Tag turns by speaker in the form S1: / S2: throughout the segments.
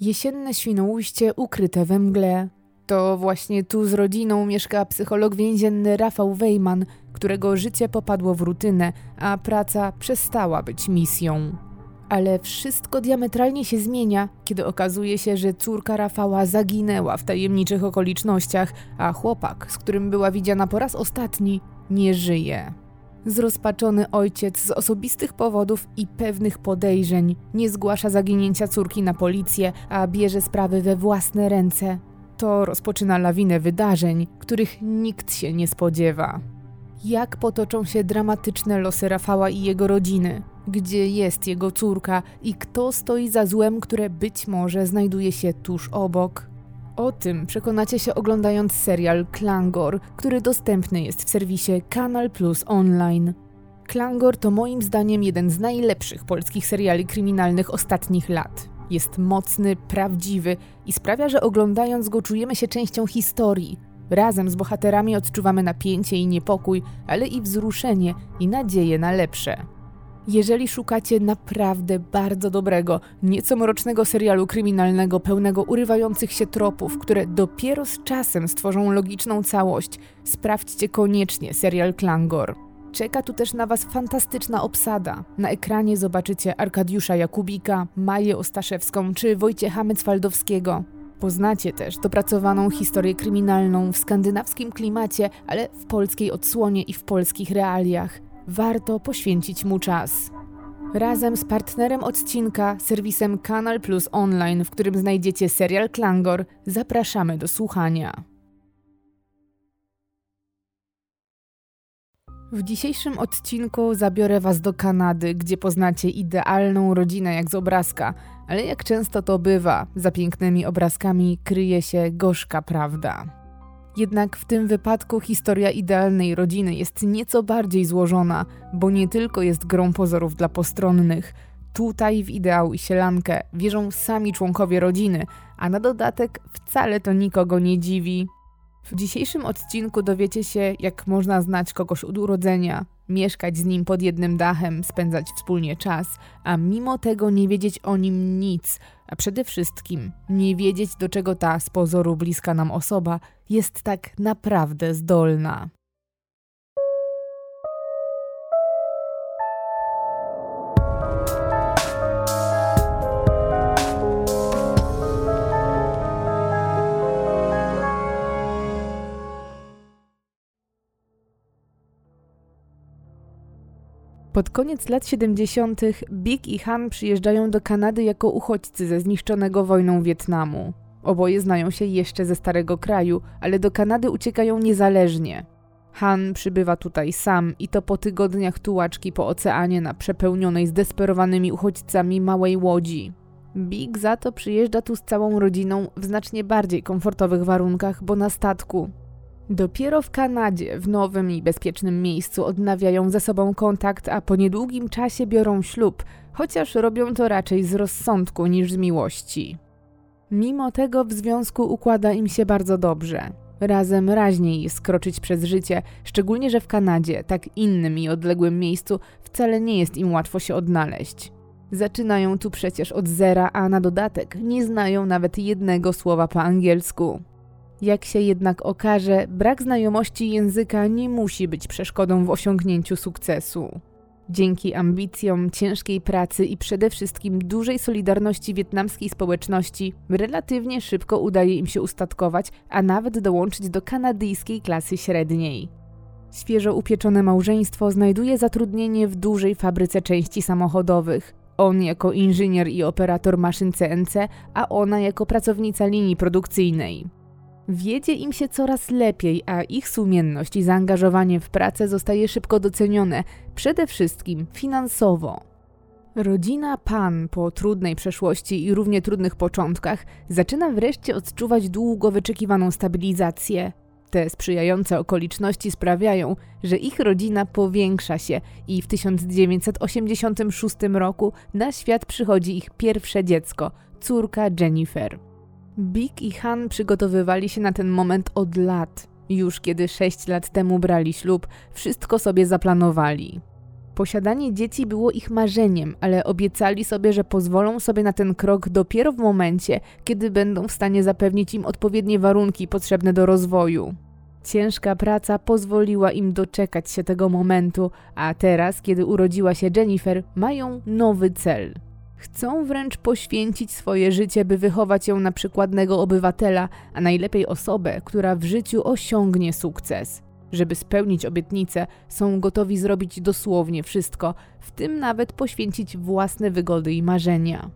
S1: Jesienne Świnoujście ukryte we mgle. To właśnie tu z rodziną mieszka psycholog więzienny Rafał Wejman, którego życie popadło w rutynę, a praca przestała być misją. Ale wszystko diametralnie się zmienia, kiedy okazuje się, że córka Rafała zaginęła w tajemniczych okolicznościach, a chłopak, z którym była widziana po raz ostatni, nie żyje. Zrozpaczony ojciec z osobistych powodów i pewnych podejrzeń nie zgłasza zaginięcia córki na policję, a bierze sprawy we własne ręce. To rozpoczyna lawinę wydarzeń, których nikt się nie spodziewa. Jak potoczą się dramatyczne losy Rafała i jego rodziny? Gdzie jest jego córka i kto stoi za złem, które być może znajduje się tuż obok? O tym przekonacie się oglądając serial Klangor, który dostępny jest w serwisie Kanal Plus Online. Klangor to moim zdaniem jeden z najlepszych polskich seriali kryminalnych ostatnich lat. Jest mocny, prawdziwy i sprawia, że oglądając go czujemy się częścią historii. Razem z bohaterami odczuwamy napięcie i niepokój, ale i wzruszenie i nadzieję na lepsze. Jeżeli szukacie naprawdę bardzo dobrego, nieco mrocznego serialu kryminalnego pełnego urywających się tropów, które dopiero z czasem stworzą logiczną całość, sprawdźcie koniecznie serial Klangor. Czeka tu też na Was fantastyczna obsada. Na ekranie zobaczycie Arkadiusza Jakubika, Maję Ostaszewską czy Wojciecha Mycwaldowskiego. Poznacie też dopracowaną historię kryminalną w skandynawskim klimacie, ale w polskiej odsłonie i w polskich realiach warto poświęcić mu czas. Razem z partnerem odcinka, serwisem Kanal Plus Online, w którym znajdziecie serial Klangor, zapraszamy do słuchania. W dzisiejszym odcinku zabiorę Was do Kanady, gdzie poznacie idealną rodzinę jak z obrazka, ale jak często to bywa, za pięknymi obrazkami kryje się gorzka prawda. Jednak w tym wypadku historia idealnej rodziny jest nieco bardziej złożona, bo nie tylko jest grą pozorów dla postronnych. Tutaj w ideał i sielankę wierzą sami członkowie rodziny, a na dodatek wcale to nikogo nie dziwi. W dzisiejszym odcinku dowiecie się, jak można znać kogoś od urodzenia, mieszkać z nim pod jednym dachem, spędzać wspólnie czas, a mimo tego nie wiedzieć o nim nic, a przede wszystkim nie wiedzieć, do czego ta z pozoru bliska nam osoba jest tak naprawdę zdolna. Pod koniec lat 70. Big i Han przyjeżdżają do Kanady jako uchodźcy ze zniszczonego wojną Wietnamu. Oboje znają się jeszcze ze starego kraju, ale do Kanady uciekają niezależnie. Han przybywa tutaj sam i to po tygodniach tułaczki po oceanie na przepełnionej zdesperowanymi uchodźcami małej łodzi. Big za to przyjeżdża tu z całą rodziną w znacznie bardziej komfortowych warunkach, bo na statku. Dopiero w Kanadzie, w nowym i bezpiecznym miejscu, odnawiają ze sobą kontakt, a po niedługim czasie biorą ślub, chociaż robią to raczej z rozsądku niż z miłości. Mimo tego w związku układa im się bardzo dobrze. Razem raźniej jest kroczyć przez życie, szczególnie że w Kanadzie, tak innym i odległym miejscu, wcale nie jest im łatwo się odnaleźć. Zaczynają tu przecież od zera, a na dodatek nie znają nawet jednego słowa po angielsku. Jak się jednak okaże, brak znajomości języka nie musi być przeszkodą w osiągnięciu sukcesu. Dzięki ambicjom, ciężkiej pracy i przede wszystkim dużej solidarności wietnamskiej społeczności, relatywnie szybko udaje im się ustatkować, a nawet dołączyć do kanadyjskiej klasy średniej. Świeżo upieczone małżeństwo znajduje zatrudnienie w dużej fabryce części samochodowych. On jako inżynier i operator maszyn CNC, a ona jako pracownica linii produkcyjnej. Wiedzie im się coraz lepiej, a ich sumienność i zaangażowanie w pracę zostaje szybko docenione, przede wszystkim finansowo. Rodzina Pan po trudnej przeszłości i równie trudnych początkach zaczyna wreszcie odczuwać długo wyczekiwaną stabilizację. Te sprzyjające okoliczności sprawiają, że ich rodzina powiększa się i w 1986 roku na świat przychodzi ich pierwsze dziecko, córka Jennifer. Big i Han przygotowywali się na ten moment od lat. Już kiedy sześć lat temu brali ślub, wszystko sobie zaplanowali. Posiadanie dzieci było ich marzeniem, ale obiecali sobie, że pozwolą sobie na ten krok dopiero w momencie, kiedy będą w stanie zapewnić im odpowiednie warunki potrzebne do rozwoju. Ciężka praca pozwoliła im doczekać się tego momentu, a teraz, kiedy urodziła się Jennifer, mają nowy cel. Chcą wręcz poświęcić swoje życie, by wychować ją na przykładnego obywatela, a najlepiej osobę, która w życiu osiągnie sukces. Żeby spełnić obietnicę, są gotowi zrobić dosłownie wszystko, w tym nawet poświęcić własne wygody i marzenia.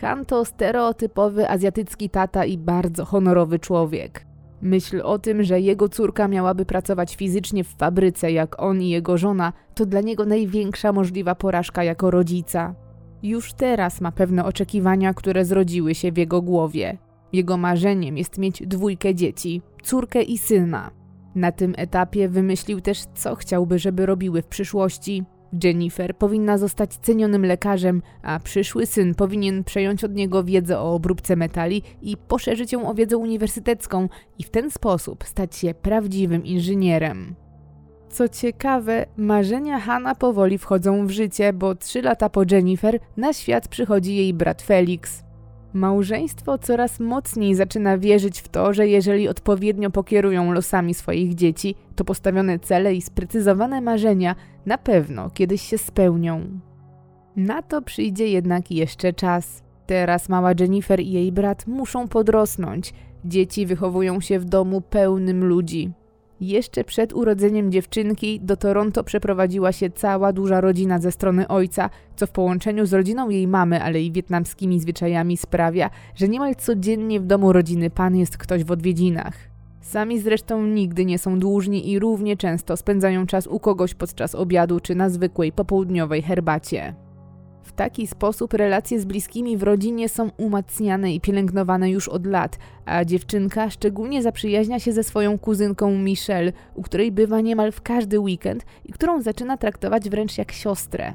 S1: Han to stereotypowy azjatycki tata i bardzo honorowy człowiek. Myśl o tym, że jego córka miałaby pracować fizycznie w fabryce jak on i jego żona, to dla niego największa możliwa porażka jako rodzica. Już teraz ma pewne oczekiwania, które zrodziły się w jego głowie. Jego marzeniem jest mieć dwójkę dzieci, córkę i syna. Na tym etapie wymyślił też, co chciałby, żeby robiły w przyszłości. Jennifer powinna zostać cenionym lekarzem, a przyszły syn powinien przejąć od niego wiedzę o obróbce metali i poszerzyć ją o wiedzę uniwersytecką i w ten sposób stać się prawdziwym inżynierem. Co ciekawe, marzenia Hanna powoli wchodzą w życie, bo trzy lata po Jennifer na świat przychodzi jej brat Felix. Małżeństwo coraz mocniej zaczyna wierzyć w to, że jeżeli odpowiednio pokierują losami swoich dzieci, to postawione cele i sprecyzowane marzenia na pewno kiedyś się spełnią. Na to przyjdzie jednak jeszcze czas. Teraz mała Jennifer i jej brat muszą podrosnąć. Dzieci wychowują się w domu pełnym ludzi. Jeszcze przed urodzeniem dziewczynki do Toronto przeprowadziła się cała duża rodzina ze strony ojca, co w połączeniu z rodziną jej mamy, ale i wietnamskimi zwyczajami sprawia, że niemal codziennie w domu rodziny pan jest ktoś w odwiedzinach. Sami zresztą nigdy nie są dłużni i równie często spędzają czas u kogoś podczas obiadu czy na zwykłej popołudniowej herbacie. W taki sposób relacje z bliskimi w rodzinie są umacniane i pielęgnowane już od lat, a dziewczynka szczególnie zaprzyjaźnia się ze swoją kuzynką Michelle, u której bywa niemal w każdy weekend i którą zaczyna traktować wręcz jak siostrę.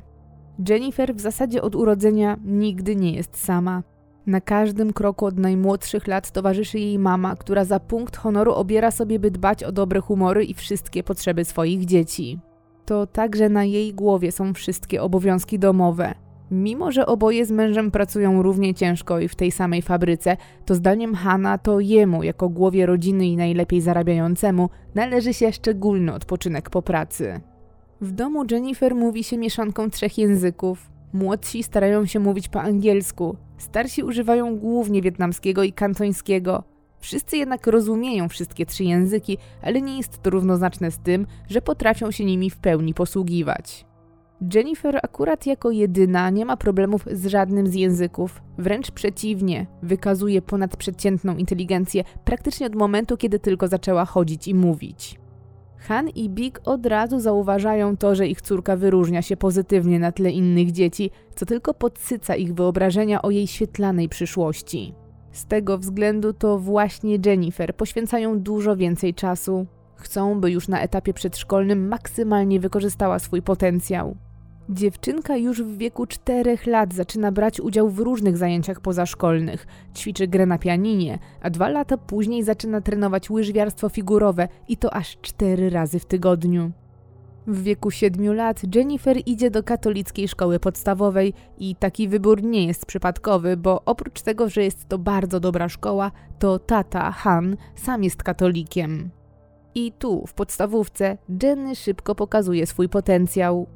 S1: Jennifer w zasadzie od urodzenia nigdy nie jest sama. Na każdym kroku od najmłodszych lat towarzyszy jej mama, która za punkt honoru obiera sobie, by dbać o dobre humory i wszystkie potrzeby swoich dzieci. To także na jej głowie są wszystkie obowiązki domowe. Mimo, że oboje z mężem pracują równie ciężko i w tej samej fabryce, to zdaniem Hanna to jemu, jako głowie rodziny i najlepiej zarabiającemu, należy się szczególny odpoczynek po pracy. W domu Jennifer mówi się mieszanką trzech języków. Młodsi starają się mówić po angielsku, starsi używają głównie wietnamskiego i kantońskiego. Wszyscy jednak rozumieją wszystkie trzy języki, ale nie jest to równoznaczne z tym, że potrafią się nimi w pełni posługiwać. Jennifer akurat jako jedyna nie ma problemów z żadnym z języków. Wręcz przeciwnie, wykazuje ponadprzeciętną inteligencję praktycznie od momentu, kiedy tylko zaczęła chodzić i mówić. Han i Big od razu zauważają to, że ich córka wyróżnia się pozytywnie na tle innych dzieci, co tylko podsyca ich wyobrażenia o jej świetlanej przyszłości. Z tego względu to właśnie Jennifer poświęcają dużo więcej czasu. Chcą, by już na etapie przedszkolnym maksymalnie wykorzystała swój potencjał. Dziewczynka już w wieku 4 lat zaczyna brać udział w różnych zajęciach pozaszkolnych. Ćwiczy grę na pianinie, a dwa lata później zaczyna trenować łyżwiarstwo figurowe i to aż 4 razy w tygodniu. W wieku 7 lat Jennifer idzie do katolickiej szkoły podstawowej i taki wybór nie jest przypadkowy, bo oprócz tego, że jest to bardzo dobra szkoła, to tata, Han, sam jest katolikiem. I tu, w podstawówce, Jenny szybko pokazuje swój potencjał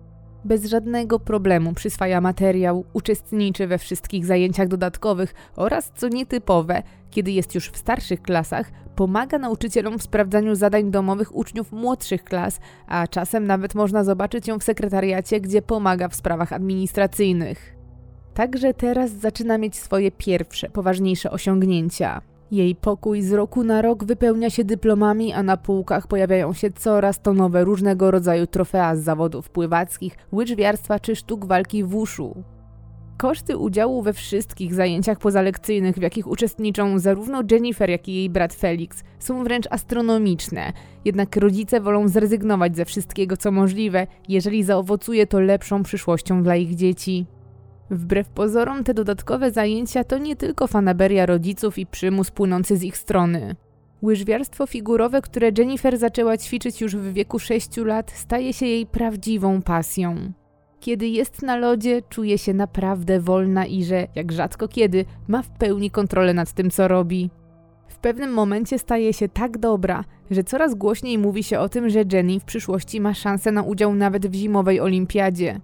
S1: bez żadnego problemu przyswaja materiał, uczestniczy we wszystkich zajęciach dodatkowych oraz, co nietypowe, kiedy jest już w starszych klasach, pomaga nauczycielom w sprawdzaniu zadań domowych uczniów młodszych klas, a czasem nawet można zobaczyć ją w sekretariacie, gdzie pomaga w sprawach administracyjnych. Także teraz zaczyna mieć swoje pierwsze, poważniejsze osiągnięcia. Jej pokój z roku na rok wypełnia się dyplomami, a na półkach pojawiają się coraz to nowe różnego rodzaju trofea z zawodów pływackich, łyżwiarstwa czy sztuk walki w uszu. Koszty udziału we wszystkich zajęciach pozalekcyjnych, w jakich uczestniczą zarówno Jennifer, jak i jej brat Felix, są wręcz astronomiczne. Jednak rodzice wolą zrezygnować ze wszystkiego, co możliwe, jeżeli zaowocuje to lepszą przyszłością dla ich dzieci. Wbrew pozorom te dodatkowe zajęcia to nie tylko fanaberia rodziców i przymus płynący z ich strony. Łyżwiarstwo figurowe, które Jennifer zaczęła ćwiczyć już w wieku 6 lat, staje się jej prawdziwą pasją. Kiedy jest na lodzie, czuje się naprawdę wolna i że, jak rzadko kiedy, ma w pełni kontrolę nad tym, co robi. W pewnym momencie staje się tak dobra, że coraz głośniej mówi się o tym, że Jenny w przyszłości ma szansę na udział nawet w zimowej olimpiadzie.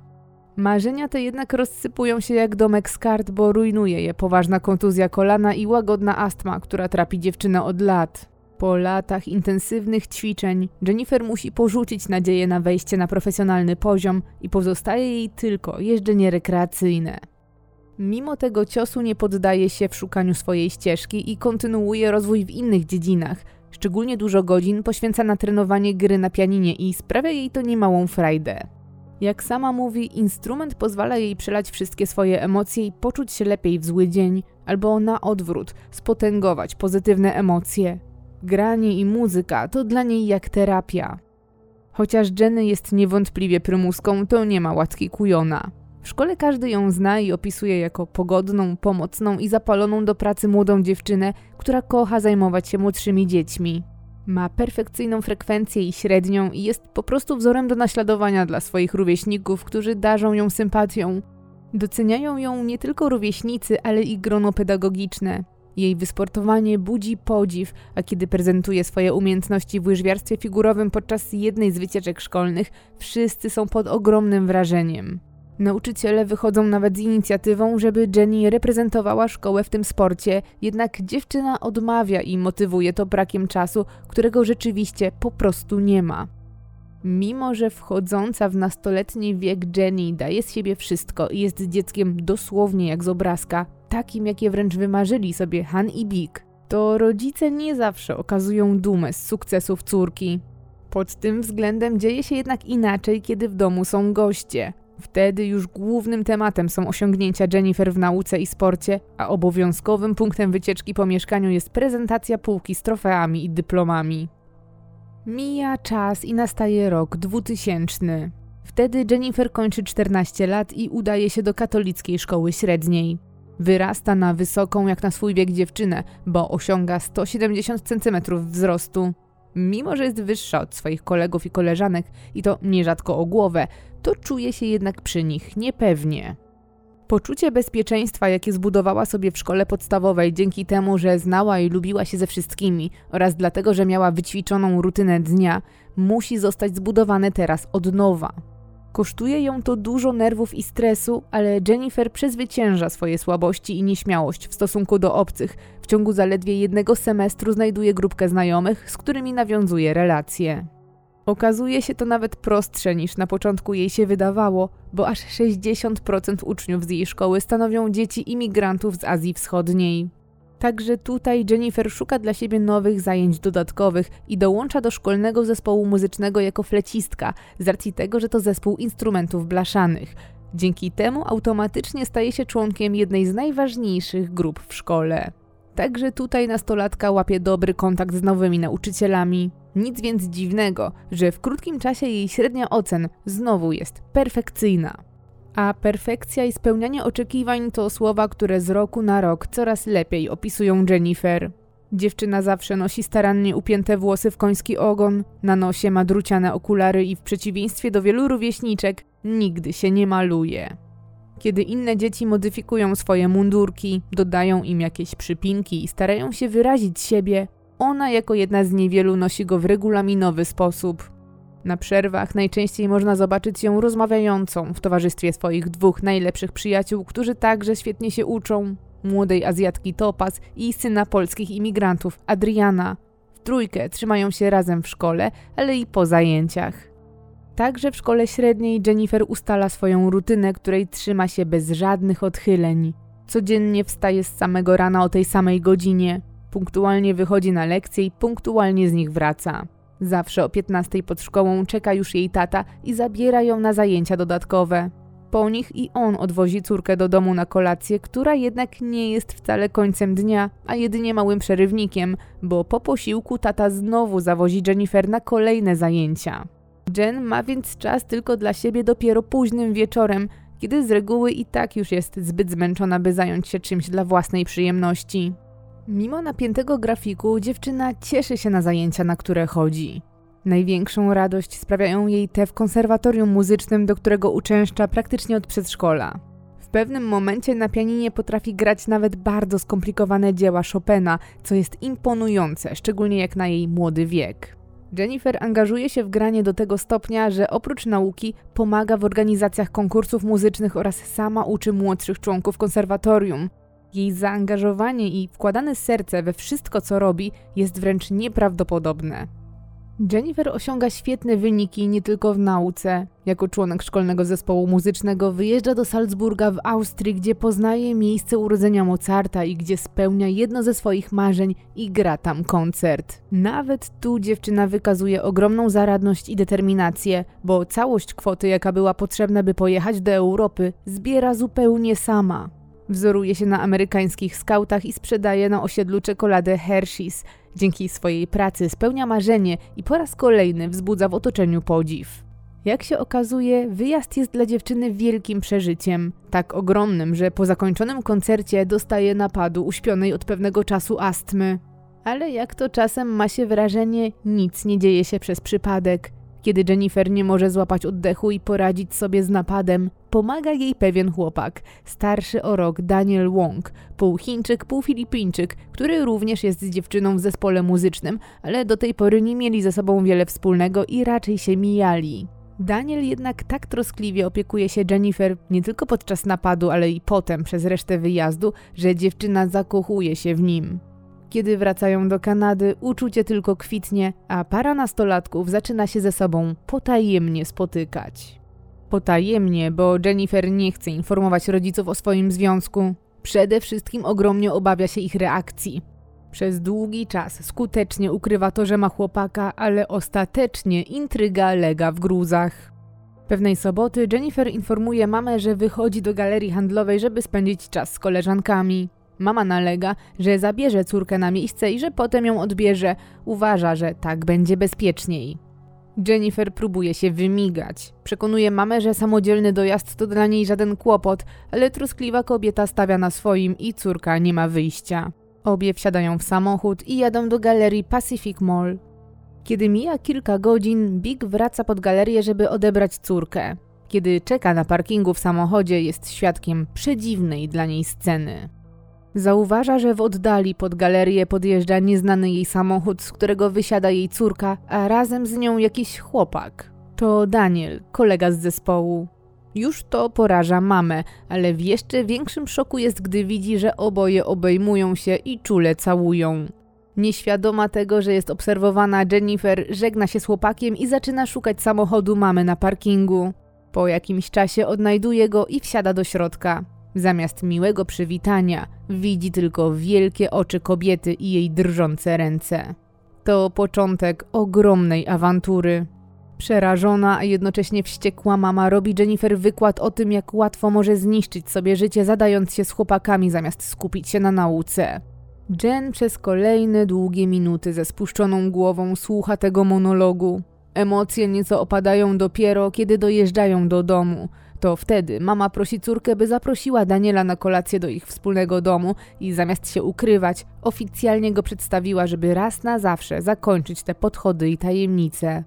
S1: Marzenia te jednak rozsypują się jak domek z kart, bo rujnuje je poważna kontuzja kolana i łagodna astma, która trapi dziewczynę od lat. Po latach intensywnych ćwiczeń Jennifer musi porzucić nadzieję na wejście na profesjonalny poziom i pozostaje jej tylko jeżdżenie rekreacyjne. Mimo tego ciosu nie poddaje się w szukaniu swojej ścieżki i kontynuuje rozwój w innych dziedzinach. Szczególnie dużo godzin poświęca na trenowanie gry na pianinie i sprawia jej to niemałą frajdę. Jak sama mówi, instrument pozwala jej przelać wszystkie swoje emocje i poczuć się lepiej w zły dzień, albo na odwrót, spotęgować pozytywne emocje. Granie i muzyka to dla niej jak terapia. Chociaż Jenny jest niewątpliwie prymuską, to nie ma łatki kujona. W szkole każdy ją zna i opisuje jako pogodną, pomocną i zapaloną do pracy młodą dziewczynę, która kocha zajmować się młodszymi dziećmi. Ma perfekcyjną frekwencję i średnią i jest po prostu wzorem do naśladowania dla swoich rówieśników, którzy darzą ją sympatią. Doceniają ją nie tylko rówieśnicy, ale i grono pedagogiczne. Jej wysportowanie budzi podziw, a kiedy prezentuje swoje umiejętności w łyżwiarstwie figurowym podczas jednej z wycieczek szkolnych, wszyscy są pod ogromnym wrażeniem. Nauczyciele wychodzą nawet z inicjatywą, żeby Jenny reprezentowała szkołę w tym sporcie, jednak dziewczyna odmawia i motywuje to brakiem czasu, którego rzeczywiście po prostu nie ma. Mimo, że wchodząca w nastoletni wiek Jenny daje z siebie wszystko i jest dzieckiem dosłownie jak z obrazka, takim jakie wręcz wymarzyli sobie Han i Big, to rodzice nie zawsze okazują dumę z sukcesów córki. Pod tym względem dzieje się jednak inaczej, kiedy w domu są goście. Wtedy już głównym tematem są osiągnięcia Jennifer w nauce i sporcie, a obowiązkowym punktem wycieczki po mieszkaniu jest prezentacja półki z trofeami i dyplomami. Mija czas i nastaje rok 2000. Wtedy Jennifer kończy 14 lat i udaje się do katolickiej szkoły średniej. Wyrasta na wysoką jak na swój wiek dziewczynę, bo osiąga 170 cm wzrostu. Mimo, że jest wyższa od swoich kolegów i koleżanek i to nierzadko o głowę, to czuje się jednak przy nich niepewnie. Poczucie bezpieczeństwa, jakie zbudowała sobie w szkole podstawowej dzięki temu, że znała i lubiła się ze wszystkimi oraz dlatego, że miała wyćwiczoną rutynę dnia, musi zostać zbudowane teraz od nowa. Kosztuje ją to dużo nerwów i stresu, ale Jennifer przezwycięża swoje słabości i nieśmiałość w stosunku do obcych. W ciągu zaledwie jednego semestru znajduje grupkę znajomych, z którymi nawiązuje relacje. Okazuje się to nawet prostsze niż na początku jej się wydawało, bo aż 60% uczniów z jej szkoły stanowią dzieci imigrantów z Azji Wschodniej. Także tutaj Jennifer szuka dla siebie nowych zajęć dodatkowych i dołącza do szkolnego zespołu muzycznego jako flecistka, z racji tego, że to zespół instrumentów blaszanych. Dzięki temu automatycznie staje się członkiem jednej z najważniejszych grup w szkole. Także tutaj nastolatka łapie dobry kontakt z nowymi nauczycielami. Nic więc dziwnego, że w krótkim czasie jej średnia ocen znowu jest perfekcyjna. A perfekcja i spełnianie oczekiwań to słowa, które z roku na rok coraz lepiej opisują Jennifer. Dziewczyna zawsze nosi starannie upięte włosy w koński ogon, na nosie ma druciane okulary i w przeciwieństwie do wielu rówieśniczek nigdy się nie maluje. Kiedy inne dzieci modyfikują swoje mundurki, dodają im jakieś przypinki i starają się wyrazić siebie, ona jako jedna z niewielu nosi go w regulaminowy sposób. Na przerwach najczęściej można zobaczyć ją rozmawiającą w towarzystwie swoich dwóch najlepszych przyjaciół, którzy także świetnie się uczą. Młodej Azjatki Topaz i syna polskich imigrantów Adriana. W trójkę trzymają się razem w szkole, ale i po zajęciach. Także w szkole średniej Jennifer ustala swoją rutynę, której trzyma się bez żadnych odchyleń. Codziennie wstaje z samego rana o tej samej godzinie, punktualnie wychodzi na lekcje i punktualnie z nich wraca. Zawsze o 15 pod szkołą czeka już jej tata i zabiera ją na zajęcia dodatkowe. Po nich i on odwozi córkę do domu na kolację, która jednak nie jest wcale końcem dnia, a jedynie małym przerywnikiem, bo po posiłku tata znowu zawozi Jennifer na kolejne zajęcia. Jen ma więc czas tylko dla siebie dopiero późnym wieczorem, kiedy z reguły i tak już jest zbyt zmęczona, by zająć się czymś dla własnej przyjemności. Mimo napiętego grafiku, dziewczyna cieszy się na zajęcia, na które chodzi. Największą radość sprawiają jej te w konserwatorium muzycznym, do którego uczęszcza praktycznie od przedszkola. W pewnym momencie na pianinie potrafi grać nawet bardzo skomplikowane dzieła Chopina, co jest imponujące, szczególnie jak na jej młody wiek. Jennifer angażuje się w granie do tego stopnia, że oprócz nauki pomaga w organizacjach konkursów muzycznych oraz sama uczy młodszych członków konserwatorium. Jej zaangażowanie i wkładane serce we wszystko, co robi, jest wręcz nieprawdopodobne. Jennifer osiąga świetne wyniki nie tylko w nauce. Jako członek szkolnego zespołu muzycznego wyjeżdża do Salzburga w Austrii, gdzie poznaje miejsce urodzenia Mozarta i gdzie spełnia jedno ze swoich marzeń i gra tam koncert. Nawet tu dziewczyna wykazuje ogromną zaradność i determinację, bo całość kwoty, jaka była potrzebna, by pojechać do Europy, zbiera zupełnie sama. Wzoruje się na amerykańskich skautach i sprzedaje na osiedlu czekoladę Hershey's. Dzięki swojej pracy spełnia marzenie i po raz kolejny wzbudza w otoczeniu podziw. Jak się okazuje, wyjazd jest dla dziewczyny wielkim przeżyciem. Tak ogromnym, że po zakończonym koncercie dostaje napadu uśpionej od pewnego czasu astmy. Ale jak to czasem ma się wrażenie, nic nie dzieje się przez przypadek. Kiedy Jennifer nie może złapać oddechu i poradzić sobie z napadem, pomaga jej pewien chłopak, starszy o rok Daniel Wong, pół Chińczyk, pół Filipińczyk, który również jest dziewczyną w zespole muzycznym, ale do tej pory nie mieli ze sobą wiele wspólnego i raczej się mijali. Daniel jednak tak troskliwie opiekuje się Jennifer nie tylko podczas napadu, ale i potem przez resztę wyjazdu, że dziewczyna zakochuje się w nim. Kiedy wracają do Kanady, uczucie tylko kwitnie, a para nastolatków zaczyna się ze sobą potajemnie spotykać. Potajemnie, bo Jennifer nie chce informować rodziców o swoim związku. Przede wszystkim ogromnie obawia się ich reakcji. Przez długi czas skutecznie ukrywa to, że ma chłopaka, ale ostatecznie intryga lega w gruzach. Pewnej soboty Jennifer informuje mamę, że wychodzi do galerii handlowej, żeby spędzić czas z koleżankami. Mama nalega, że zabierze córkę na miejsce i że potem ją odbierze. Uważa, że tak będzie bezpieczniej. Jennifer próbuje się wymigać. Przekonuje mamę, że samodzielny dojazd to dla niej żaden kłopot, ale troskliwa kobieta stawia na swoim i córka nie ma wyjścia. Obie wsiadają w samochód i jadą do galerii Pacific Mall. Kiedy mija kilka godzin, Big wraca pod galerię, żeby odebrać córkę. Kiedy czeka na parkingu w samochodzie, jest świadkiem przedziwnej dla niej sceny. Zauważa, że w oddali pod galerię podjeżdża nieznany jej samochód, z którego wysiada jej córka, a razem z nią jakiś chłopak. To Daniel, kolega z zespołu. Już to poraża mamę, ale w jeszcze większym szoku jest, gdy widzi, że oboje obejmują się i czule całują. Nieświadoma tego, że jest obserwowana, Jennifer żegna się z chłopakiem i zaczyna szukać samochodu mamy na parkingu. Po jakimś czasie odnajduje go i wsiada do środka. Zamiast miłego przywitania, widzi tylko wielkie oczy kobiety i jej drżące ręce. To początek ogromnej awantury. Przerażona, a jednocześnie wściekła mama robi Jennifer wykład o tym, jak łatwo może zniszczyć sobie życie, zadając się z chłopakami zamiast skupić się na nauce. Jen przez kolejne długie minuty ze spuszczoną głową słucha tego monologu. Emocje nieco opadają dopiero, kiedy dojeżdżają do domu. To wtedy mama prosi córkę, by zaprosiła Daniela na kolację do ich wspólnego domu i zamiast się ukrywać, oficjalnie go przedstawiła, żeby raz na zawsze zakończyć te podchody i tajemnice.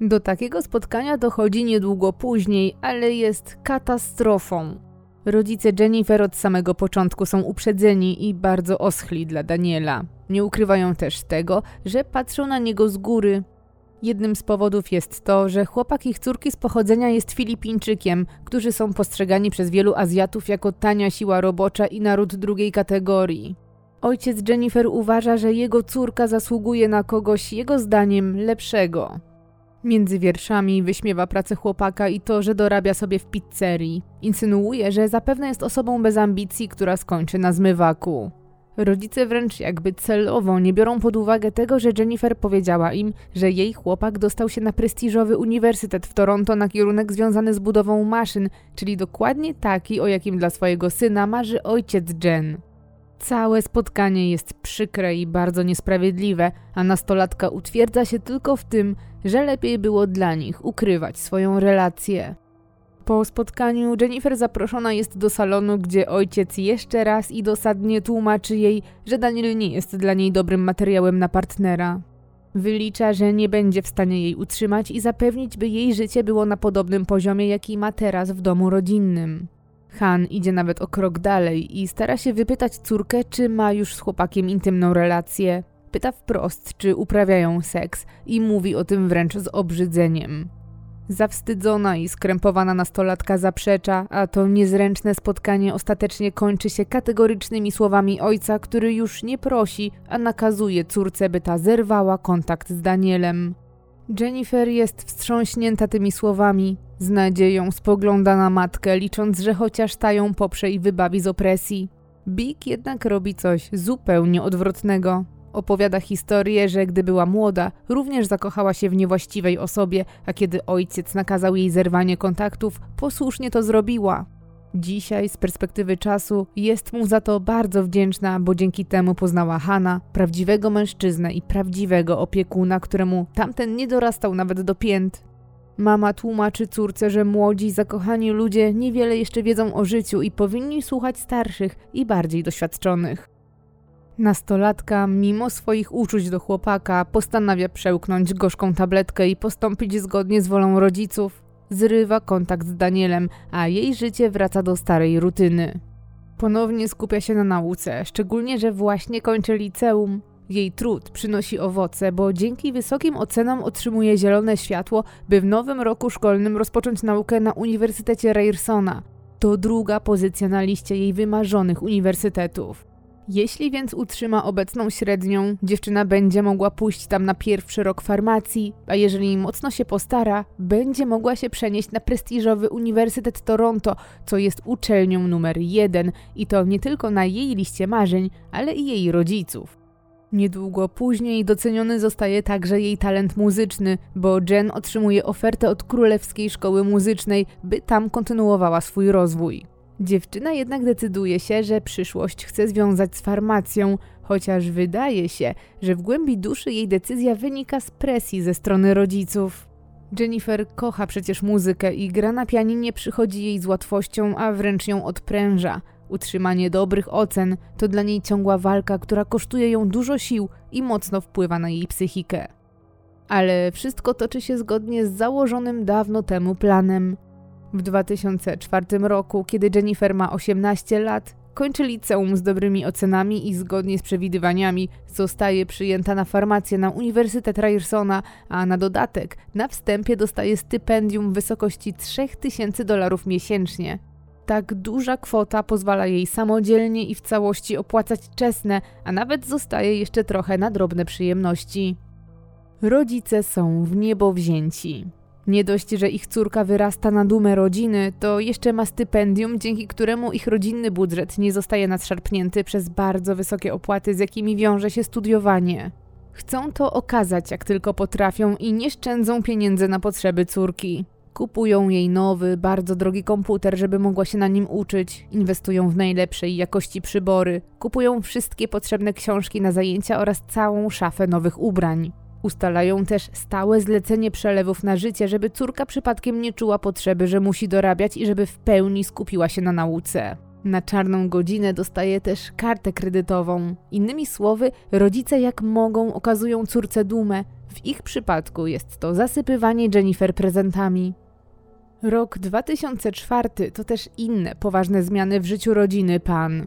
S1: Do takiego spotkania dochodzi niedługo później, ale jest katastrofą. Rodzice Jennifer od samego początku są uprzedzeni i bardzo oschli dla Daniela. Nie ukrywają też tego, że patrzą na niego z góry, Jednym z powodów jest to, że chłopak ich córki z pochodzenia jest Filipińczykiem, którzy są postrzegani przez wielu Azjatów jako tania siła robocza i naród drugiej kategorii. Ojciec Jennifer uważa, że jego córka zasługuje na kogoś, jego zdaniem, lepszego. Między wierszami wyśmiewa pracę chłopaka i to, że dorabia sobie w pizzerii. Insynuuje, że zapewne jest osobą bez ambicji, która skończy na zmywaku. Rodzice wręcz jakby celowo nie biorą pod uwagę tego, że Jennifer powiedziała im, że jej chłopak dostał się na prestiżowy uniwersytet w Toronto na kierunek związany z budową maszyn, czyli dokładnie taki, o jakim dla swojego syna marzy ojciec Jen. Całe spotkanie jest przykre i bardzo niesprawiedliwe, a nastolatka utwierdza się tylko w tym, że lepiej było dla nich ukrywać swoją relację. Po spotkaniu Jennifer zaproszona jest do salonu, gdzie ojciec jeszcze raz i dosadnie tłumaczy jej, że Daniel nie jest dla niej dobrym materiałem na partnera. Wylicza, że nie będzie w stanie jej utrzymać i zapewnić, by jej życie było na podobnym poziomie, jaki ma teraz w domu rodzinnym. Han idzie nawet o krok dalej i stara się wypytać córkę, czy ma już z chłopakiem intymną relację. Pyta wprost, czy uprawiają seks i mówi o tym wręcz z obrzydzeniem. Zawstydzona i skrępowana nastolatka zaprzecza, a to niezręczne spotkanie ostatecznie kończy się kategorycznymi słowami ojca, który już nie prosi, a nakazuje córce, by ta zerwała kontakt z Danielem. Jennifer jest wstrząśnięta tymi słowami, z nadzieją spogląda na matkę, licząc, że chociaż ta ją poprze i wybawi z opresji. Big jednak robi coś zupełnie odwrotnego. Opowiada historię, że gdy była młoda, również zakochała się w niewłaściwej osobie, a kiedy ojciec nakazał jej zerwanie kontaktów, posłusznie to zrobiła. Dzisiaj, z perspektywy czasu, jest mu za to bardzo wdzięczna, bo dzięki temu poznała Hana, prawdziwego mężczyznę i prawdziwego opiekuna, któremu tamten nie dorastał nawet do pięt. Mama tłumaczy córce, że młodzi, zakochani ludzie niewiele jeszcze wiedzą o życiu i powinni słuchać starszych i bardziej doświadczonych. Nastolatka, mimo swoich uczuć do chłopaka, postanawia przełknąć gorzką tabletkę i postąpić zgodnie z wolą rodziców. Zrywa kontakt z Danielem, a jej życie wraca do starej rutyny. Ponownie skupia się na nauce, szczególnie, że właśnie kończy liceum. Jej trud przynosi owoce, bo dzięki wysokim ocenom otrzymuje zielone światło, by w nowym roku szkolnym rozpocząć naukę na Uniwersytecie Ryersona. To druga pozycja na liście jej wymarzonych uniwersytetów. Jeśli więc utrzyma obecną średnią, dziewczyna będzie mogła pójść tam na pierwszy rok farmacji, a jeżeli mocno się postara, będzie mogła się przenieść na prestiżowy Uniwersytet Toronto, co jest uczelnią numer jeden i to nie tylko na jej liście marzeń, ale i jej rodziców. Niedługo później doceniony zostaje także jej talent muzyczny, bo Jen otrzymuje ofertę od Królewskiej Szkoły Muzycznej, by tam kontynuowała swój rozwój. Dziewczyna jednak decyduje się, że przyszłość chce związać z farmacją, chociaż wydaje się, że w głębi duszy jej decyzja wynika z presji ze strony rodziców. Jennifer kocha przecież muzykę i gra na pianinie przychodzi jej z łatwością, a wręcz ją odpręża. Utrzymanie dobrych ocen to dla niej ciągła walka, która kosztuje ją dużo sił i mocno wpływa na jej psychikę. Ale wszystko toczy się zgodnie z założonym dawno temu planem. W 2004 roku, kiedy Jennifer ma 18 lat, kończy liceum z dobrymi ocenami i zgodnie z przewidywaniami zostaje przyjęta na farmację na Uniwersytet Ryersona, a na dodatek na wstępie dostaje stypendium w wysokości 3000 dolarów miesięcznie. Tak duża kwota pozwala jej samodzielnie i w całości opłacać czesne, a nawet zostaje jeszcze trochę na drobne przyjemności. Rodzice są w niebo wzięci. Nie dość, że ich córka wyrasta na dumę rodziny, to jeszcze ma stypendium, dzięki któremu ich rodzinny budżet nie zostaje nadszarpnięty przez bardzo wysokie opłaty, z jakimi wiąże się studiowanie. Chcą to okazać jak tylko potrafią i nie szczędzą pieniędzy na potrzeby córki. Kupują jej nowy, bardzo drogi komputer, żeby mogła się na nim uczyć, inwestują w najlepszej jakości przybory, kupują wszystkie potrzebne książki na zajęcia oraz całą szafę nowych ubrań. Ustalają też stałe zlecenie przelewów na życie, żeby córka przypadkiem nie czuła potrzeby, że musi dorabiać i żeby w pełni skupiła się na nauce. Na czarną godzinę dostaje też kartę kredytową. Innymi słowy, rodzice jak mogą okazują córce dumę. W ich przypadku jest to zasypywanie Jennifer prezentami. Rok 2004 to też inne poważne zmiany w życiu rodziny Pan.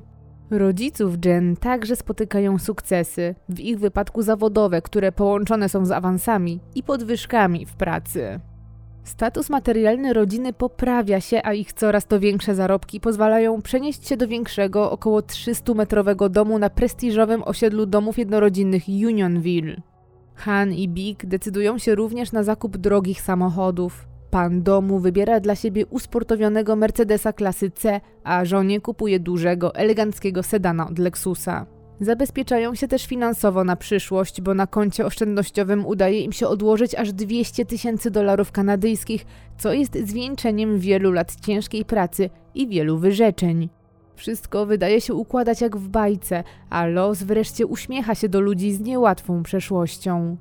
S1: Rodziców Jen także spotykają sukcesy, w ich wypadku zawodowe, które połączone są z awansami i podwyżkami w pracy. Status materialny rodziny poprawia się, a ich coraz to większe zarobki pozwalają przenieść się do większego, około 300-metrowego domu na prestiżowym osiedlu domów jednorodzinnych Unionville. Han i Big decydują się również na zakup drogich samochodów. Pan domu wybiera dla siebie usportowionego Mercedesa klasy C, a żonie kupuje dużego, eleganckiego sedana od Lexusa. Zabezpieczają się też finansowo na przyszłość, bo na koncie oszczędnościowym udaje im się odłożyć aż 200 tysięcy dolarów kanadyjskich, co jest zwieńczeniem wielu lat ciężkiej pracy i wielu wyrzeczeń. Wszystko wydaje się układać jak w bajce, a los wreszcie uśmiecha się do ludzi z niełatwą przeszłością.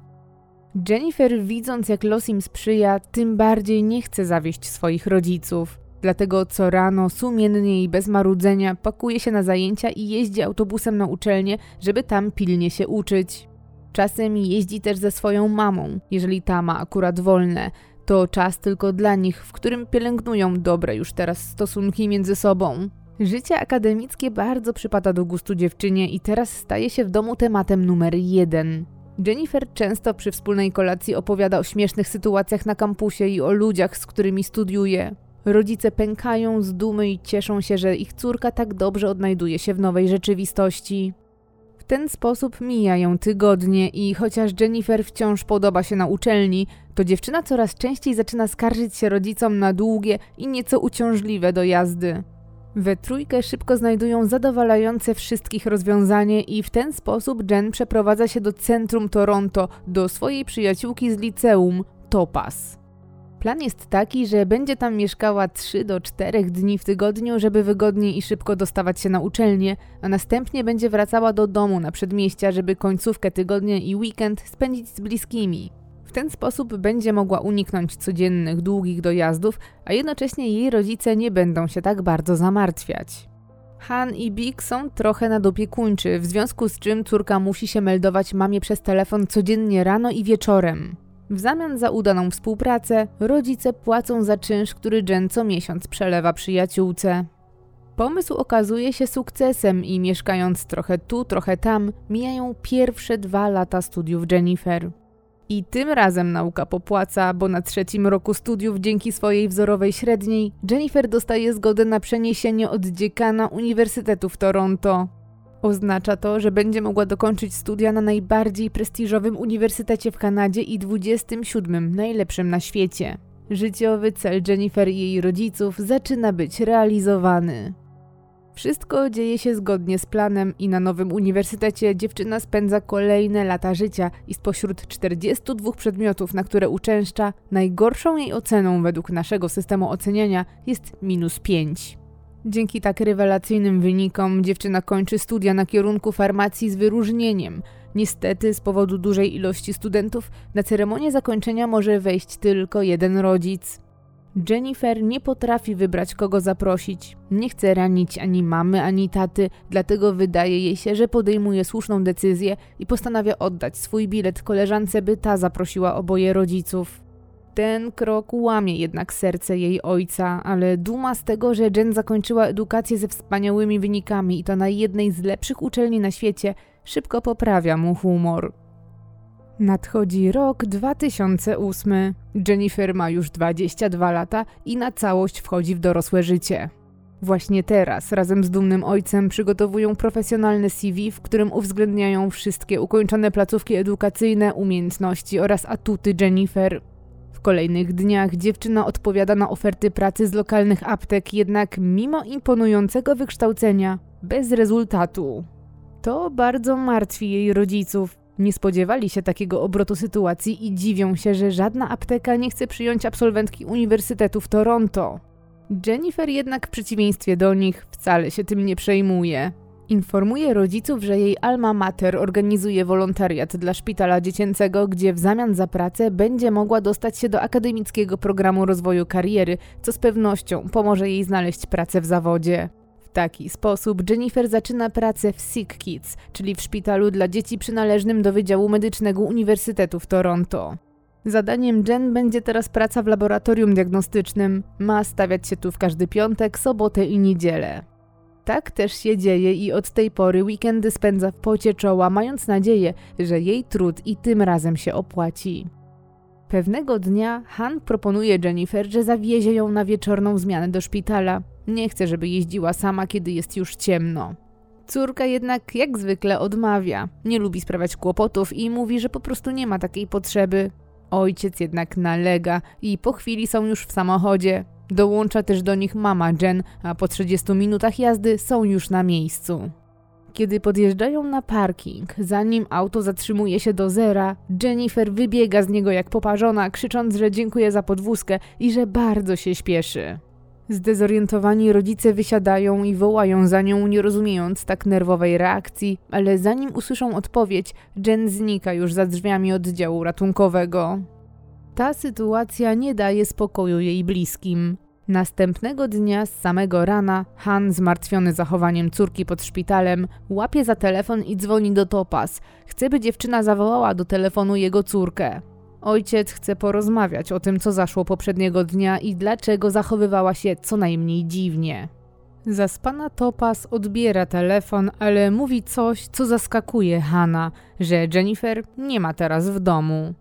S1: Jennifer, widząc jak los im sprzyja, tym bardziej nie chce zawieść swoich rodziców. Dlatego co rano sumiennie i bez marudzenia pakuje się na zajęcia i jeździ autobusem na uczelnię, żeby tam pilnie się uczyć. Czasem jeździ też ze swoją mamą, jeżeli ta ma akurat wolne. To czas tylko dla nich, w którym pielęgnują dobre już teraz stosunki między sobą. Życie akademickie bardzo przypada do gustu dziewczynie i teraz staje się w domu tematem numer jeden. Jennifer często przy wspólnej kolacji opowiada o śmiesznych sytuacjach na kampusie i o ludziach, z którymi studiuje. Rodzice pękają z dumy i cieszą się, że ich córka tak dobrze odnajduje się w nowej rzeczywistości. W ten sposób mijają tygodnie i chociaż Jennifer wciąż podoba się na uczelni, to dziewczyna coraz częściej zaczyna skarżyć się rodzicom na długie i nieco uciążliwe dojazdy. We trójkę szybko znajdują zadowalające wszystkich rozwiązanie i w ten sposób Jen przeprowadza się do centrum Toronto, do swojej przyjaciółki z liceum, Topaz. Plan jest taki, że będzie tam mieszkała 3 do 4 dni w tygodniu, żeby wygodniej i szybko dostawać się na uczelnię, a następnie będzie wracała do domu na przedmieścia, żeby końcówkę tygodnia i weekend spędzić z bliskimi. W ten sposób będzie mogła uniknąć codziennych, długich dojazdów, a jednocześnie jej rodzice nie będą się tak bardzo zamartwiać. Han i Big są trochę nadopiekuńczy, w związku z czym córka musi się meldować mamie przez telefon codziennie rano i wieczorem. W zamian za udaną współpracę, rodzice płacą za czynsz, który Jen co miesiąc przelewa przyjaciółce. Pomysł okazuje się sukcesem i mieszkając trochę tu, trochę tam, mijają pierwsze dwa lata studiów Jennifer. I tym razem nauka popłaca, bo na trzecim roku studiów dzięki swojej wzorowej średniej Jennifer dostaje zgodę na przeniesienie od dziekana Uniwersytetu w Toronto. Oznacza to, że będzie mogła dokończyć studia na najbardziej prestiżowym uniwersytecie w Kanadzie i 27 najlepszym na świecie. Życiowy cel Jennifer i jej rodziców zaczyna być realizowany. Wszystko dzieje się zgodnie z planem i na nowym uniwersytecie dziewczyna spędza kolejne lata życia i spośród 42 przedmiotów, na które uczęszcza, najgorszą jej oceną według naszego systemu oceniania jest minus 5. Dzięki tak rewelacyjnym wynikom dziewczyna kończy studia na kierunku farmacji z wyróżnieniem. Niestety, z powodu dużej ilości studentów, na ceremonię zakończenia może wejść tylko jeden rodzic. Jennifer nie potrafi wybrać, kogo zaprosić. Nie chce ranić ani mamy, ani taty, dlatego wydaje jej się, że podejmuje słuszną decyzję i postanawia oddać swój bilet koleżance, by ta zaprosiła oboje rodziców. Ten krok łamie jednak serce jej ojca, ale duma z tego, że Jen zakończyła edukację ze wspaniałymi wynikami i to na jednej z lepszych uczelni na świecie, szybko poprawia mu humor. Nadchodzi rok 2008. Jennifer ma już 22 lata i na całość wchodzi w dorosłe życie. Właśnie teraz, razem z dumnym ojcem, przygotowują profesjonalne CV, w którym uwzględniają wszystkie ukończone placówki edukacyjne, umiejętności oraz atuty Jennifer. W kolejnych dniach dziewczyna odpowiada na oferty pracy z lokalnych aptek, jednak mimo imponującego wykształcenia, bez rezultatu. To bardzo martwi jej rodziców. Nie spodziewali się takiego obrotu sytuacji i dziwią się, że żadna apteka nie chce przyjąć absolwentki Uniwersytetu w Toronto. Jennifer jednak w przeciwieństwie do nich wcale się tym nie przejmuje. Informuje rodziców, że jej alma mater organizuje wolontariat dla szpitala dziecięcego, gdzie w zamian za pracę będzie mogła dostać się do akademickiego programu rozwoju kariery, co z pewnością pomoże jej znaleźć pracę w zawodzie. Taki sposób Jennifer zaczyna pracę w Sick Kids, czyli w szpitalu dla dzieci przynależnym do Wydziału Medycznego Uniwersytetu w Toronto. Zadaniem Jen będzie teraz praca w laboratorium diagnostycznym. Ma stawiać się tu w każdy piątek, sobotę i niedzielę. Tak też się dzieje i od tej pory weekendy spędza w pocie czoła, mając nadzieję, że jej trud i tym razem się opłaci. Pewnego dnia Han proponuje Jennifer, że zawiezie ją na wieczorną zmianę do szpitala. Nie chce, żeby jeździła sama, kiedy jest już ciemno. Córka jednak jak zwykle odmawia. Nie lubi sprawiać kłopotów i mówi, że po prostu nie ma takiej potrzeby. Ojciec jednak nalega i po chwili są już w samochodzie. Dołącza też do nich mama Jen, a po 30 minutach jazdy są już na miejscu. Kiedy podjeżdżają na parking, zanim auto zatrzymuje się do zera, Jennifer wybiega z niego jak poparzona, krzycząc, że dziękuję za podwózkę i że bardzo się śpieszy. Zdezorientowani rodzice wysiadają i wołają za nią, nie rozumiejąc tak nerwowej reakcji, ale zanim usłyszą odpowiedź, Jen znika już za drzwiami oddziału ratunkowego. Ta sytuacja nie daje spokoju jej bliskim. Następnego dnia z samego rana Han, zmartwiony zachowaniem córki pod szpitalem, łapie za telefon i dzwoni do Topaz. Chce, by dziewczyna zawołała do telefonu jego córkę. Ojciec chce porozmawiać o tym, co zaszło poprzedniego dnia i dlaczego zachowywała się co najmniej dziwnie. Zaspana Topaz odbiera telefon, ale mówi coś, co zaskakuje Hana, że Jennifer nie ma teraz w domu.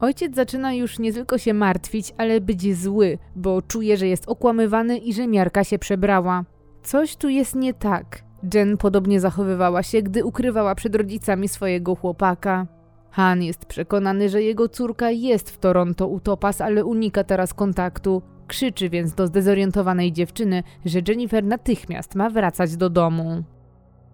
S1: Ojciec zaczyna już nie tylko się martwić, ale być zły, bo czuje, że jest okłamywany i że miarka się przebrała. Coś tu jest nie tak. Jen podobnie zachowywała się, gdy ukrywała przed rodzicami swojego chłopaka. Han jest przekonany, że jego córka jest w Toronto u Topas, ale unika teraz kontaktu. Krzyczy więc do zdezorientowanej dziewczyny, że Jennifer natychmiast ma wracać do domu.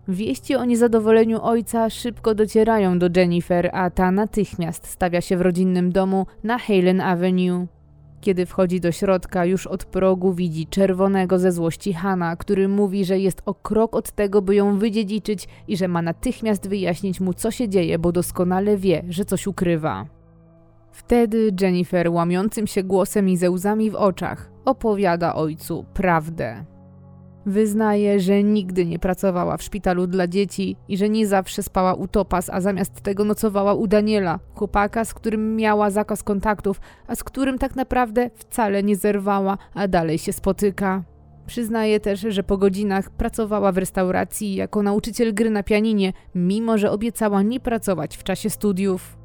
S1: Wieści o niezadowoleniu ojca szybko docierają do Jennifer, a ta natychmiast stawia się w rodzinnym domu na Halen Avenue. Kiedy wchodzi do środka, już od progu widzi czerwonego ze złości Hana, który mówi, że jest o krok od tego, by ją wydziedziczyć i że ma natychmiast wyjaśnić mu, co się dzieje, bo doskonale wie, że coś ukrywa. Wtedy Jennifer łamiącym się głosem i ze łzami w oczach opowiada ojcu prawdę. Wyznaje, że nigdy nie pracowała w szpitalu dla dzieci i że nie zawsze spała u Topas, a zamiast tego nocowała u Daniela, chłopaka, z którym miała zakaz kontaktów, a z którym tak naprawdę wcale nie zerwała, a dalej się spotyka. Przyznaje też, że po godzinach pracowała w restauracji jako nauczyciel gry na pianinie, mimo że obiecała nie pracować w czasie studiów.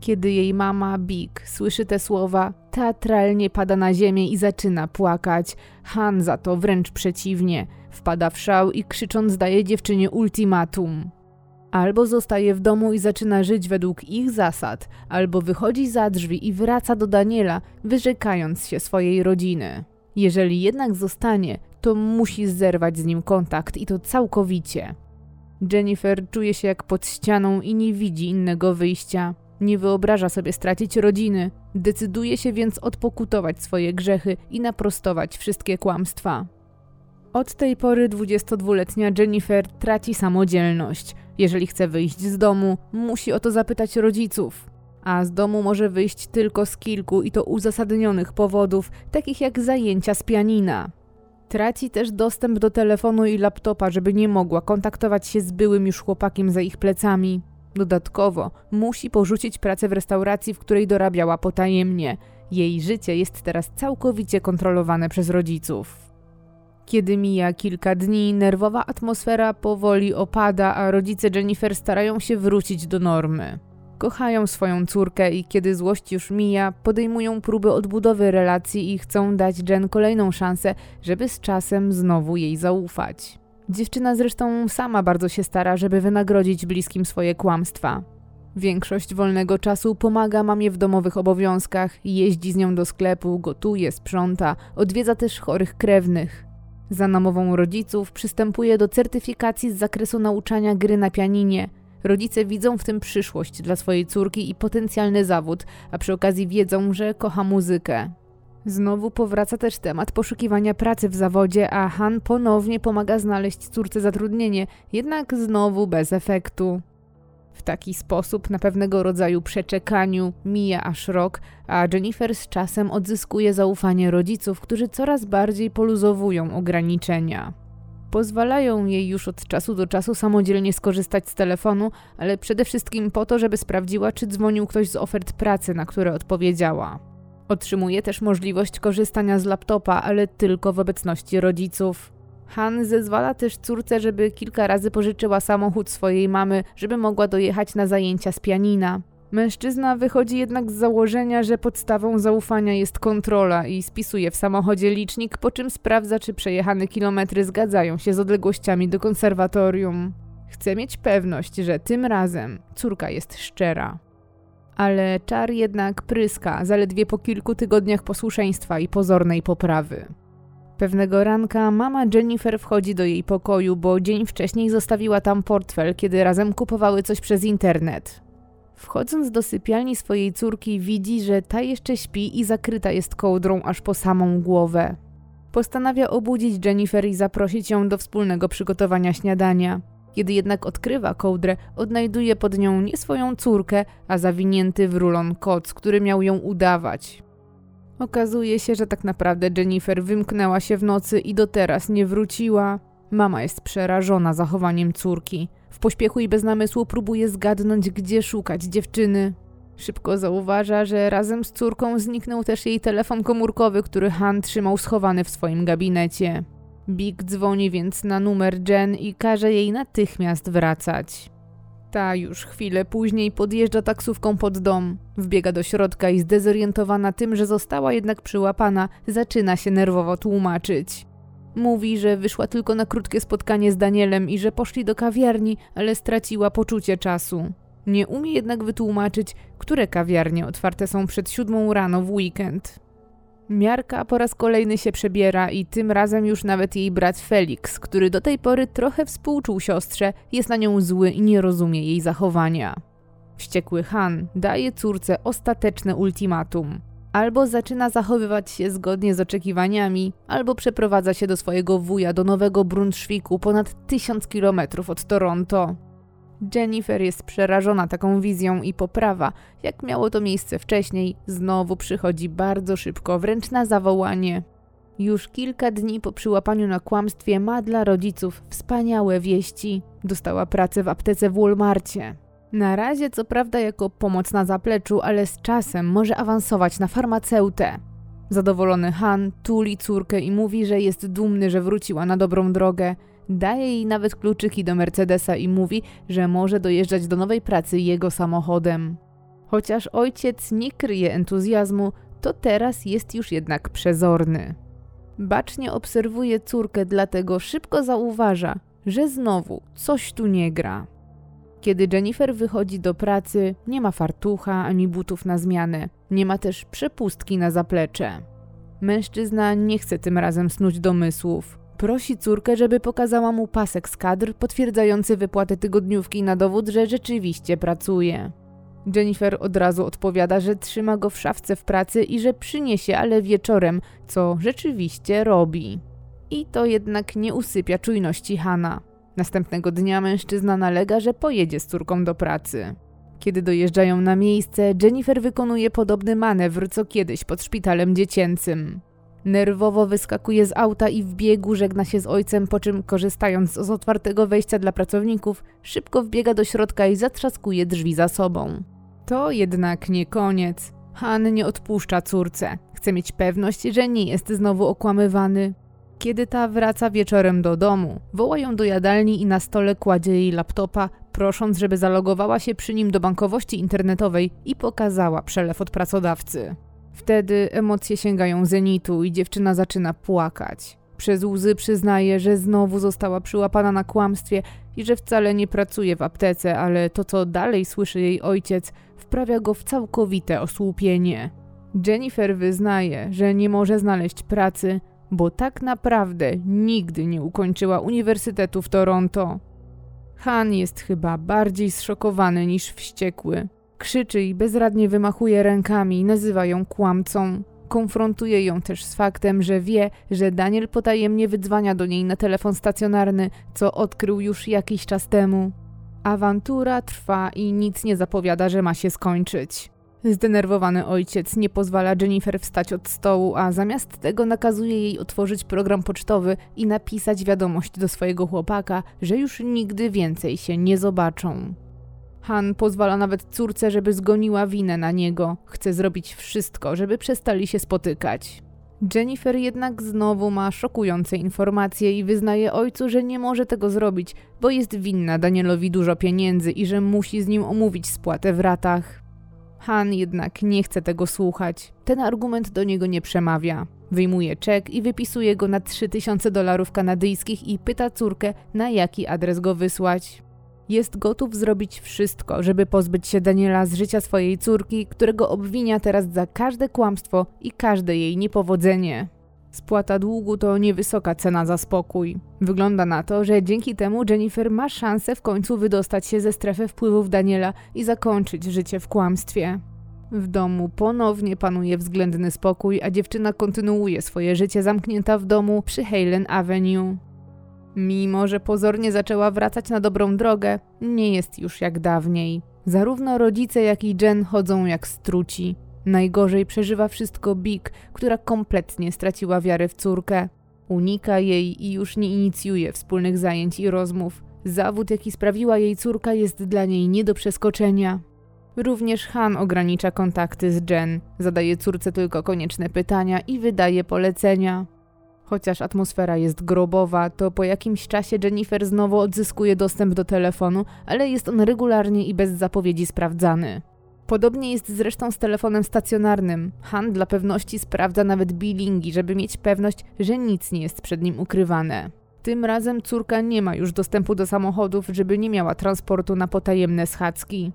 S1: Kiedy jej mama, Big, słyszy te słowa, teatralnie pada na ziemię i zaczyna płakać. Han za to wręcz przeciwnie. Wpada w szał i krzycząc daje dziewczynie ultimatum. Albo zostaje w domu i zaczyna żyć według ich zasad, albo wychodzi za drzwi i wraca do Daniela, wyrzekając się swojej rodziny. Jeżeli jednak zostanie, to musi zerwać z nim kontakt i to całkowicie. Jennifer czuje się jak pod ścianą i nie widzi innego wyjścia. Nie wyobraża sobie stracić rodziny, decyduje się więc odpokutować swoje grzechy i naprostować wszystkie kłamstwa. Od tej pory 22-letnia Jennifer traci samodzielność. Jeżeli chce wyjść z domu, musi o to zapytać rodziców. A z domu może wyjść tylko z kilku i to uzasadnionych powodów, takich jak zajęcia z pianina. Traci też dostęp do telefonu i laptopa, żeby nie mogła kontaktować się z byłym już chłopakiem za ich plecami. Dodatkowo musi porzucić pracę w restauracji, w której dorabiała potajemnie. Jej życie jest teraz całkowicie kontrolowane przez rodziców. Kiedy mija kilka dni, nerwowa atmosfera powoli opada, a rodzice Jennifer starają się wrócić do normy. Kochają swoją córkę i kiedy złość już mija, podejmują próby odbudowy relacji i chcą dać Jen kolejną szansę, żeby z czasem znowu jej zaufać. Dziewczyna zresztą sama bardzo się stara, żeby wynagrodzić bliskim swoje kłamstwa. Większość wolnego czasu pomaga mamie w domowych obowiązkach, jeździ z nią do sklepu, gotuje, sprząta, odwiedza też chorych krewnych. Za namową rodziców przystępuje do certyfikacji z zakresu nauczania gry na pianinie. Rodzice widzą w tym przyszłość dla swojej córki i potencjalny zawód, a przy okazji wiedzą, że kocha muzykę. Znowu powraca też temat poszukiwania pracy w zawodzie, a Han ponownie pomaga znaleźć córce zatrudnienie, jednak znowu bez efektu. W taki sposób, na pewnego rodzaju przeczekaniu, mija aż rok, a Jennifer z czasem odzyskuje zaufanie rodziców, którzy coraz bardziej poluzowują ograniczenia. Pozwalają jej już od czasu do czasu samodzielnie skorzystać z telefonu, ale przede wszystkim po to, żeby sprawdziła, czy dzwonił ktoś z ofert pracy, na które odpowiedziała. Otrzymuje też możliwość korzystania z laptopa, ale tylko w obecności rodziców. Han zezwala też córce, żeby kilka razy pożyczyła samochód swojej mamy, żeby mogła dojechać na zajęcia z pianina. Mężczyzna wychodzi jednak z założenia, że podstawą zaufania jest kontrola i spisuje w samochodzie licznik, po czym sprawdza, czy przejechane kilometry zgadzają się z odległościami do konserwatorium. Chce mieć pewność, że tym razem córka jest szczera ale czar jednak pryska zaledwie po kilku tygodniach posłuszeństwa i pozornej poprawy. Pewnego ranka mama Jennifer wchodzi do jej pokoju, bo dzień wcześniej zostawiła tam portfel, kiedy razem kupowały coś przez internet. Wchodząc do sypialni swojej córki, widzi, że ta jeszcze śpi i zakryta jest kołdrą aż po samą głowę. Postanawia obudzić Jennifer i zaprosić ją do wspólnego przygotowania śniadania. Kiedy jednak odkrywa kołdrę, odnajduje pod nią nie swoją córkę, a zawinięty w rulon koc, który miał ją udawać. Okazuje się, że tak naprawdę Jennifer wymknęła się w nocy i do teraz nie wróciła. Mama jest przerażona zachowaniem córki. W pośpiechu i bez namysłu próbuje zgadnąć, gdzie szukać dziewczyny. Szybko zauważa, że razem z córką zniknął też jej telefon komórkowy, który Han trzymał schowany w swoim gabinecie. Big dzwoni więc na numer Jen i każe jej natychmiast wracać. Ta już chwilę później podjeżdża taksówką pod dom. Wbiega do środka i zdezorientowana tym, że została jednak przyłapana, zaczyna się nerwowo tłumaczyć. Mówi, że wyszła tylko na krótkie spotkanie z Danielem i że poszli do kawiarni, ale straciła poczucie czasu. Nie umie jednak wytłumaczyć, które kawiarnie otwarte są przed siódmą rano w weekend. Miarka po raz kolejny się przebiera i tym razem już nawet jej brat Felix, który do tej pory trochę współczuł siostrze, jest na nią zły i nie rozumie jej zachowania. Wściekły Han daje córce ostateczne ultimatum. Albo zaczyna zachowywać się zgodnie z oczekiwaniami, albo przeprowadza się do swojego wuja do Nowego Brunswicku ponad tysiąc kilometrów od Toronto. Jennifer jest przerażona taką wizją i poprawa, jak miało to miejsce wcześniej, znowu przychodzi bardzo szybko, wręcz na zawołanie. Już kilka dni po przyłapaniu na kłamstwie ma dla rodziców wspaniałe wieści. Dostała pracę w aptece w Walmartie. Na razie co prawda jako pomoc na zapleczu, ale z czasem może awansować na farmaceutę. Zadowolony Han tuli córkę i mówi, że jest dumny, że wróciła na dobrą drogę. Daje jej nawet kluczyki do Mercedesa i mówi, że może dojeżdżać do nowej pracy jego samochodem. Chociaż ojciec nie kryje entuzjazmu, to teraz jest już jednak przezorny. Bacznie obserwuje córkę, dlatego szybko zauważa, że znowu coś tu nie gra. Kiedy Jennifer wychodzi do pracy, nie ma fartucha ani butów na zmianę, nie ma też przepustki na zaplecze. Mężczyzna nie chce tym razem snuć domysłów. Prosi córkę, żeby pokazała mu pasek z kadr potwierdzający wypłatę tygodniówki na dowód, że rzeczywiście pracuje. Jennifer od razu odpowiada, że trzyma go w szafce w pracy i że przyniesie, ale wieczorem, co rzeczywiście robi. I to jednak nie usypia czujności Hana. Następnego dnia mężczyzna nalega, że pojedzie z córką do pracy. Kiedy dojeżdżają na miejsce, Jennifer wykonuje podobny manewr co kiedyś pod szpitalem dziecięcym. Nerwowo wyskakuje z auta i w biegu żegna się z ojcem, po czym korzystając z otwartego wejścia dla pracowników, szybko wbiega do środka i zatrzaskuje drzwi za sobą. To jednak nie koniec. Han nie odpuszcza córce. Chce mieć pewność, że nie jest znowu okłamywany. Kiedy ta wraca wieczorem do domu, woła ją do jadalni i na stole kładzie jej laptopa, prosząc, żeby zalogowała się przy nim do bankowości internetowej i pokazała przelew od pracodawcy. Wtedy emocje sięgają zenitu i dziewczyna zaczyna płakać. Przez łzy przyznaje, że znowu została przyłapana na kłamstwie i że wcale nie pracuje w aptece, ale to, co dalej słyszy jej ojciec, wprawia go w całkowite osłupienie. Jennifer wyznaje, że nie może znaleźć pracy, bo tak naprawdę nigdy nie ukończyła Uniwersytetu w Toronto. Han jest chyba bardziej zszokowany niż wściekły. Krzyczy i bezradnie wymachuje rękami, nazywa ją kłamcą. Konfrontuje ją też z faktem, że wie, że Daniel potajemnie wydzwania do niej na telefon stacjonarny, co odkrył już jakiś czas temu. Awantura trwa i nic nie zapowiada, że ma się skończyć. Zdenerwowany ojciec nie pozwala Jennifer wstać od stołu, a zamiast tego nakazuje jej otworzyć program pocztowy i napisać wiadomość do swojego chłopaka, że już nigdy więcej się nie zobaczą. Han pozwala nawet córce, żeby zgoniła winę na niego. Chce zrobić wszystko, żeby przestali się spotykać. Jennifer jednak znowu ma szokujące informacje i wyznaje ojcu, że nie może tego zrobić, bo jest winna Danielowi dużo pieniędzy i że musi z nim omówić spłatę w ratach. Han jednak nie chce tego słuchać. Ten argument do niego nie przemawia. Wyjmuje czek i wypisuje go na 3000 dolarów kanadyjskich i pyta córkę, na jaki adres go wysłać. Jest gotów zrobić wszystko, żeby pozbyć się Daniela z życia swojej córki, którego obwinia teraz za każde kłamstwo i każde jej niepowodzenie. Spłata długu to niewysoka cena za spokój. Wygląda na to, że dzięki temu Jennifer ma szansę w końcu wydostać się ze strefy wpływów Daniela i zakończyć życie w kłamstwie. W domu ponownie panuje względny spokój, a dziewczyna kontynuuje swoje życie zamknięta w domu przy Halen Avenue. Mimo, że pozornie zaczęła wracać na dobrą drogę, nie jest już jak dawniej. Zarówno rodzice, jak i Jen chodzą jak struci. Najgorzej przeżywa wszystko Big, która kompletnie straciła wiarę w córkę. Unika jej i już nie inicjuje wspólnych zajęć i rozmów. Zawód, jaki sprawiła jej córka, jest dla niej nie do przeskoczenia. Również Han ogranicza kontakty z Jen, zadaje córce tylko konieczne pytania i wydaje polecenia. Chociaż atmosfera jest grobowa, to po jakimś czasie Jennifer znowu odzyskuje dostęp do telefonu, ale jest on regularnie i bez zapowiedzi sprawdzany. Podobnie jest zresztą z telefonem stacjonarnym. Han dla pewności sprawdza nawet billingi, żeby mieć pewność, że nic nie jest przed nim ukrywane. Tym razem córka nie ma już dostępu do samochodów, żeby nie miała transportu na potajemne schadzki.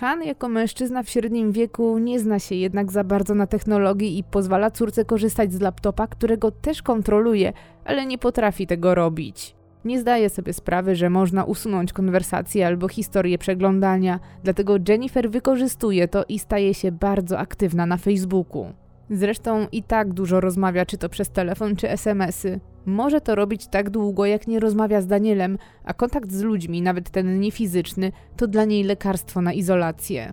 S1: Han jako mężczyzna w średnim wieku nie zna się jednak za bardzo na technologii i pozwala córce korzystać z laptopa, którego też kontroluje, ale nie potrafi tego robić. Nie zdaje sobie sprawy, że można usunąć konwersację albo historię przeglądania, dlatego Jennifer wykorzystuje to i staje się bardzo aktywna na Facebooku. Zresztą i tak dużo rozmawia, czy to przez telefon, czy SMS-y. Może to robić tak długo, jak nie rozmawia z Danielem, a kontakt z ludźmi, nawet ten niefizyczny, to dla niej lekarstwo na izolację.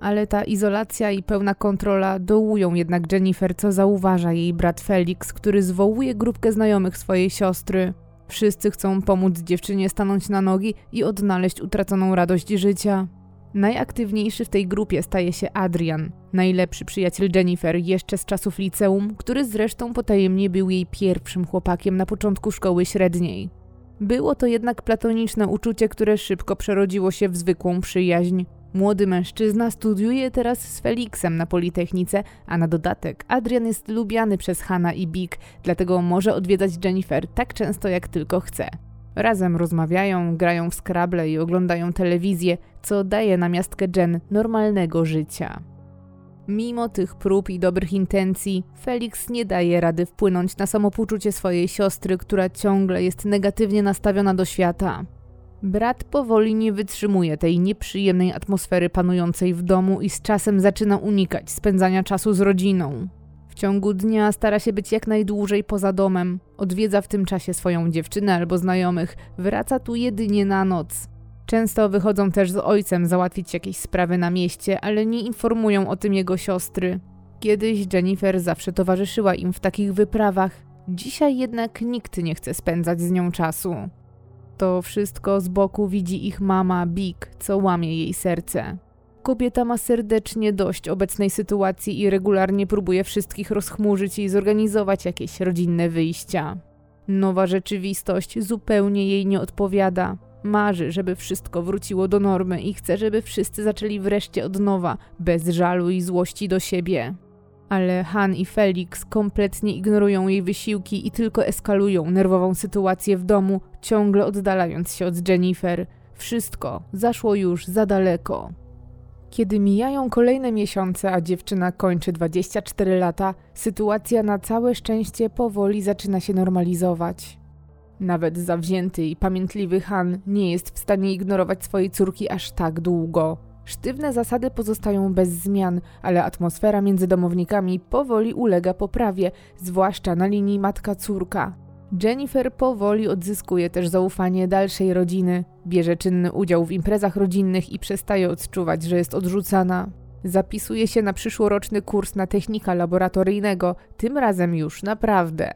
S1: Ale ta izolacja i pełna kontrola dołują jednak Jennifer, co zauważa jej brat Felix, który zwołuje grupkę znajomych swojej siostry. Wszyscy chcą pomóc dziewczynie stanąć na nogi i odnaleźć utraconą radość życia. Najaktywniejszy w tej grupie staje się Adrian, najlepszy przyjaciel Jennifer jeszcze z czasów liceum, który zresztą potajemnie był jej pierwszym chłopakiem na początku szkoły średniej. Było to jednak platoniczne uczucie, które szybko przerodziło się w zwykłą przyjaźń. Młody mężczyzna studiuje teraz z Felixem na Politechnice, a na dodatek Adrian jest lubiany przez Hanna i Big, dlatego może odwiedzać Jennifer tak często jak tylko chce. Razem rozmawiają, grają w skrable i oglądają telewizję, co daje na miastkę Jen normalnego życia. Mimo tych prób i dobrych intencji, Felix nie daje rady wpłynąć na samopoczucie swojej siostry, która ciągle jest negatywnie nastawiona do świata. Brat powoli nie wytrzymuje tej nieprzyjemnej atmosfery panującej w domu i z czasem zaczyna unikać spędzania czasu z rodziną. W ciągu dnia stara się być jak najdłużej poza domem, odwiedza w tym czasie swoją dziewczynę albo znajomych, wraca tu jedynie na noc. Często wychodzą też z ojcem załatwić jakieś sprawy na mieście, ale nie informują o tym jego siostry. Kiedyś Jennifer zawsze towarzyszyła im w takich wyprawach, dzisiaj jednak nikt nie chce spędzać z nią czasu. To wszystko z boku widzi ich mama Big, co łamie jej serce. Kobieta ma serdecznie dość obecnej sytuacji i regularnie próbuje wszystkich rozchmurzyć i zorganizować jakieś rodzinne wyjścia. Nowa rzeczywistość zupełnie jej nie odpowiada. Marzy, żeby wszystko wróciło do normy i chce, żeby wszyscy zaczęli wreszcie od nowa, bez żalu i złości do siebie. Ale Han i Felix kompletnie ignorują jej wysiłki i tylko eskalują nerwową sytuację w domu, ciągle oddalając się od Jennifer. Wszystko zaszło już za daleko. Kiedy mijają kolejne miesiące, a dziewczyna kończy 24 lata, sytuacja na całe szczęście powoli zaczyna się normalizować. Nawet zawzięty i pamiętliwy Han nie jest w stanie ignorować swojej córki aż tak długo. Sztywne zasady pozostają bez zmian, ale atmosfera między domownikami powoli ulega poprawie, zwłaszcza na linii matka-córka. Jennifer powoli odzyskuje też zaufanie dalszej rodziny, bierze czynny udział w imprezach rodzinnych i przestaje odczuwać, że jest odrzucana. Zapisuje się na przyszłoroczny kurs na technika laboratoryjnego, tym razem już naprawdę.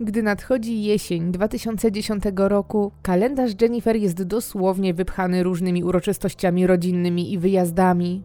S1: Gdy nadchodzi jesień 2010 roku, kalendarz Jennifer jest dosłownie wypchany różnymi uroczystościami rodzinnymi i wyjazdami.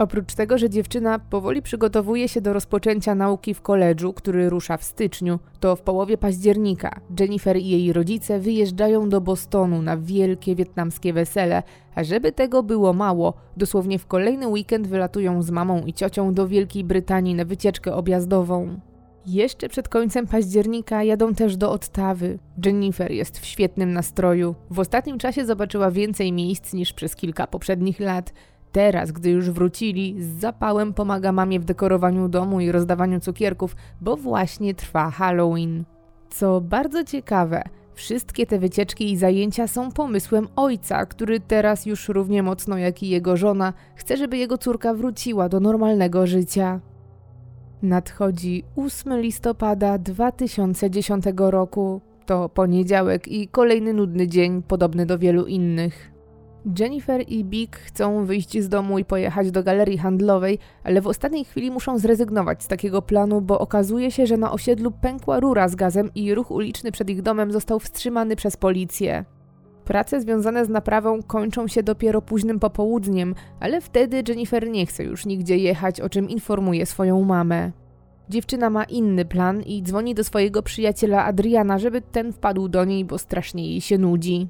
S1: Oprócz tego, że dziewczyna powoli przygotowuje się do rozpoczęcia nauki w koledżu, który rusza w styczniu, to w połowie października Jennifer i jej rodzice wyjeżdżają do Bostonu na wielkie wietnamskie wesele, a żeby tego było mało, dosłownie w kolejny weekend wylatują z mamą i ciocią do Wielkiej Brytanii na wycieczkę objazdową. Jeszcze przed końcem października jadą też do Ottawy. Jennifer jest w świetnym nastroju. W ostatnim czasie zobaczyła więcej miejsc niż przez kilka poprzednich lat. Teraz, gdy już wrócili, z zapałem pomaga mamie w dekorowaniu domu i rozdawaniu cukierków, bo właśnie trwa Halloween. Co bardzo ciekawe, wszystkie te wycieczki i zajęcia są pomysłem ojca, który teraz już równie mocno jak i jego żona chce, żeby jego córka wróciła do normalnego życia. Nadchodzi 8 listopada 2010 roku. To poniedziałek i kolejny nudny dzień, podobny do wielu innych. Jennifer i Big chcą wyjść z domu i pojechać do galerii handlowej, ale w ostatniej chwili muszą zrezygnować z takiego planu, bo okazuje się, że na osiedlu pękła rura z gazem i ruch uliczny przed ich domem został wstrzymany przez policję. Prace związane z naprawą kończą się dopiero późnym popołudniem, ale wtedy Jennifer nie chce już nigdzie jechać, o czym informuje swoją mamę. Dziewczyna ma inny plan i dzwoni do swojego przyjaciela Adriana, żeby ten wpadł do niej, bo strasznie jej się nudzi.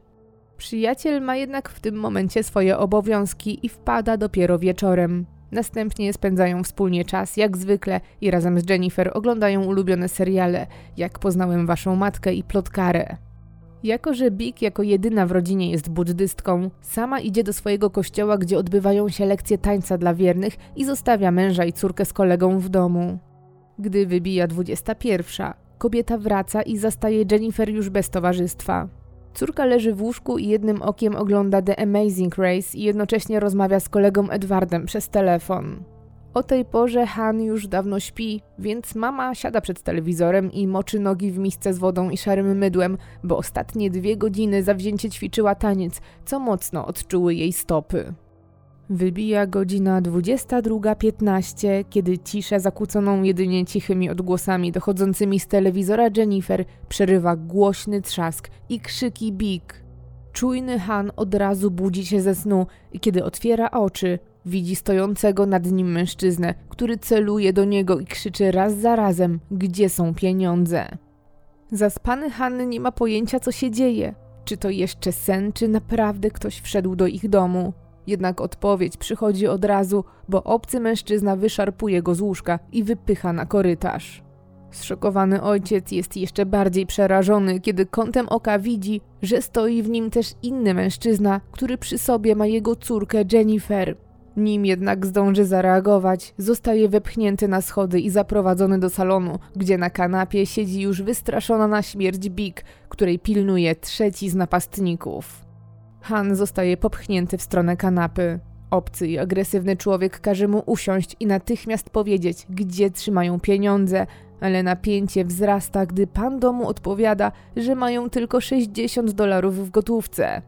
S1: Przyjaciel ma jednak w tym momencie swoje obowiązki i wpada dopiero wieczorem. Następnie spędzają wspólnie czas, jak zwykle, i razem z Jennifer oglądają ulubione seriale, jak poznałem waszą matkę i plotkarę. Jako, że Big jako jedyna w rodzinie jest buddystką, sama idzie do swojego kościoła, gdzie odbywają się lekcje tańca dla wiernych i zostawia męża i córkę z kolegą w domu. Gdy wybija 21, kobieta wraca i zastaje Jennifer już bez towarzystwa. Córka leży w łóżku i jednym okiem ogląda The Amazing Race i jednocześnie rozmawia z kolegą Edwardem przez telefon. O tej porze Han już dawno śpi, więc mama siada przed telewizorem i moczy nogi w misce z wodą i szarym mydłem, bo ostatnie dwie godziny zawzięcie ćwiczyła taniec, co mocno odczuły jej stopy. Wybija godzina 22.15, kiedy ciszę zakłóconą jedynie cichymi odgłosami dochodzącymi z telewizora Jennifer przerywa głośny trzask i krzyki Big. Czujny Han od razu budzi się ze snu i kiedy otwiera oczy, widzi stojącego nad nim mężczyznę, który celuje do niego i krzyczy raz za razem, gdzie są pieniądze. Zaspany Han nie ma pojęcia, co się dzieje. Czy to jeszcze sen, czy naprawdę ktoś wszedł do ich domu. Jednak odpowiedź przychodzi od razu, bo obcy mężczyzna wyszarpuje go z łóżka i wypycha na korytarz. Zszokowany ojciec jest jeszcze bardziej przerażony, kiedy kątem oka widzi, że stoi w nim też inny mężczyzna, który przy sobie ma jego córkę Jennifer. Nim jednak zdąży zareagować, zostaje wepchnięty na schody i zaprowadzony do salonu, gdzie na kanapie siedzi już wystraszona na śmierć Big, której pilnuje trzeci z napastników. Han zostaje popchnięty w stronę kanapy. Obcy i agresywny człowiek każe mu usiąść i natychmiast powiedzieć, gdzie trzymają pieniądze, ale napięcie wzrasta, gdy pan domu odpowiada, że mają tylko 60 dolarów w gotówce.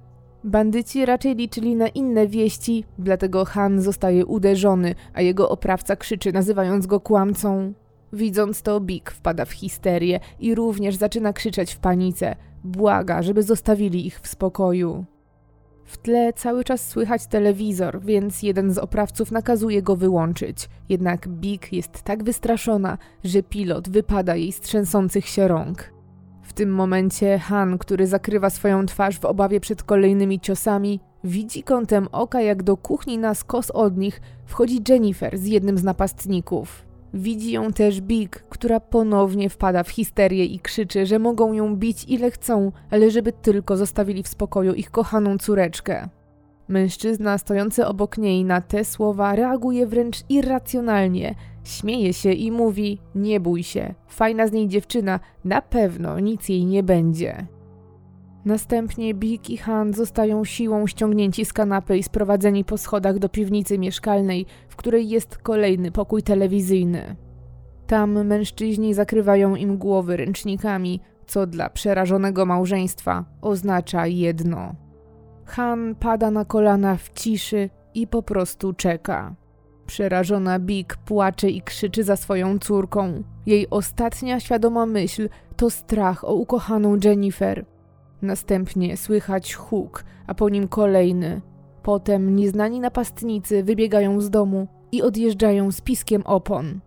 S1: Bandyci raczej liczyli na inne wieści, dlatego Han zostaje uderzony, a jego oprawca krzyczy, nazywając go kłamcą. Widząc to, Big wpada w histerię i również zaczyna krzyczeć w panice. Błaga, żeby zostawili ich w spokoju. W tle cały czas słychać telewizor, więc jeden z oprawców nakazuje go wyłączyć. Jednak Big jest tak wystraszona, że pilot wypada jej z trzęsących się rąk. W tym momencie Han, który zakrywa swoją twarz w obawie przed kolejnymi ciosami, widzi kątem oka, jak do kuchni na skos od nich wchodzi Jennifer z jednym z napastników. Widzi ją też Big, która ponownie wpada w histerię i krzyczy, że mogą ją bić ile chcą, ale żeby tylko zostawili w spokoju ich kochaną córeczkę. Mężczyzna stojący obok niej na te słowa reaguje wręcz irracjonalnie. Śmieje się i mówi: Nie bój się, fajna z niej dziewczyna, na pewno nic jej nie będzie. Następnie Big i Han zostają siłą ściągnięci z kanapy i sprowadzeni po schodach do piwnicy mieszkalnej, w której jest kolejny pokój telewizyjny. Tam mężczyźni zakrywają im głowy ręcznikami, co dla przerażonego małżeństwa oznacza jedno. Han pada na kolana w ciszy i po prostu czeka. Przerażona Big płacze i krzyczy za swoją córką. Jej ostatnia świadoma myśl to strach o ukochaną Jennifer. Następnie słychać huk, a po nim kolejny. Potem nieznani napastnicy wybiegają z domu i odjeżdżają z piskiem opon.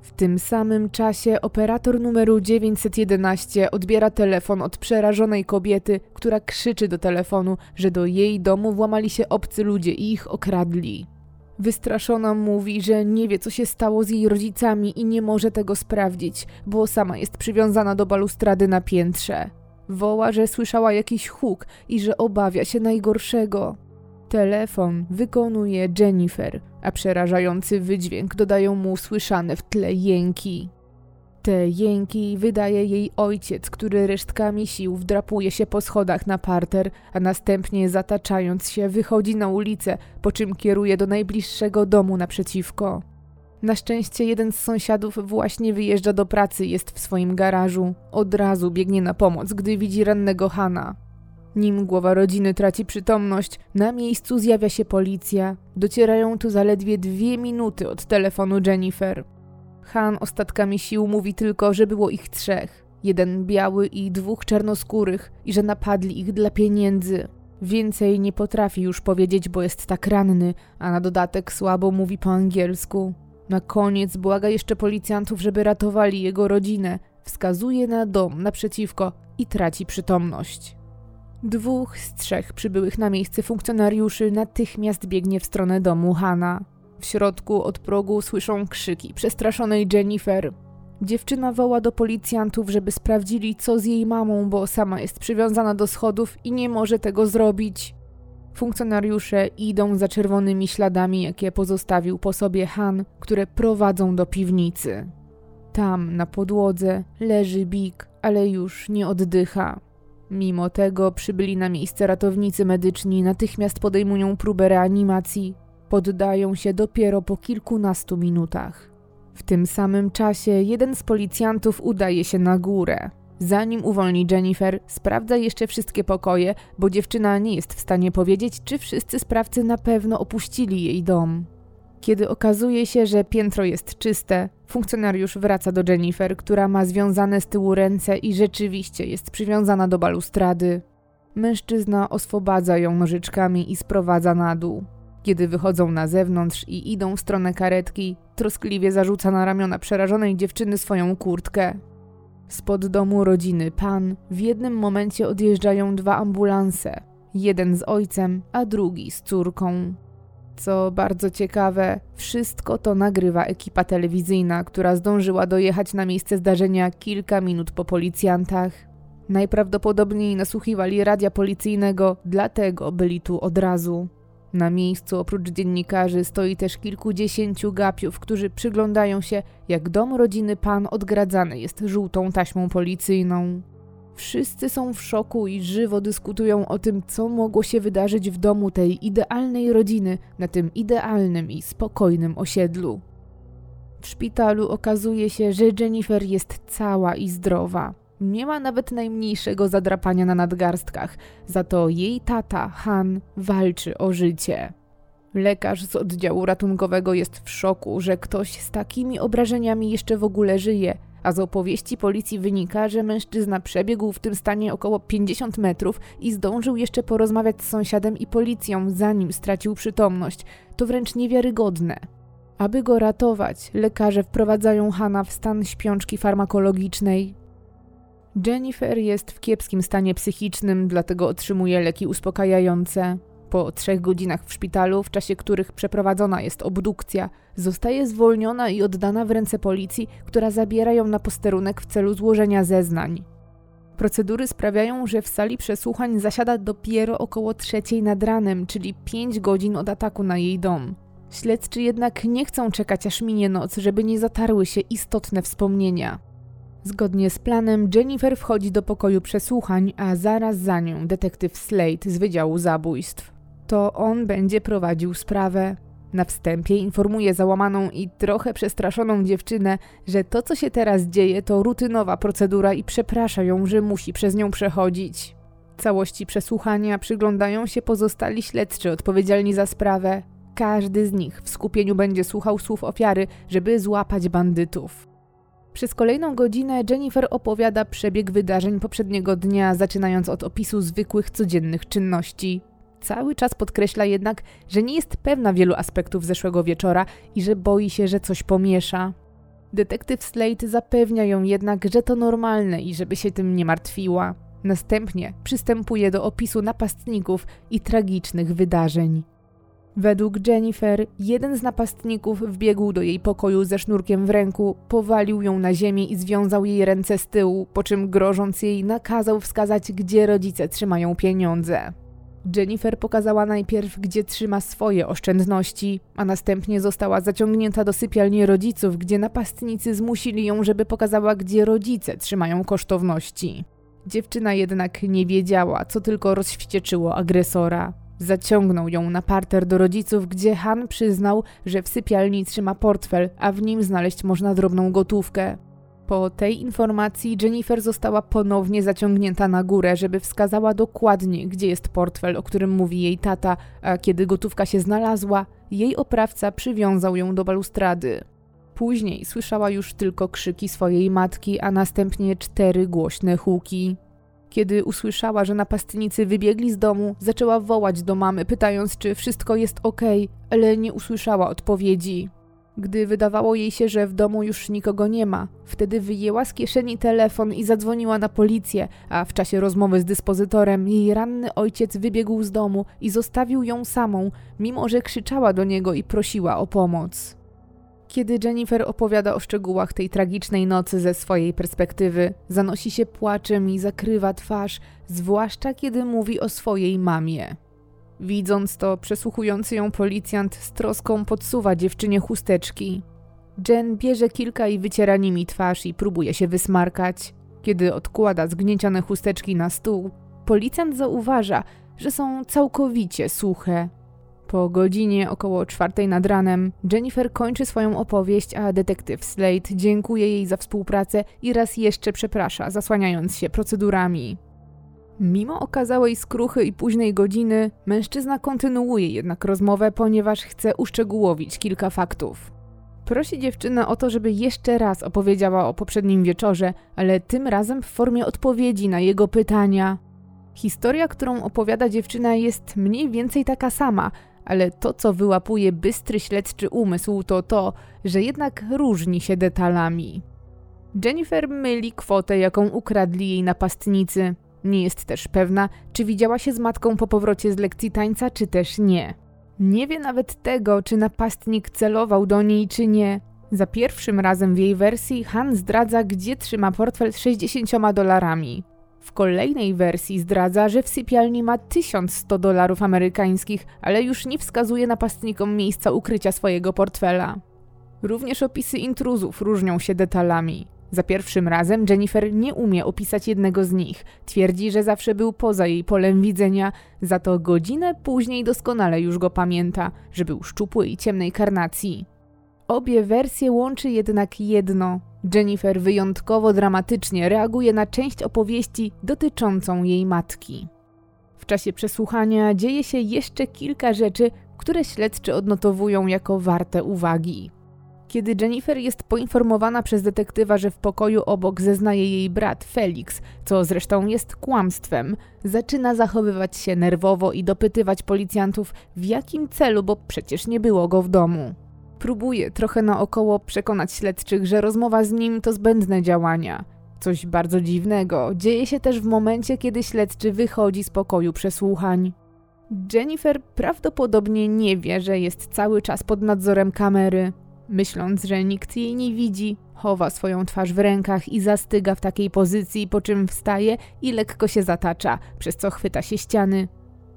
S1: W tym samym czasie operator numeru 911 odbiera telefon od przerażonej kobiety, która krzyczy do telefonu, że do jej domu włamali się obcy ludzie i ich okradli. Wystraszona mówi, że nie wie, co się stało z jej rodzicami i nie może tego sprawdzić, bo sama jest przywiązana do balustrady na piętrze. Woła, że słyszała jakiś huk i że obawia się najgorszego. Telefon wykonuje Jennifer, a przerażający wydźwięk dodają mu słyszane w tle jęki. Te jęki wydaje jej ojciec, który resztkami sił wdrapuje się po schodach na parter, a następnie zataczając się wychodzi na ulicę, po czym kieruje do najbliższego domu naprzeciwko. Na szczęście jeden z sąsiadów właśnie wyjeżdża do pracy, jest w swoim garażu. Od razu biegnie na pomoc, gdy widzi rannego Hana. Nim głowa rodziny traci przytomność, na miejscu zjawia się policja. Docierają tu zaledwie dwie minuty od telefonu Jennifer. Han ostatkami sił mówi tylko, że było ich trzech. Jeden biały i dwóch czarnoskórych i że napadli ich dla pieniędzy. Więcej nie potrafi już powiedzieć, bo jest tak ranny, a na dodatek słabo mówi po angielsku. Na koniec błaga jeszcze policjantów, żeby ratowali jego rodzinę. Wskazuje na dom naprzeciwko i traci przytomność. Dwóch z trzech przybyłych na miejsce funkcjonariuszy natychmiast biegnie w stronę domu Hana. W środku od progu słyszą krzyki przestraszonej Jennifer. Dziewczyna woła do policjantów, żeby sprawdzili, co z jej mamą, bo sama jest przywiązana do schodów i nie może tego zrobić. Funkcjonariusze idą za czerwonymi śladami, jakie pozostawił po sobie Han, które prowadzą do piwnicy. Tam, na podłodze, leży Big, ale już nie oddycha. Mimo tego przybyli na miejsce ratownicy medyczni, natychmiast podejmują próbę reanimacji. Poddają się dopiero po kilkunastu minutach. W tym samym czasie jeden z policjantów udaje się na górę. Zanim uwolni Jennifer, sprawdza jeszcze wszystkie pokoje, bo dziewczyna nie jest w stanie powiedzieć, czy wszyscy sprawcy na pewno opuścili jej dom. Kiedy okazuje się, że piętro jest czyste, funkcjonariusz wraca do Jennifer, która ma związane z tyłu ręce i rzeczywiście jest przywiązana do balustrady. Mężczyzna oswobadza ją nożyczkami i sprowadza na dół. Kiedy wychodzą na zewnątrz i idą w stronę karetki, troskliwie zarzuca na ramiona przerażonej dziewczyny swoją kurtkę. Spod domu rodziny Pan w jednym momencie odjeżdżają dwa ambulanse. Jeden z ojcem, a drugi z córką. Co bardzo ciekawe, wszystko to nagrywa ekipa telewizyjna, która zdążyła dojechać na miejsce zdarzenia kilka minut po policjantach. Najprawdopodobniej nasłuchiwali radia policyjnego, dlatego byli tu od razu. Na miejscu oprócz dziennikarzy stoi też kilkudziesięciu gapiów, którzy przyglądają się, jak dom rodziny Pan odgradzany jest żółtą taśmą policyjną. Wszyscy są w szoku i żywo dyskutują o tym, co mogło się wydarzyć w domu tej idealnej rodziny na tym idealnym i spokojnym osiedlu. W szpitalu okazuje się, że Jennifer jest cała i zdrowa. Nie ma nawet najmniejszego zadrapania na nadgarstkach, za to jej tata, Han, walczy o życie. Lekarz z oddziału ratunkowego jest w szoku, że ktoś z takimi obrażeniami jeszcze w ogóle żyje, a z opowieści policji wynika, że mężczyzna przebiegł w tym stanie około 50 metrów i zdążył jeszcze porozmawiać z sąsiadem i policją, zanim stracił przytomność. To wręcz niewiarygodne. Aby go ratować, lekarze wprowadzają Hana w stan śpiączki farmakologicznej, Jennifer jest w kiepskim stanie psychicznym, dlatego otrzymuje leki uspokajające. Po trzech godzinach w szpitalu, w czasie których przeprowadzona jest obdukcja, zostaje zwolniona i oddana w ręce policji, która zabiera ją na posterunek w celu złożenia zeznań. Procedury sprawiają, że w sali przesłuchań zasiada dopiero około trzeciej nad ranem, czyli pięć godzin od ataku na jej dom. Śledczy jednak nie chcą czekać aż minie noc, żeby nie zatarły się istotne wspomnienia. Zgodnie z planem Jennifer wchodzi do pokoju przesłuchań, a zaraz za nią detektyw Slade z Wydziału Zabójstw. To on będzie prowadził sprawę. Na wstępie informuje załamaną i trochę przestraszoną dziewczynę, że to, co się teraz dzieje, to rutynowa procedura i przeprasza ją, że musi przez nią przechodzić. Całości przesłuchania przyglądają się pozostali śledczy odpowiedzialni za sprawę. Każdy z nich w skupieniu będzie słuchał słów ofiary, żeby złapać bandytów. Przez kolejną godzinę Jennifer opowiada przebieg wydarzeń poprzedniego dnia, zaczynając od opisu zwykłych codziennych czynności. Cały czas podkreśla jednak, że nie jest pewna wielu aspektów zeszłego wieczora i że boi się, że coś pomiesza. Detektyw Slate zapewnia ją jednak, że to normalne i żeby się tym nie martwiła. Następnie przystępuje do opisu napastników i tragicznych wydarzeń. Według Jennifer, jeden z napastników wbiegł do jej pokoju ze sznurkiem w ręku, powalił ją na ziemię i związał jej ręce z tyłu, po czym grożąc jej nakazał wskazać, gdzie rodzice trzymają pieniądze. Jennifer pokazała najpierw, gdzie trzyma swoje oszczędności, a następnie została zaciągnięta do sypialni rodziców, gdzie napastnicy zmusili ją, żeby pokazała, gdzie rodzice trzymają kosztowności. Dziewczyna jednak nie wiedziała, co tylko rozwścieczyło agresora. Zaciągnął ją na parter do rodziców, gdzie Han przyznał, że w sypialni trzyma portfel, a w nim znaleźć można drobną gotówkę. Po tej informacji Jennifer została ponownie zaciągnięta na górę, żeby wskazała dokładnie, gdzie jest portfel, o którym mówi jej tata, a kiedy gotówka się znalazła, jej oprawca przywiązał ją do balustrady. Później słyszała już tylko krzyki swojej matki, a następnie cztery głośne huki. Kiedy usłyszała, że napastnicy wybiegli z domu, zaczęła wołać do mamy, pytając, czy wszystko jest ok, ale nie usłyszała odpowiedzi. Gdy wydawało jej się, że w domu już nikogo nie ma, wtedy wyjęła z kieszeni telefon i zadzwoniła na policję, a w czasie rozmowy z dyspozytorem jej ranny ojciec wybiegł z domu i zostawił ją samą, mimo że krzyczała do niego i prosiła o pomoc. Kiedy Jennifer opowiada o szczegółach tej tragicznej nocy ze swojej perspektywy, zanosi się płaczem i zakrywa twarz, zwłaszcza kiedy mówi o swojej mamie. Widząc to, przesłuchujący ją policjant z troską podsuwa dziewczynie chusteczki. Jen bierze kilka i wyciera nimi twarz i próbuje się wysmarkać. Kiedy odkłada zgniecione chusteczki na stół, policjant zauważa, że są całkowicie suche. Po godzinie około czwartej nad ranem Jennifer kończy swoją opowieść, a detektyw Slade dziękuje jej za współpracę i raz jeszcze przeprasza, zasłaniając się procedurami. Mimo okazałej skruchy i późnej godziny, mężczyzna kontynuuje jednak rozmowę, ponieważ chce uszczegółowić kilka faktów. Prosi dziewczynę o to, żeby jeszcze raz opowiedziała o poprzednim wieczorze, ale tym razem w formie odpowiedzi na jego pytania. Historia, którą opowiada dziewczyna, jest mniej więcej taka sama, ale to, co wyłapuje bystry śledczy umysł, to to, że jednak różni się detalami. Jennifer myli kwotę, jaką ukradli jej napastnicy. Nie jest też pewna, czy widziała się z matką po powrocie z lekcji tańca, czy też nie. Nie wie nawet tego, czy napastnik celował do niej, czy nie. Za pierwszym razem w jej wersji Han zdradza, gdzie trzyma portfel z 60 dolarami. W kolejnej wersji zdradza, że w sypialni ma 1100 dolarów amerykańskich, ale już nie wskazuje napastnikom miejsca ukrycia swojego portfela. Również opisy intruzów różnią się detalami. Za pierwszym razem Jennifer nie umie opisać jednego z nich. Twierdzi, że zawsze był poza jej polem widzenia, za to godzinę później doskonale już go pamięta, że był szczupły i ciemnej karnacji. Obie wersje łączy jednak jedno. Jennifer wyjątkowo dramatycznie reaguje na część opowieści dotyczącą jej matki. W czasie przesłuchania dzieje się jeszcze kilka rzeczy, które śledczy odnotowują jako warte uwagi. Kiedy Jennifer jest poinformowana przez detektywa, że w pokoju obok zeznaje jej brat Felix, co zresztą jest kłamstwem, zaczyna zachowywać się nerwowo i dopytywać policjantów w jakim celu, bo przecież nie było go w domu. Próbuje trochę naokoło przekonać śledczych, że rozmowa z nim to zbędne działania. Coś bardzo dziwnego dzieje się też w momencie, kiedy śledczy wychodzi z pokoju przesłuchań. Jennifer prawdopodobnie nie wie, że jest cały czas pod nadzorem kamery. Myśląc, że nikt jej nie widzi, chowa swoją twarz w rękach i zastyga w takiej pozycji, po czym wstaje i lekko się zatacza, przez co chwyta się ściany.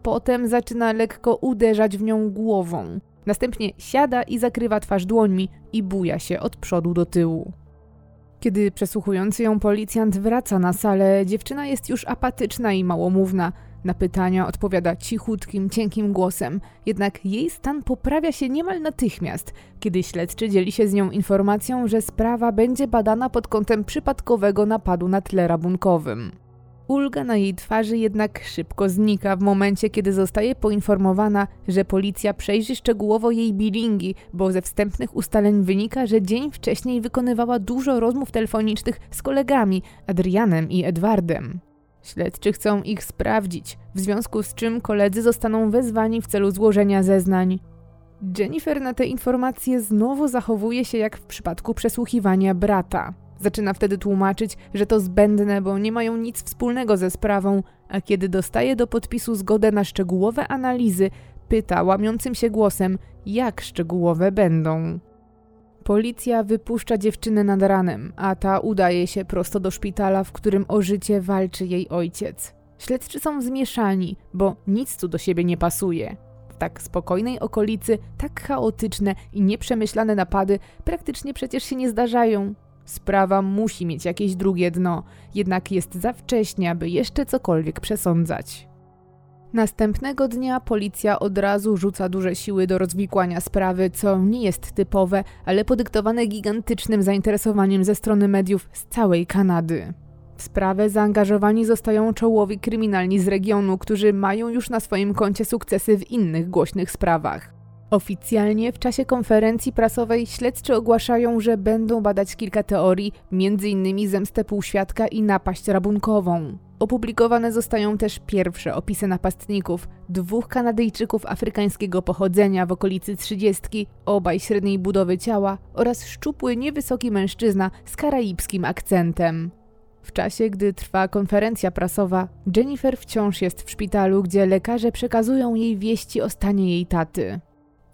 S1: Potem zaczyna lekko uderzać w nią głową. Następnie siada i zakrywa twarz dłońmi i buja się od przodu do tyłu. Kiedy przesłuchujący ją policjant wraca na salę, dziewczyna jest już apatyczna i małomówna. Na pytania odpowiada cichutkim, cienkim głosem, jednak jej stan poprawia się niemal natychmiast, kiedy śledczy dzieli się z nią informacją, że sprawa będzie badana pod kątem przypadkowego napadu na tle rabunkowym. Ulga na jej twarzy jednak szybko znika w momencie, kiedy zostaje poinformowana, że policja przejrzy szczegółowo jej bilingi, bo ze wstępnych ustaleń wynika, że dzień wcześniej wykonywała dużo rozmów telefonicznych z kolegami Adrianem i Edwardem. Śledczy chcą ich sprawdzić, w związku z czym koledzy zostaną wezwani w celu złożenia zeznań. Jennifer na te informacje znowu zachowuje się jak w przypadku przesłuchiwania brata. Zaczyna wtedy tłumaczyć, że to zbędne, bo nie mają nic wspólnego ze sprawą, a kiedy dostaje do podpisu zgodę na szczegółowe analizy, pyta łamiącym się głosem, jak szczegółowe będą. Policja wypuszcza dziewczynę nad ranem, a ta udaje się prosto do szpitala, w którym o życie walczy jej ojciec. Śledczy są zmieszani, bo nic tu do siebie nie pasuje. W tak spokojnej okolicy, tak chaotyczne i nieprzemyślane napady praktycznie przecież się nie zdarzają. Sprawa musi mieć jakieś drugie dno, jednak jest za wcześnie, aby jeszcze cokolwiek przesądzać. Następnego dnia policja od razu rzuca duże siły do rozwikłania sprawy, co nie jest typowe, ale podyktowane gigantycznym zainteresowaniem ze strony mediów z całej Kanady. W sprawę zaangażowani zostają czołowi kryminalni z regionu, którzy mają już na swoim koncie sukcesy w innych głośnych sprawach. Oficjalnie w czasie konferencji prasowej śledczy ogłaszają, że będą badać kilka teorii, m.in. zemstę półświadka i napaść rabunkową. Opublikowane zostają też pierwsze opisy napastników, dwóch Kanadyjczyków afrykańskiego pochodzenia w okolicy trzydziestki, obaj średniej budowy ciała oraz szczupły, niewysoki mężczyzna z karaibskim akcentem. W czasie, gdy trwa konferencja prasowa, Jennifer wciąż jest w szpitalu, gdzie lekarze przekazują jej wieści o stanie jej taty.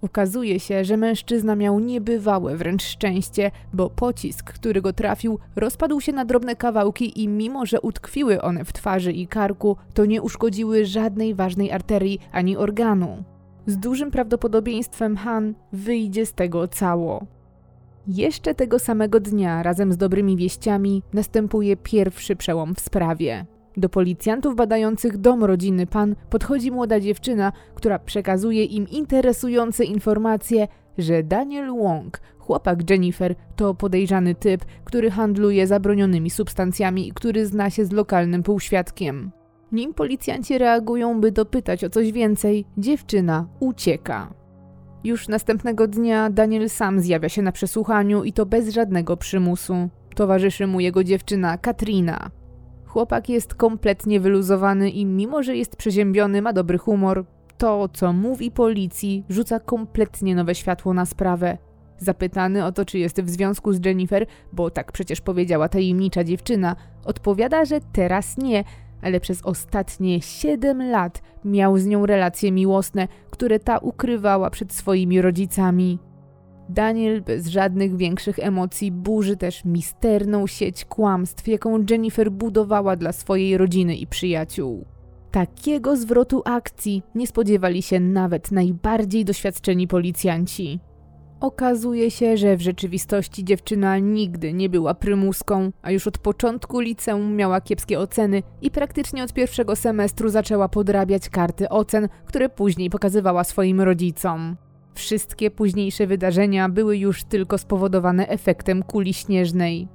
S1: Okazuje się, że mężczyzna miał niebywałe wręcz szczęście, bo pocisk, który go trafił, rozpadł się na drobne kawałki i mimo, że utkwiły one w twarzy i karku, to nie uszkodziły żadnej ważnej arterii ani organu. Z dużym prawdopodobieństwem Han wyjdzie z tego cało. Jeszcze tego samego dnia, razem z dobrymi wieściami, następuje pierwszy przełom w sprawie. Do policjantów badających dom rodziny pan podchodzi młoda dziewczyna, która przekazuje im interesujące informacje, że Daniel Wong, chłopak Jennifer, to podejrzany typ, który handluje zabronionymi substancjami i który zna się z lokalnym półświadkiem. Nim policjanci reagują, by dopytać o coś więcej, dziewczyna ucieka. Już następnego dnia Daniel sam zjawia się na przesłuchaniu i to bez żadnego przymusu. Towarzyszy mu jego dziewczyna Katrina. Chłopak jest kompletnie wyluzowany i mimo, że jest przeziębiony, ma dobry humor, to, co mówi policji, rzuca kompletnie nowe światło na sprawę. Zapytany o to, czy jest w związku z Jennifer, bo tak przecież powiedziała tajemnicza dziewczyna, odpowiada, że teraz nie, ale przez ostatnie 7 lat miał z nią relacje miłosne, które ta ukrywała przed swoimi rodzicami. Daniel bez żadnych większych emocji burzy też misterną sieć kłamstw, jaką Jennifer budowała dla swojej rodziny i przyjaciół. Takiego zwrotu akcji nie spodziewali się nawet najbardziej doświadczeni policjanci. Okazuje się, że w rzeczywistości dziewczyna nigdy nie była prymuską, a już od początku liceum miała kiepskie oceny i praktycznie od pierwszego semestru zaczęła podrabiać karty ocen, które później pokazywała swoim rodzicom. Wszystkie późniejsze wydarzenia były już tylko spowodowane efektem kuli śnieżnej.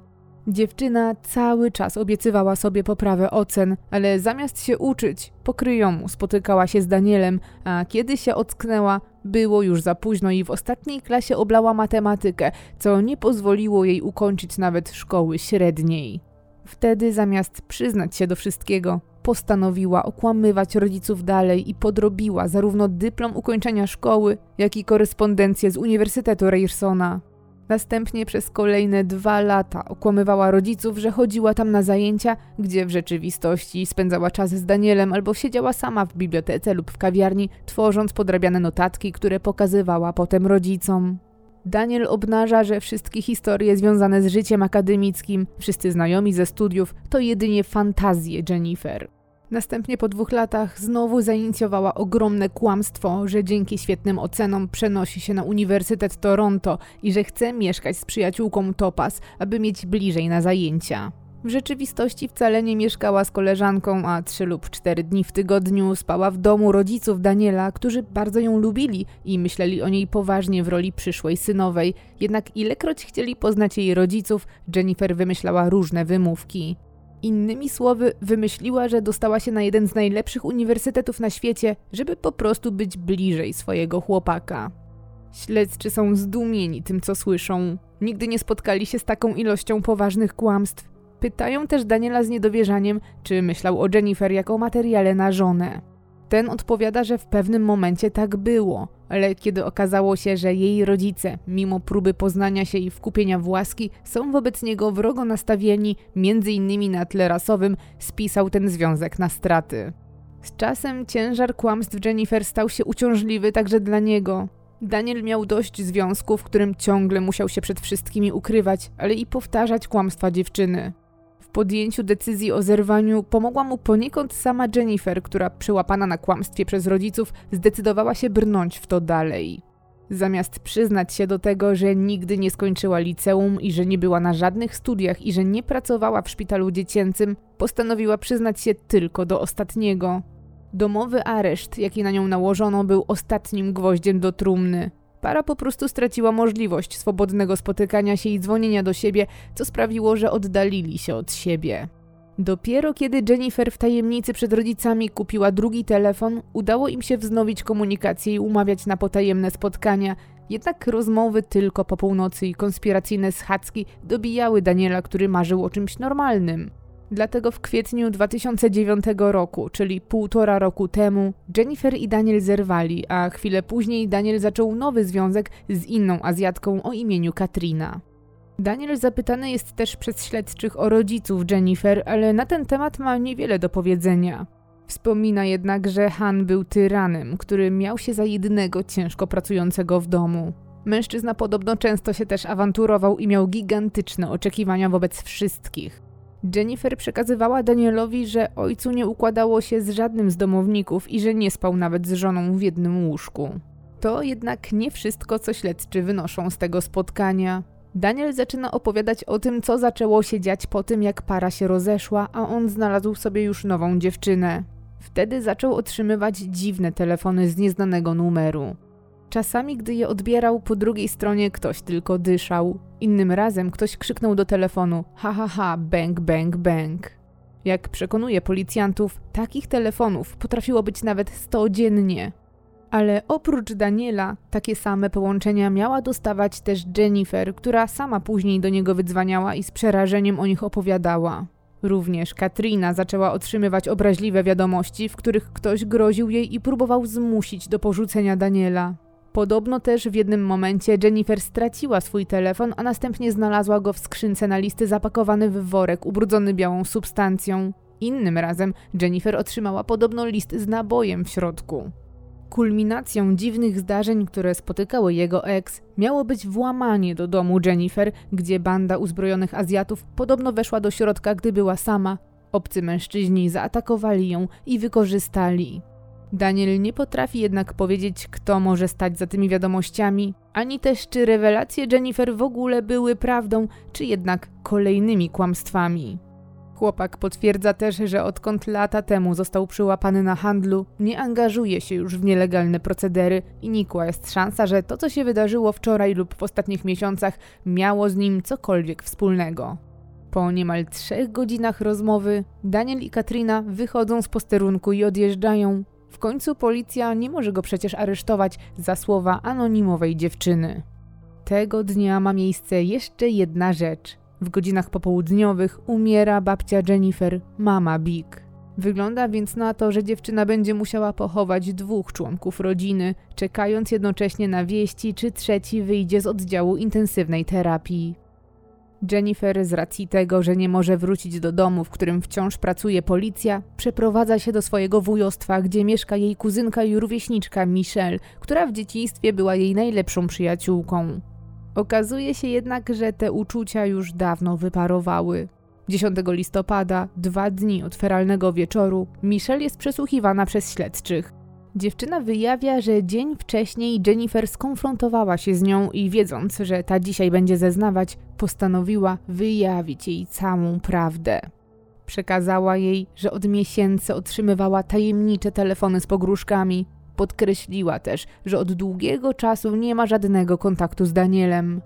S1: Dziewczyna cały czas obiecywała sobie poprawę ocen, ale zamiast się uczyć, pokryjomu spotykała się z Danielem, a kiedy się ocknęła, było już za późno i w ostatniej klasie oblała matematykę, co nie pozwoliło jej ukończyć nawet szkoły średniej. Wtedy zamiast przyznać się do wszystkiego, postanowiła okłamywać rodziców dalej i podrobiła zarówno dyplom ukończenia szkoły, jak i korespondencję z Uniwersytetu Ryersona. Następnie przez kolejne dwa lata okłamywała rodziców, że chodziła tam na zajęcia, gdzie w rzeczywistości spędzała czas z Danielem albo siedziała sama w bibliotece lub w kawiarni, tworząc podrabiane notatki, które pokazywała potem rodzicom. Daniel obnaża, że wszystkie historie związane z życiem akademickim, wszyscy znajomi ze studiów, to jedynie fantazje Jennifer. Następnie po dwóch latach znowu zainicjowała ogromne kłamstwo, że dzięki świetnym ocenom przenosi się na Uniwersytet Toronto i że chce mieszkać z przyjaciółką Topaz, aby mieć bliżej na zajęcia. W rzeczywistości wcale nie mieszkała z koleżanką, a trzy lub cztery dni w tygodniu spała w domu rodziców Daniela, którzy bardzo ją lubili i myśleli o niej poważnie w roli przyszłej synowej. Jednak ilekroć chcieli poznać jej rodziców, Jennifer wymyślała różne wymówki. Innymi słowy, wymyśliła, że dostała się na jeden z najlepszych uniwersytetów na świecie, żeby po prostu być bliżej swojego chłopaka. Śledczy są zdumieni tym, co słyszą. Nigdy nie spotkali się z taką ilością poważnych kłamstw. Pytają też Daniela z niedowierzaniem, czy myślał o Jennifer jako materiale na żonę. Ten odpowiada, że w pewnym momencie tak było, ale kiedy okazało się, że jej rodzice, mimo próby poznania się i wkupienia w łaski, są wobec niego wrogo nastawieni, między innymi na tle rasowym, spisał ten związek na straty. Z czasem ciężar kłamstw Jennifer stał się uciążliwy także dla niego. Daniel miał dość związku, w którym ciągle musiał się przed wszystkimi ukrywać, ale i powtarzać kłamstwa dziewczyny. Podjęciu decyzji o zerwaniu pomogła mu poniekąd sama Jennifer, która przyłapana na kłamstwie przez rodziców zdecydowała się brnąć w to dalej. Zamiast przyznać się do tego, że nigdy nie skończyła liceum i że nie była na żadnych studiach i że nie pracowała w szpitalu dziecięcym, postanowiła przyznać się tylko do ostatniego. Domowy areszt, jaki na nią nałożono, był ostatnim gwoździem do trumny. Para po prostu straciła możliwość swobodnego spotykania się i dzwonienia do siebie, co sprawiło, że oddalili się od siebie. Dopiero kiedy Jennifer w tajemnicy przed rodzicami kupiła drugi telefon, udało im się wznowić komunikację i umawiać na potajemne spotkania. Jednak rozmowy tylko po północy i konspiracyjne schadzki dobijały Daniela, który marzył o czymś normalnym. Dlatego w kwietniu 2009 roku, czyli półtora roku temu, Jennifer i Daniel zerwali, a chwilę później Daniel zaczął nowy związek z inną Azjatką o imieniu Katrina. Daniel zapytany jest też przez śledczych o rodziców Jennifer, ale na ten temat ma niewiele do powiedzenia. Wspomina jednak, że Han był tyranem, który miał się za jednego ciężko pracującego w domu. Mężczyzna podobno często się też awanturował i miał gigantyczne oczekiwania wobec wszystkich. Jennifer przekazywała Danielowi, że ojcu nie układało się z żadnym z domowników i że nie spał nawet z żoną w jednym łóżku. To jednak nie wszystko, co śledczy wynoszą z tego spotkania. Daniel zaczyna opowiadać o tym, co zaczęło się dziać po tym, jak para się rozeszła, a on znalazł sobie już nową dziewczynę. Wtedy zaczął otrzymywać dziwne telefony z nieznanego numeru. Czasami, gdy je odbierał, po drugiej stronie ktoś tylko dyszał. Innym razem ktoś krzyknął do telefonu: ha ha ha, bang, bang, bang. Jak przekonuje policjantów, takich telefonów potrafiło być nawet 100 dziennie. Ale oprócz Daniela, takie same połączenia miała dostawać też Jennifer, która sama później do niego wydzwaniała i z przerażeniem o nich opowiadała. Również Katrina zaczęła otrzymywać obraźliwe wiadomości, w których ktoś groził jej i próbował zmusić do porzucenia Daniela. Podobno też w jednym momencie Jennifer straciła swój telefon, a następnie znalazła go w skrzynce na listy zapakowany w worek ubrudzony białą substancją. Innym razem Jennifer otrzymała podobno list z nabojem w środku. Kulminacją dziwnych zdarzeń, które spotykały jego ex, miało być włamanie do domu Jennifer, gdzie banda uzbrojonych Azjatów podobno weszła do środka, gdy była sama. Obcy mężczyźni zaatakowali ją i wykorzystali. Daniel nie potrafi jednak powiedzieć, kto może stać za tymi wiadomościami, ani też czy rewelacje Jennifer w ogóle były prawdą, czy jednak kolejnymi kłamstwami. Chłopak potwierdza też, że odkąd lata temu został przyłapany na handlu, nie angażuje się już w nielegalne procedery i nikła jest szansa, że to, co się wydarzyło wczoraj lub w ostatnich miesiącach, miało z nim cokolwiek wspólnego. Po niemal trzech godzinach rozmowy, Daniel i Katrina wychodzą z posterunku i odjeżdżają. W końcu policja nie może go przecież aresztować za słowa anonimowej dziewczyny. Tego dnia ma miejsce jeszcze jedna rzecz – w godzinach popołudniowych umiera babcia Jennifer, mama Big. Wygląda więc na to, że dziewczyna będzie musiała pochować dwóch członków rodziny, czekając jednocześnie na wieści, czy trzeci wyjdzie z oddziału intensywnej terapii. Jennifer, z racji tego, że nie może wrócić do domu, w którym wciąż pracuje policja, przeprowadza się do swojego wujostwa, gdzie mieszka jej kuzynka i rówieśniczka Michelle, która w dzieciństwie była jej najlepszą przyjaciółką. Okazuje się jednak, że te uczucia już dawno wyparowały. 10 listopada, dwa dni od feralnego wieczoru, Michelle jest przesłuchiwana przez śledczych. Dziewczyna wyjawia, że dzień wcześniej Jennifer skonfrontowała się z nią i wiedząc, że ta dzisiaj będzie zeznawać, postanowiła wyjawić jej całą prawdę. Przekazała jej, że od miesięcy otrzymywała tajemnicze telefony z pogróżkami, Podkreśliła też, że od długiego czasu nie ma żadnego kontaktu z Danielem.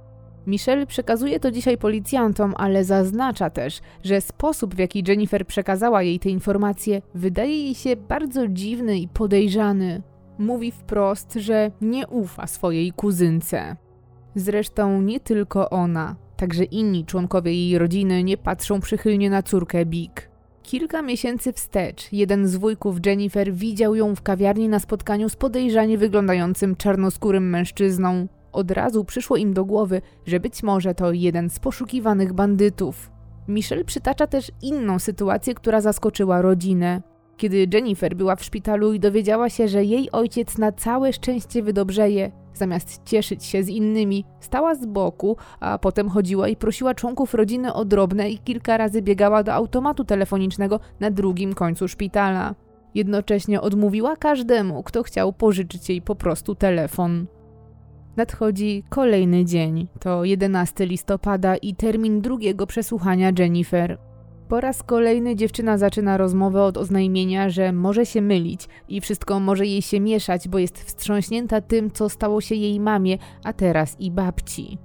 S1: Michelle przekazuje to dzisiaj policjantom, ale zaznacza też, że sposób w jaki Jennifer przekazała jej te informacje wydaje jej się bardzo dziwny i podejrzany. Mówi wprost, że nie ufa swojej kuzynce. Zresztą nie tylko ona, także inni członkowie jej rodziny nie patrzą przychylnie na córkę Big. Kilka miesięcy wstecz jeden z wujków Jennifer widział ją w kawiarni na spotkaniu z podejrzanie wyglądającym czarnoskórym mężczyzną. Od razu przyszło im do głowy, że być może to jeden z poszukiwanych bandytów. Michelle przytacza też inną sytuację, która zaskoczyła rodzinę. Kiedy Jennifer była w szpitalu i dowiedziała się, że jej ojciec na całe szczęście wydobrzeje, Zamiast cieszyć się z innymi, stała z boku, a potem chodziła i prosiła członków rodziny o drobne i kilka razy biegała do automatu telefonicznego na drugim końcu szpitala. Jednocześnie odmówiła każdemu, kto chciał pożyczyć jej po prostu telefon. Nadchodzi kolejny dzień. To 11 listopada i termin drugiego przesłuchania Jennifer. Po raz kolejny dziewczyna zaczyna rozmowę od oznajmienia, że może się mylić i wszystko może jej się mieszać, bo jest wstrząśnięta tym, co stało się jej mamie, a teraz i babci.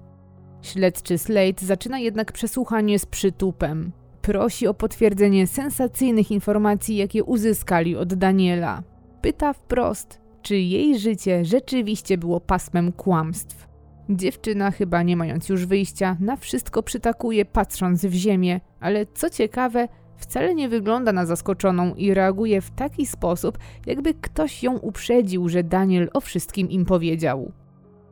S1: Śledczy Slate zaczyna jednak przesłuchanie z przytupem. Prosi o potwierdzenie sensacyjnych informacji, jakie uzyskali od Daniela. Pyta wprost, czy jej życie rzeczywiście było pasmem kłamstw. Dziewczyna, chyba nie mając już wyjścia, na wszystko przytakuje, patrząc w ziemię, ale co ciekawe, wcale nie wygląda na zaskoczoną i reaguje w taki sposób, jakby ktoś ją uprzedził, że Daniel o wszystkim im powiedział.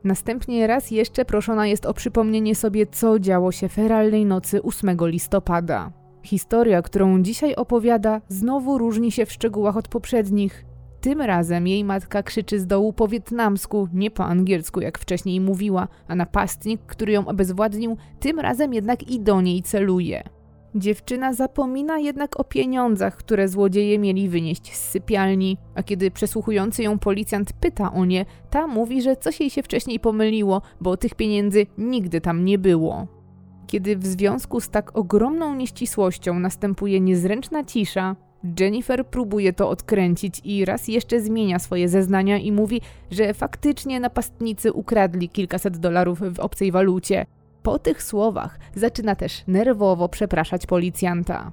S1: Następnie raz jeszcze proszona jest o przypomnienie sobie, co działo się feralnej nocy 8 listopada. Historia, którą dzisiaj opowiada, znowu różni się w szczegółach od poprzednich. Tym razem jej matka krzyczy z dołu po wietnamsku, nie po angielsku, jak wcześniej mówiła, a napastnik, który ją obezwładnił, tym razem jednak i do niej celuje. Dziewczyna zapomina jednak o pieniądzach, które złodzieje mieli wynieść z sypialni, a kiedy przesłuchujący ją policjant pyta o nie, ta mówi, że coś jej się wcześniej pomyliło, bo tych pieniędzy nigdy tam nie było. Kiedy w związku z tak ogromną nieścisłością następuje niezręczna cisza, Jennifer próbuje to odkręcić i raz jeszcze zmienia swoje zeznania i mówi, że faktycznie napastnicy ukradli kilkaset dolarów w obcej walucie. Po tych słowach zaczyna też nerwowo przepraszać policjanta.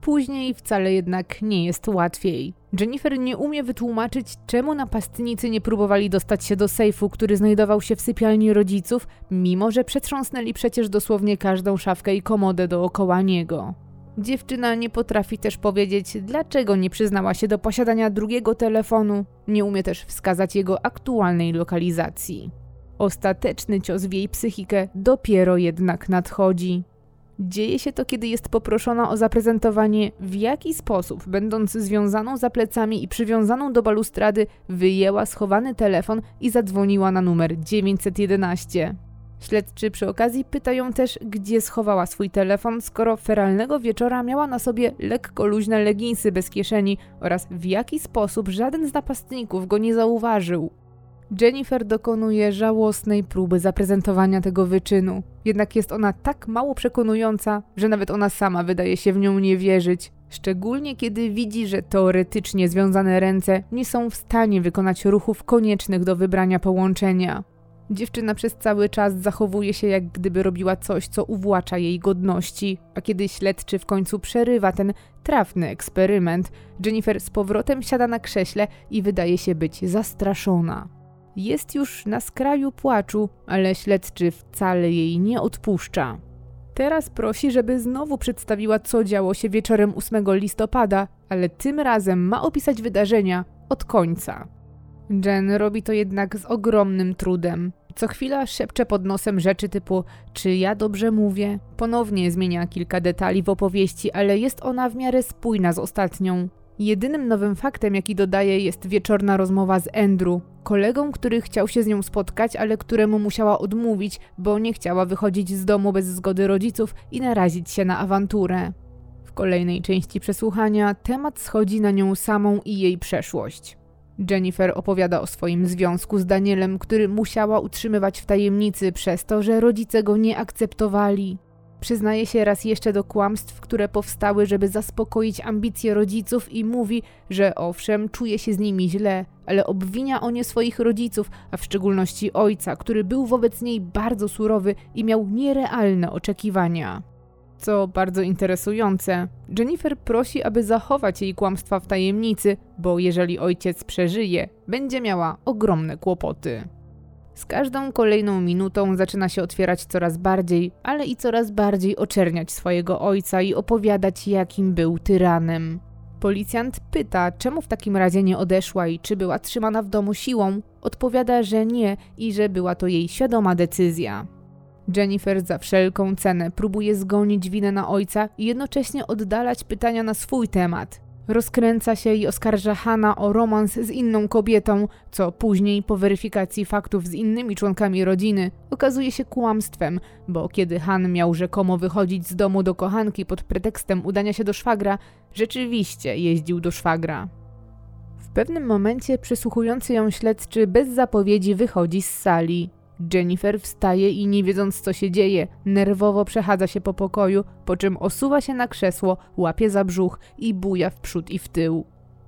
S1: Później wcale jednak nie jest łatwiej. Jennifer nie umie wytłumaczyć, czemu napastnicy nie próbowali dostać się do sejfu, który znajdował się w sypialni rodziców, mimo że przetrząsnęli przecież dosłownie każdą szafkę i komodę dookoła niego. Dziewczyna nie potrafi też powiedzieć, dlaczego nie przyznała się do posiadania drugiego telefonu, nie umie też wskazać jego aktualnej lokalizacji. Ostateczny cios w jej psychikę dopiero jednak nadchodzi. Dzieje się to, kiedy jest poproszona o zaprezentowanie, w jaki sposób, będąc związaną za plecami i przywiązaną do balustrady, wyjęła schowany telefon i zadzwoniła na numer 911. Śledczy przy okazji pytają też, gdzie schowała swój telefon, skoro feralnego wieczora miała na sobie lekko luźne leginsy bez kieszeni oraz w jaki sposób żaden z napastników go nie zauważył. Jennifer dokonuje żałosnej próby zaprezentowania tego wyczynu, jednak jest ona tak mało przekonująca, że nawet ona sama wydaje się w nią nie wierzyć. Szczególnie kiedy widzi, że teoretycznie związane ręce nie są w stanie wykonać ruchów koniecznych do wybrania połączenia. Dziewczyna przez cały czas zachowuje się, jak gdyby robiła coś, co uwłacza jej godności, a kiedy śledczy w końcu przerywa ten trafny eksperyment, Jennifer z powrotem siada na krześle i wydaje się być zastraszona. Jest już na skraju płaczu, ale śledczy wcale jej nie odpuszcza. Teraz prosi, żeby znowu przedstawiła, co działo się wieczorem 8 listopada, ale tym razem ma opisać wydarzenia od końca. Jen robi to jednak z ogromnym trudem. Co chwila szepcze pod nosem rzeczy typu czy ja dobrze mówię? Ponownie zmienia kilka detali w opowieści, ale jest ona w miarę spójna z ostatnią. Jedynym nowym faktem, jaki dodaje, jest wieczorna rozmowa z Andrew, kolegą, który chciał się z nią spotkać, ale któremu musiała odmówić, bo nie chciała wychodzić z domu bez zgody rodziców i narazić się na awanturę. W kolejnej części przesłuchania temat schodzi na nią samą i jej przeszłość. Jennifer opowiada o swoim związku z Danielem, który musiała utrzymywać w tajemnicy przez to, że rodzice go nie akceptowali. Przyznaje się raz jeszcze do kłamstw, które powstały, żeby zaspokoić ambicje rodziców i mówi, że owszem, czuje się z nimi źle, ale obwinia o nie swoich rodziców, a w szczególności ojca, który był wobec niej bardzo surowy i miał nierealne oczekiwania. Co bardzo interesujące, Jennifer prosi, aby zachować jej kłamstwa w tajemnicy, bo jeżeli ojciec przeżyje, będzie miała ogromne kłopoty. Z każdą kolejną minutą zaczyna się otwierać coraz bardziej, ale i coraz bardziej oczerniać swojego ojca i opowiadać, jakim był tyranem. Policjant pyta, czemu w takim razie nie odeszła i czy była trzymana w domu siłą. Odpowiada, że nie i że była to jej świadoma decyzja. Jennifer za wszelką cenę próbuje zgonić winę na ojca i jednocześnie oddalać pytania na swój temat. Rozkręca się i oskarża Hanna o romans z inną kobietą, co później po weryfikacji faktów z innymi członkami rodziny okazuje się kłamstwem, bo kiedy Han miał rzekomo wychodzić z domu do kochanki pod pretekstem udania się do szwagra, rzeczywiście jeździł do szwagra. W pewnym momencie przysłuchujący ją śledczy bez zapowiedzi wychodzi z sali. Jennifer wstaje i nie wiedząc co się dzieje, nerwowo przechadza się po pokoju, po czym osuwa się na krzesło, łapie za brzuch i buja w przód i w tył.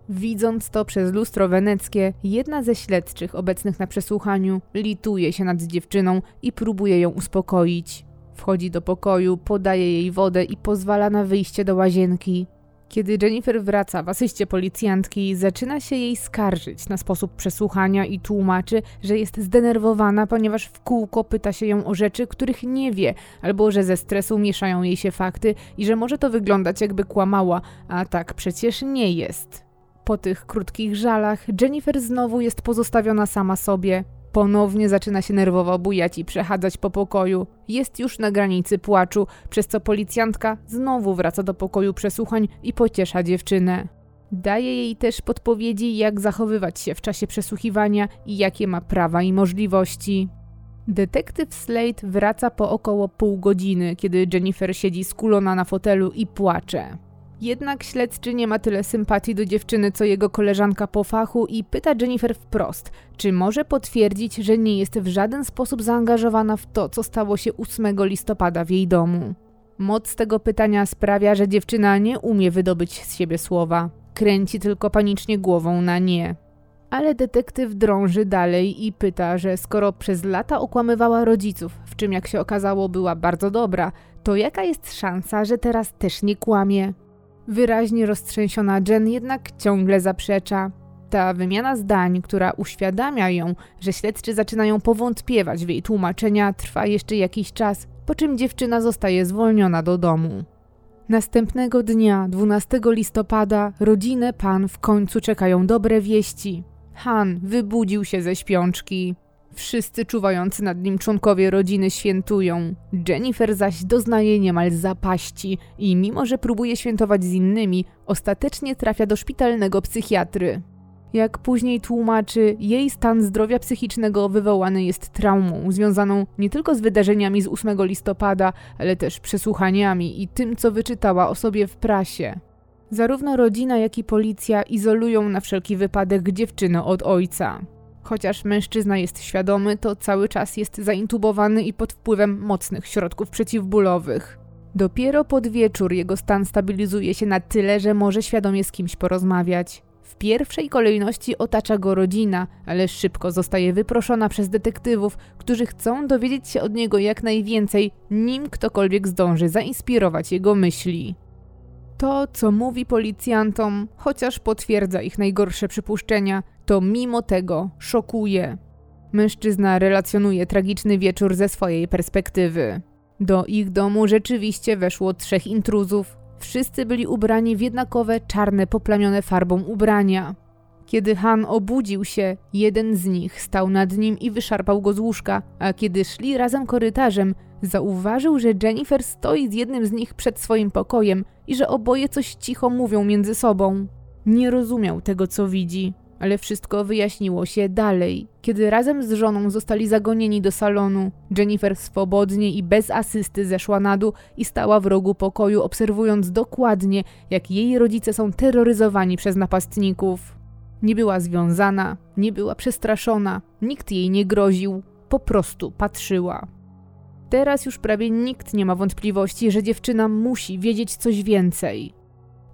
S1: Widząc to przez lustro weneckie, jedna ze śledczych obecnych na przesłuchaniu lituje się nad dziewczyną i próbuje ją uspokoić. Wchodzi do pokoju, podaje jej wodę i pozwala na wyjście do łazienki. Kiedy Jennifer wraca w asyście policjantki, zaczyna się jej skarżyć na sposób przesłuchania i tłumaczy, że jest zdenerwowana, ponieważ w kółko pyta się ją o rzeczy, których nie wie, albo że ze stresu mieszają jej się fakty i że może to wyglądać jakby kłamała, a tak przecież nie jest. Po tych krótkich żalach Jennifer znowu jest pozostawiona sama sobie. Ponownie zaczyna się nerwowo bujać i przechadzać po pokoju. Jest już na granicy płaczu, przez co policjantka znowu wraca do pokoju przesłuchań i pociesza dziewczynę. Daje jej też podpowiedzi, jak zachowywać się w czasie przesłuchiwania i jakie ma prawa i możliwości. Detektyw Slade wraca po około pół godziny, kiedy Jennifer siedzi skulona na fotelu i płacze. Jednak śledczy nie ma tyle sympatii do dziewczyny, co jego koleżanka po fachu i pyta Jennifer wprost, czy może potwierdzić, że nie jest w żaden sposób zaangażowana w to, co stało się 8 listopada w jej domu. Moc tego pytania sprawia, że dziewczyna nie umie wydobyć z siebie słowa. Kręci tylko panicznie głową na nie. Ale detektyw drąży dalej i pyta, że skoro przez lata okłamywała rodziców, w czym jak się okazało była bardzo dobra, to jaka jest szansa, że teraz też nie kłamie? Wyraźnie roztrzęsiona Jen jednak ciągle zaprzecza. Ta wymiana zdań, która uświadamia ją, że śledczy zaczynają powątpiewać w jej tłumaczenia, trwa jeszcze jakiś czas, po czym dziewczyna zostaje zwolniona do domu. Następnego dnia, 12 listopada, rodzinę pan w końcu czekają dobre wieści. Han wybudził się ze śpiączki. Wszyscy czuwający nad nim członkowie rodziny świętują. Jennifer zaś doznaje niemal zapaści i mimo, że próbuje świętować z innymi, ostatecznie trafia do szpitalnego psychiatry. Jak później tłumaczy, jej stan zdrowia psychicznego wywołany jest traumą, związaną nie tylko z wydarzeniami z 8 listopada, ale też przesłuchaniami i tym, co wyczytała o sobie w prasie. Zarówno rodzina, jak i policja izolują na wszelki wypadek dziewczynę od ojca. Chociaż mężczyzna jest świadomy, to cały czas jest zaintubowany i pod wpływem mocnych środków przeciwbólowych. Dopiero pod wieczór jego stan stabilizuje się na tyle, że może świadomie z kimś porozmawiać. W pierwszej kolejności otacza go rodzina, ale szybko zostaje wyproszona przez detektywów, którzy chcą dowiedzieć się od niego jak najwięcej, nim ktokolwiek zdąży zainspirować jego myśli. To, co mówi policjantom, chociaż potwierdza ich najgorsze przypuszczenia, to mimo tego szokuje. Mężczyzna relacjonuje tragiczny wieczór ze swojej perspektywy. Do ich domu rzeczywiście weszło trzech intruzów. Wszyscy byli ubrani w jednakowe, czarne, poplamione farbą ubrania. Kiedy Han obudził się, jeden z nich stał nad nim i wyszarpał go z łóżka, a kiedy szli razem korytarzem, zauważył, że Jennifer stoi z jednym z nich przed swoim pokojem i że oboje coś cicho mówią między sobą. Nie rozumiał tego, co widzi. Ale wszystko wyjaśniło się dalej, kiedy razem z żoną zostali zagonieni do salonu. Jennifer swobodnie i bez asysty zeszła na dół i stała w rogu pokoju, obserwując dokładnie, jak jej rodzice są terroryzowani przez napastników. Nie była związana, nie była przestraszona, nikt jej nie groził, po prostu patrzyła. Teraz już prawie nikt nie ma wątpliwości, że dziewczyna musi wiedzieć coś więcej.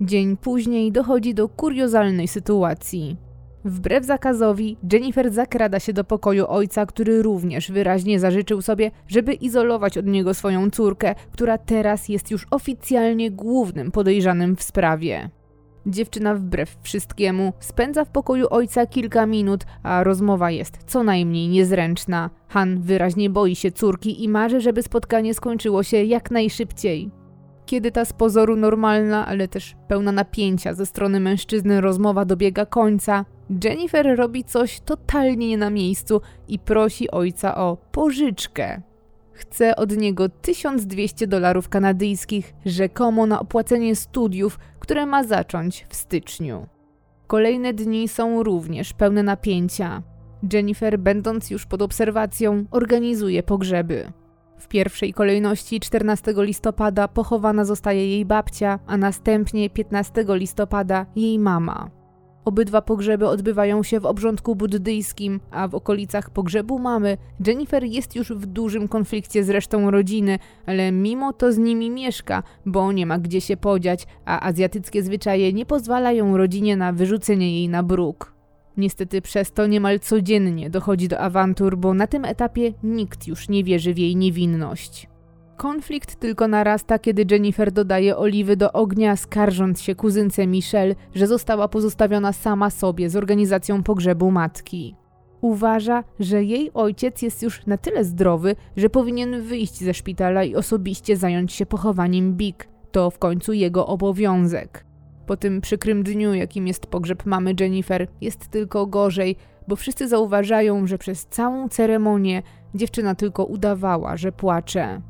S1: Dzień później dochodzi do kuriozalnej sytuacji. Wbrew zakazowi, Jennifer zakrada się do pokoju ojca, który również wyraźnie zażyczył sobie, żeby izolować od niego swoją córkę, która teraz jest już oficjalnie głównym podejrzanym w sprawie. Dziewczyna wbrew wszystkiemu spędza w pokoju ojca kilka minut, a rozmowa jest co najmniej niezręczna. Han wyraźnie boi się córki i marzy, żeby spotkanie skończyło się jak najszybciej. Kiedy ta z pozoru normalna, ale też pełna napięcia ze strony mężczyzny rozmowa dobiega końca, Jennifer robi coś totalnie nie na miejscu i prosi ojca o pożyczkę. Chce od niego 1200 dolarów kanadyjskich, rzekomo na opłacenie studiów, które ma zacząć w styczniu. Kolejne dni są również pełne napięcia. Jennifer, będąc już pod obserwacją, organizuje pogrzeby. W pierwszej kolejności 14 listopada pochowana zostaje jej babcia, a następnie 15 listopada jej mama. Obydwa pogrzeby odbywają się w obrządku buddyjskim, a w okolicach pogrzebu mamy Jennifer jest już w dużym konflikcie z resztą rodziny, ale mimo to z nimi mieszka, bo nie ma gdzie się podziać, a azjatyckie zwyczaje nie pozwalają rodzinie na wyrzucenie jej na bruk. Niestety przez to niemal codziennie dochodzi do awantur, bo na tym etapie nikt już nie wierzy w jej niewinność. Konflikt tylko narasta, kiedy Jennifer dodaje oliwy do ognia, skarżąc się kuzynce Michelle, że została pozostawiona sama sobie z organizacją pogrzebu matki. Uważa, że jej ojciec jest już na tyle zdrowy, że powinien wyjść ze szpitala i osobiście zająć się pochowaniem Big. To w końcu jego obowiązek. Po tym przykrym dniu, jakim jest pogrzeb mamy Jennifer, jest tylko gorzej, bo wszyscy zauważają, że przez całą ceremonię dziewczyna tylko udawała, że płacze.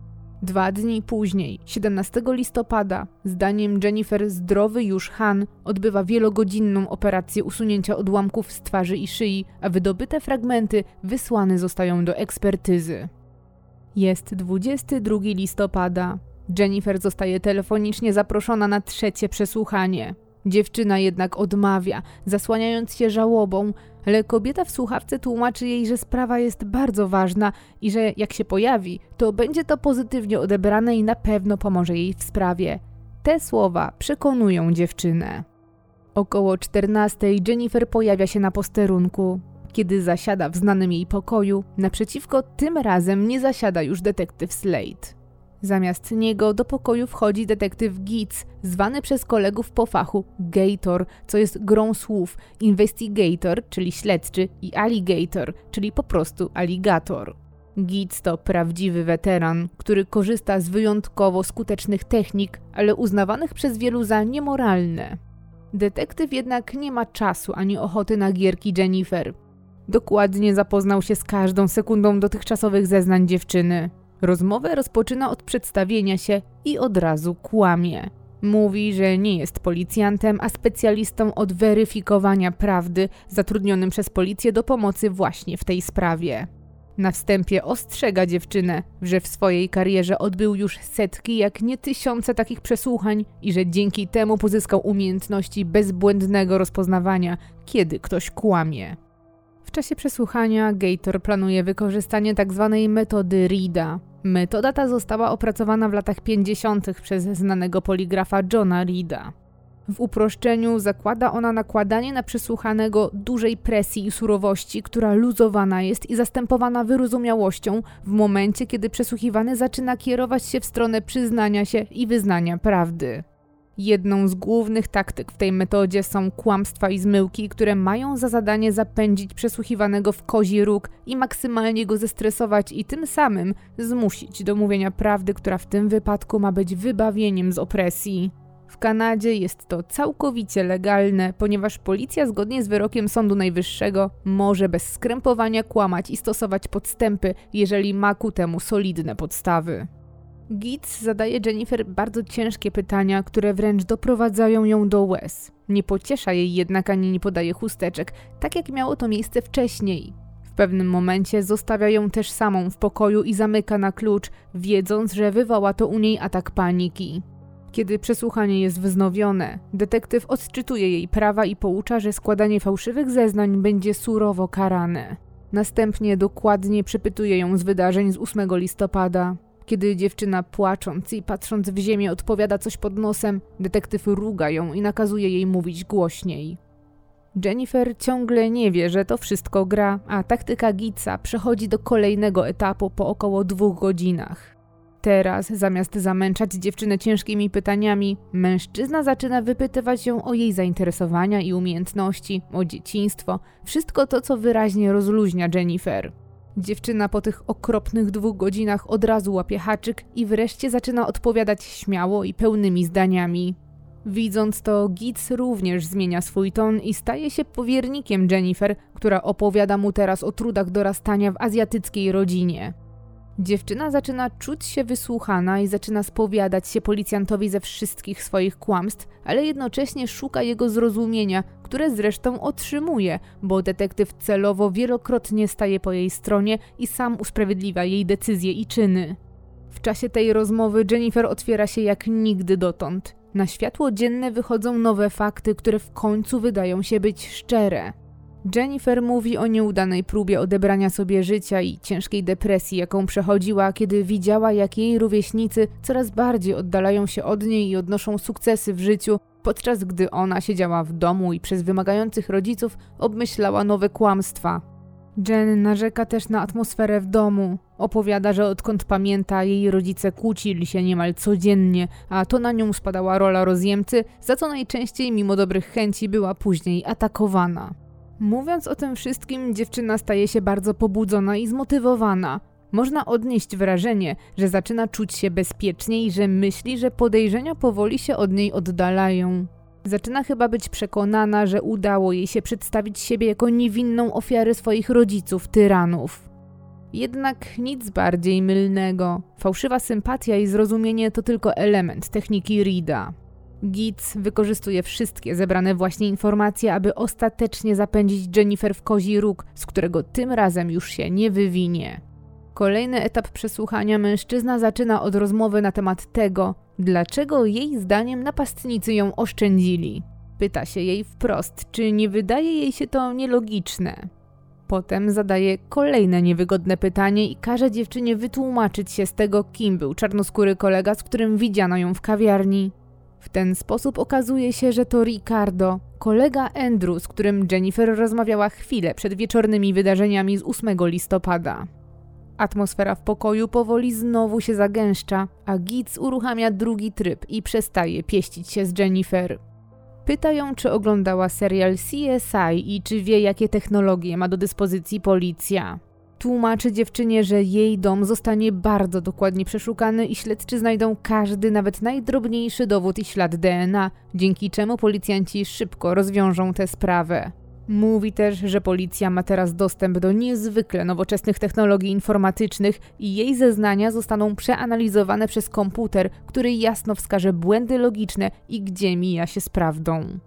S1: Dwa dni później, 17 listopada, zdaniem Jennifer zdrowy już Han odbywa wielogodzinną operację usunięcia odłamków z twarzy i szyi, a wydobyte fragmenty wysłane zostają do ekspertyzy. Jest 22 listopada. Jennifer zostaje telefonicznie zaproszona na trzecie przesłuchanie. Dziewczyna jednak odmawia, zasłaniając się żałobą, ale kobieta w słuchawce tłumaczy jej, że sprawa jest bardzo ważna i że jak się pojawi, to będzie to pozytywnie odebrane i na pewno pomoże jej w sprawie. Te słowa przekonują dziewczynę. Około 14 Jennifer pojawia się na posterunku. Kiedy zasiada w znanym jej pokoju, naprzeciwko tym razem nie zasiada już detektyw Slade. Zamiast niego do pokoju wchodzi detektyw Gitz, zwany przez kolegów po fachu Gator, co jest grą słów investigator, czyli śledczy, i alligator, czyli po prostu aligator. Gitz to prawdziwy weteran, który korzysta z wyjątkowo skutecznych technik, ale uznawanych przez wielu za niemoralne. Detektyw jednak nie ma czasu ani ochoty na gierki Jennifer. Dokładnie zapoznał się z każdą sekundą dotychczasowych zeznań dziewczyny. Rozmowę rozpoczyna od przedstawienia się i od razu kłamie. Mówi, że nie jest policjantem, a specjalistą od weryfikowania prawdy, zatrudnionym przez policję do pomocy właśnie w tej sprawie. Na wstępie ostrzega dziewczynę, że w swojej karierze odbył już setki, jak nie tysiące takich przesłuchań i że dzięki temu pozyskał umiejętności bezbłędnego rozpoznawania, kiedy ktoś kłamie. W czasie przesłuchania Gator planuje wykorzystanie tzw. Tak metody Reeda. Metoda ta została opracowana w latach 50. przez znanego poligrafa Johna Reeda. W uproszczeniu zakłada ona nakładanie na przesłuchanego dużej presji i surowości, która luzowana jest i zastępowana wyrozumiałością w momencie, kiedy przesłuchiwany zaczyna kierować się w stronę przyznania się i wyznania prawdy. Jedną z głównych taktyk w tej metodzie są kłamstwa i zmyłki, które mają za zadanie zapędzić przesłuchiwanego w kozi róg i maksymalnie go zestresować i tym samym zmusić do mówienia prawdy, która w tym wypadku ma być wybawieniem z opresji. W Kanadzie jest to całkowicie legalne, ponieważ policja zgodnie z wyrokiem Sądu Najwyższego może bez skrępowania kłamać i stosować podstępy, jeżeli ma ku temu solidne podstawy. Gitz zadaje Jennifer bardzo ciężkie pytania, które wręcz doprowadzają ją do łez. Nie pociesza jej jednak ani nie podaje chusteczek, tak jak miało to miejsce wcześniej. W pewnym momencie zostawia ją też samą w pokoju i zamyka na klucz, wiedząc, że wywoła to u niej atak paniki. Kiedy przesłuchanie jest wznowione, detektyw odczytuje jej prawa i poucza, że składanie fałszywych zeznań będzie surowo karane. Następnie dokładnie przypytuje ją z wydarzeń z 8 listopada. Kiedy dziewczyna płacząc i patrząc w ziemię odpowiada coś pod nosem, detektyw ruga ją i nakazuje jej mówić głośniej. Jennifer ciągle nie wie, że to wszystko gra, a taktyka Gitza przechodzi do kolejnego etapu po około dwóch godzinach. Teraz, zamiast zamęczać dziewczynę ciężkimi pytaniami, mężczyzna zaczyna wypytywać ją o jej zainteresowania i umiejętności, o dzieciństwo, wszystko to, co wyraźnie rozluźnia Jennifer. Dziewczyna po tych okropnych dwóch godzinach od razu łapie haczyk i wreszcie zaczyna odpowiadać śmiało i pełnymi zdaniami. Widząc to, Gitz również zmienia swój ton i staje się powiernikiem Jennifer, która opowiada mu teraz o trudach dorastania w azjatyckiej rodzinie. Dziewczyna zaczyna czuć się wysłuchana i zaczyna spowiadać się policjantowi ze wszystkich swoich kłamstw, ale jednocześnie szuka jego zrozumienia, które zresztą otrzymuje, bo detektyw celowo wielokrotnie staje po jej stronie i sam usprawiedliwia jej decyzje i czyny. W czasie tej rozmowy Jennifer otwiera się jak nigdy dotąd. Na światło dzienne wychodzą nowe fakty, które w końcu wydają się być szczere. Jennifer mówi o nieudanej próbie odebrania sobie życia i ciężkiej depresji, jaką przechodziła, kiedy widziała, jak jej rówieśnicy coraz bardziej oddalają się od niej i odnoszą sukcesy w życiu, podczas gdy ona siedziała w domu i przez wymagających rodziców obmyślała nowe kłamstwa. Jen narzeka też na atmosferę w domu. Opowiada, że odkąd pamięta, jej rodzice kłócili się niemal codziennie, a to na nią spadała rola rozjemcy, za co najczęściej, mimo dobrych chęci, była później atakowana. Mówiąc o tym wszystkim, dziewczyna staje się bardzo pobudzona i zmotywowana. Można odnieść wrażenie, że zaczyna czuć się bezpiecznie i że myśli, że podejrzenia powoli się od niej oddalają. Zaczyna chyba być przekonana, że udało jej się przedstawić siebie jako niewinną ofiarę swoich rodziców, tyranów. Jednak nic bardziej mylnego. Fałszywa sympatia i zrozumienie to tylko element techniki Rida. Gitz wykorzystuje wszystkie zebrane właśnie informacje, aby ostatecznie zapędzić Jennifer w kozi róg, z którego tym razem już się nie wywinie. Kolejny etap przesłuchania mężczyzna zaczyna od rozmowy na temat tego, dlaczego jej zdaniem napastnicy ją oszczędzili. Pyta się jej wprost, czy nie wydaje jej się to nielogiczne. Potem zadaje kolejne niewygodne pytanie i każe dziewczynie wytłumaczyć się z tego, kim był czarnoskóry kolega, z którym widziano ją w kawiarni. W ten sposób okazuje się, że to Ricardo, kolega Andrew, z którym Jennifer rozmawiała chwilę przed wieczornymi wydarzeniami z 8 listopada. Atmosfera w pokoju powoli znowu się zagęszcza, a Gitz uruchamia drugi tryb i przestaje pieścić się z Jennifer. Pyta ją, czy oglądała serial CSI i czy wie, jakie technologie ma do dyspozycji policja. Tłumaczy dziewczynie, że jej dom zostanie bardzo dokładnie przeszukany i śledczy znajdą każdy, nawet najdrobniejszy dowód i ślad DNA, dzięki czemu policjanci szybko rozwiążą tę sprawę. Mówi też, że policja ma teraz dostęp do niezwykle nowoczesnych technologii informatycznych i jej zeznania zostaną przeanalizowane przez komputer, który jasno wskaże błędy logiczne i gdzie mija się z prawdą.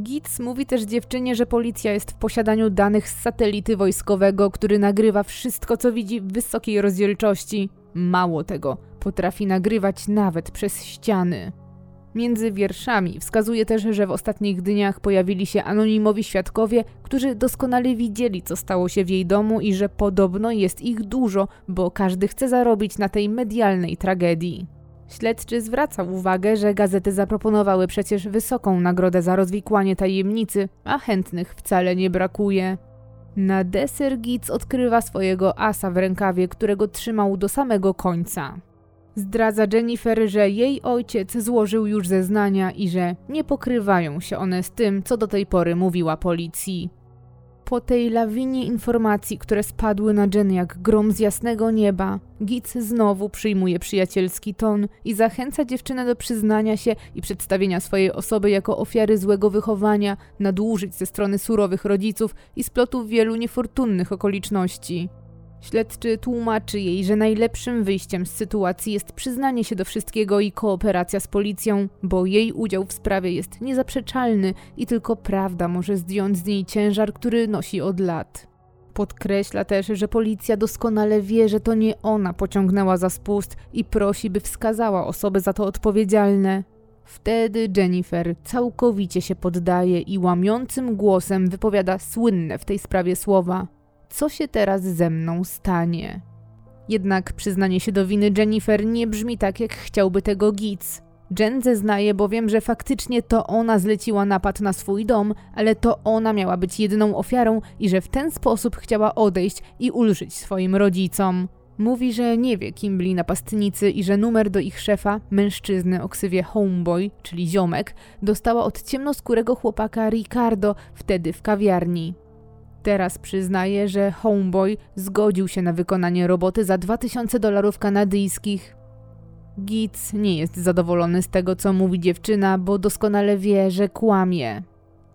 S1: Gitz mówi też dziewczynie, że policja jest w posiadaniu danych z satelity wojskowego, który nagrywa wszystko, co widzi w wysokiej rozdzielczości. Mało tego, potrafi nagrywać nawet przez ściany. Między wierszami wskazuje też, że w ostatnich dniach pojawili się anonimowi świadkowie, którzy doskonale widzieli, co stało się w jej domu i że podobno jest ich dużo, bo każdy chce zarobić na tej medialnej tragedii. Śledczy zwracał uwagę, że gazety zaproponowały przecież wysoką nagrodę za rozwikłanie tajemnicy, a chętnych wcale nie brakuje. Na deser Gitz odkrywa swojego asa w rękawie, którego trzymał do samego końca. Zdradza Jennifer, że jej ojciec złożył już zeznania i że nie pokrywają się one z tym, co do tej pory mówiła policji. Po tej lawinie informacji, które spadły na Jen jak grom z jasnego nieba, Gitz znowu przyjmuje przyjacielski ton i zachęca dziewczynę do przyznania się i przedstawienia swojej osoby jako ofiary złego wychowania, nadużyć ze strony surowych rodziców i splotu wielu niefortunnych okoliczności. Śledczy tłumaczy jej, że najlepszym wyjściem z sytuacji jest przyznanie się do wszystkiego i kooperacja z policją, bo jej udział w sprawie jest niezaprzeczalny i tylko prawda może zdjąć z niej ciężar, który nosi od lat. Podkreśla też, że policja doskonale wie, że to nie ona pociągnęła za spust i prosi, by wskazała osoby za to odpowiedzialne. Wtedy Jennifer całkowicie się poddaje i łamiącym głosem wypowiada słynne w tej sprawie słowa: co się teraz ze mną stanie. Jednak przyznanie się do winy Jennifer nie brzmi tak, jak chciałby tego Gitz. Jen zeznaje bowiem, że faktycznie to ona zleciła napad na swój dom, ale to ona miała być jedyną ofiarą i że w ten sposób chciała odejść i ulżyć swoim rodzicom. Mówi, że nie wie, kim byli napastnicy i że numer do ich szefa, mężczyzny o ksywie Homeboy, czyli ziomek, dostała od ciemnoskórego chłopaka Ricardo wtedy w kawiarni. Teraz przyznaje, że Homeboy zgodził się na wykonanie roboty za 2000 dolarów kanadyjskich. Gitz nie jest zadowolony z tego, co mówi dziewczyna, bo doskonale wie, że kłamie.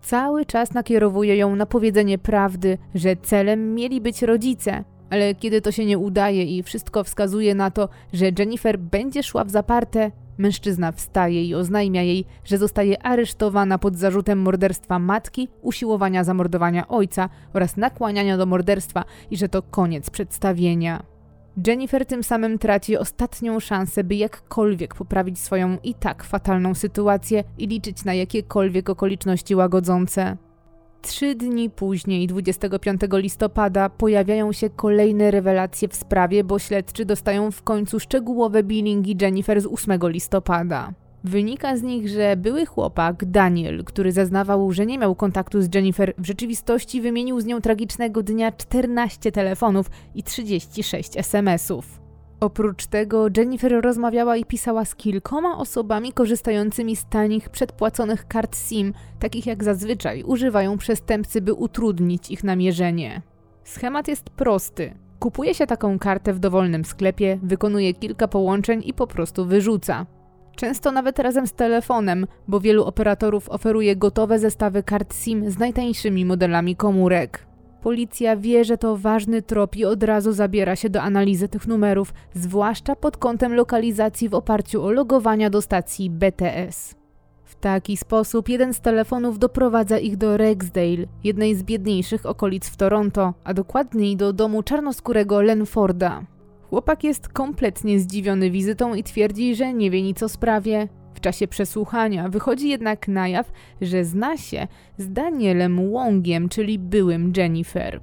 S1: Cały czas nakierowuje ją na powiedzenie prawdy, że celem mieli być rodzice, ale kiedy to się nie udaje i wszystko wskazuje na to, że Jennifer będzie szła w zaparte, Mężczyzna wstaje i oznajmia jej, że zostaje aresztowana pod zarzutem morderstwa matki, usiłowania zamordowania ojca oraz nakłaniania do morderstwa i że to koniec przedstawienia. Jennifer tym samym traci ostatnią szansę, by jakkolwiek poprawić swoją i tak fatalną sytuację i liczyć na jakiekolwiek okoliczności łagodzące. Trzy dni później, 25 listopada, pojawiają się kolejne rewelacje w sprawie, bo śledczy dostają w końcu szczegółowe billingi Jennifer z 8 listopada. Wynika z nich, że były chłopak, Daniel, który zeznawał, że nie miał kontaktu z Jennifer, w rzeczywistości wymienił z nią tragicznego dnia 14 telefonów i 36 SMS-ów. Oprócz tego Jennifer rozmawiała i pisała z kilkoma osobami korzystającymi z tanich, przedpłaconych kart SIM, takich jak zazwyczaj używają przestępcy, by utrudnić ich namierzenie. Schemat jest prosty. Kupuje się taką kartę w dowolnym sklepie, wykonuje kilka połączeń i po prostu wyrzuca. Często nawet razem z telefonem, bo wielu operatorów oferuje gotowe zestawy kart SIM z najtańszymi modelami komórek. Policja wie, że to ważny trop i od razu zabiera się do analizy tych numerów, zwłaszcza pod kątem lokalizacji w oparciu o logowania do stacji BTS. W taki sposób jeden z telefonów doprowadza ich do Rexdale, jednej z biedniejszych okolic w Toronto, a dokładniej do domu czarnoskórego Lenforda. Chłopak jest kompletnie zdziwiony wizytą i twierdzi, że nie wie nic o sprawie. W czasie przesłuchania wychodzi jednak na jaw, że zna się z Danielem Łongiem, czyli byłym Jennifer.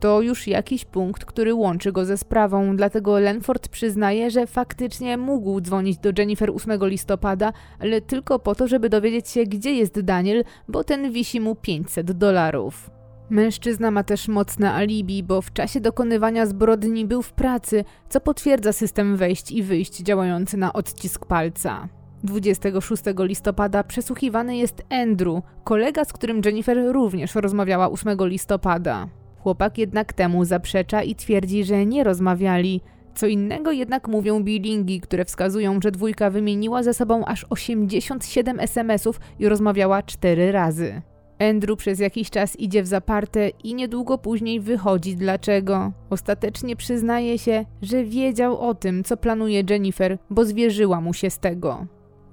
S1: To już jakiś punkt, który łączy go ze sprawą, dlatego Lenford przyznaje, że faktycznie mógł dzwonić do Jennifer 8 listopada, ale tylko po to, żeby dowiedzieć się, gdzie jest Daniel, bo ten wisi mu 500 dolarów. Mężczyzna ma też mocne alibi, bo w czasie dokonywania zbrodni był w pracy, co potwierdza system wejść i wyjść działający na odcisk palca. 26 listopada przesłuchiwany jest Andrew, kolega, z którym Jennifer również rozmawiała 8 listopada. Chłopak jednak temu zaprzecza i twierdzi, że nie rozmawiali. Co innego jednak mówią bilingi, które wskazują, że dwójka wymieniła ze sobą aż 87 SMS-ów i rozmawiała 4 razy. Andrew przez jakiś czas idzie w zaparte i niedługo później wychodzi dlaczego. Ostatecznie przyznaje się, że wiedział o tym, co planuje Jennifer, bo zwierzyła mu się z tego.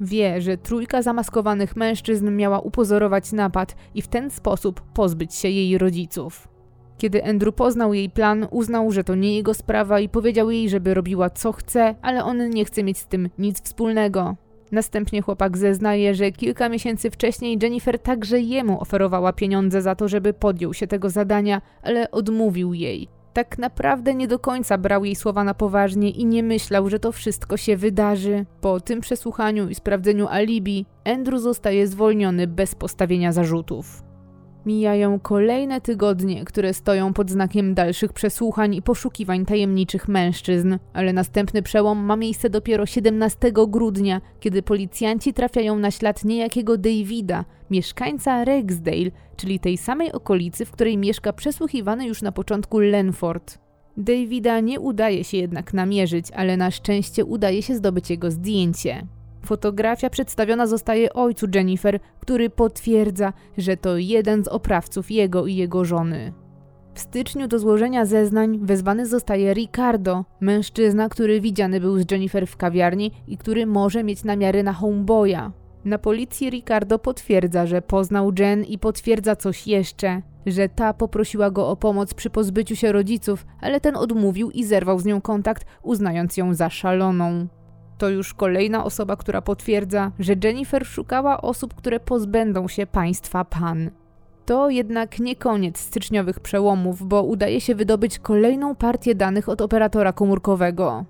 S1: Wie, że trójka zamaskowanych mężczyzn miała upozorować napad i w ten sposób pozbyć się jej rodziców. Kiedy Andrew poznał jej plan, uznał, że to nie jego sprawa i powiedział jej, żeby robiła co chce, ale on nie chce mieć z tym nic wspólnego. Następnie chłopak zeznaje, że kilka miesięcy wcześniej Jennifer także jemu oferowała pieniądze za to, żeby podjął się tego zadania, ale odmówił jej. Tak naprawdę nie do końca brał jej słowa na poważnie i nie myślał, że to wszystko się wydarzy. Po tym przesłuchaniu i sprawdzeniu alibi, Andrew zostaje zwolniony bez postawienia zarzutów. Mijają kolejne tygodnie, które stoją pod znakiem dalszych przesłuchań i poszukiwań tajemniczych mężczyzn, ale następny przełom ma miejsce dopiero 17 grudnia, kiedy policjanci trafiają na ślad niejakiego Davida, mieszkańca Rexdale, czyli tej samej okolicy, w której mieszka przesłuchiwany już na początku Lenford. Davida nie udaje się jednak namierzyć, ale na szczęście udaje się zdobyć jego zdjęcie. Fotografia przedstawiona zostaje ojcu Jennifer, który potwierdza, że to jeden z oprawców jego i jego żony. W styczniu do złożenia zeznań wezwany zostaje Ricardo, mężczyzna, który widziany był z Jennifer w kawiarni i który może mieć namiary na homeboya. Na policji Ricardo potwierdza, że poznał Jen i potwierdza coś jeszcze, że ta poprosiła go o pomoc przy pozbyciu się rodziców, ale ten odmówił i zerwał z nią kontakt, uznając ją za szaloną. To już kolejna osoba, która potwierdza, że Jennifer szukała osób, które pozbędą się państwa pan. To jednak nie koniec styczniowych przełomów, bo udaje się wydobyć kolejną partię danych od operatora komórkowego.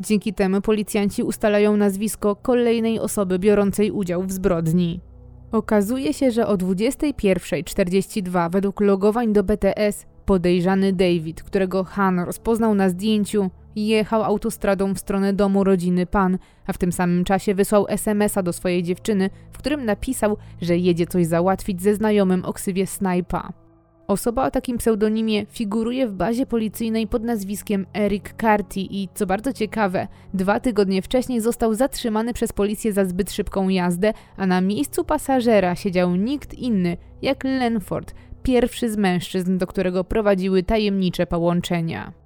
S1: Dzięki temu policjanci ustalają nazwisko kolejnej osoby biorącej udział w zbrodni. Okazuje się, że o 21.42 według logowań do BTS podejrzany David, którego Han rozpoznał na zdjęciu, Jechał autostradą w stronę domu rodziny pan, a w tym samym czasie wysłał SMS-a do swojej dziewczyny, w którym napisał, że jedzie coś załatwić ze znajomym o ksywie Snipa. Osoba o takim pseudonimie figuruje w bazie policyjnej pod nazwiskiem Eric Carty i, co bardzo ciekawe, dwa tygodnie wcześniej został zatrzymany przez policję za zbyt szybką jazdę, a na miejscu pasażera siedział nikt inny jak Lenford, pierwszy z mężczyzn, do którego prowadziły tajemnicze połączenia.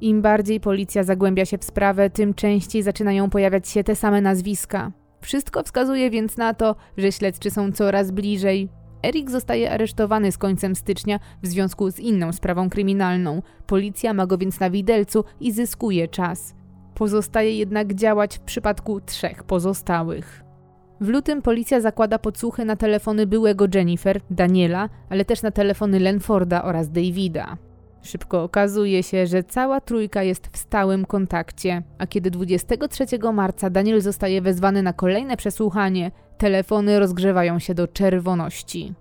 S1: Im bardziej policja zagłębia się w sprawę, tym częściej zaczynają pojawiać się te same nazwiska. Wszystko wskazuje więc na to, że śledczy są coraz bliżej. Erik zostaje aresztowany z końcem stycznia w związku z inną sprawą kryminalną. Policja ma go więc na widelcu i zyskuje czas. Pozostaje jednak działać w przypadku trzech pozostałych. W lutym policja zakłada podsłuchy na telefony byłego Jennifer, Daniela, ale też na telefony Lenforda oraz Davida. Szybko okazuje się, że cała trójka jest w stałym kontakcie, a kiedy 23 marca Daniel zostaje wezwany na kolejne przesłuchanie, telefony rozgrzewają się do czerwoności.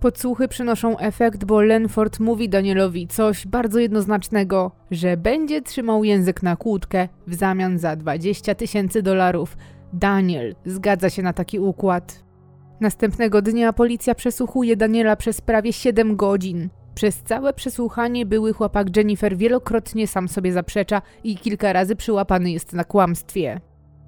S1: Podsłuchy przynoszą efekt, bo Lenford mówi Danielowi coś bardzo jednoznacznego, że będzie trzymał język na kłódkę w zamian za 20 tysięcy dolarów. Daniel zgadza się na taki układ. Następnego dnia policja przesłuchuje Daniela przez prawie 7 godzin. Przez całe przesłuchanie były chłopak Jennifer wielokrotnie sam sobie zaprzecza i kilka razy przyłapany jest na kłamstwie.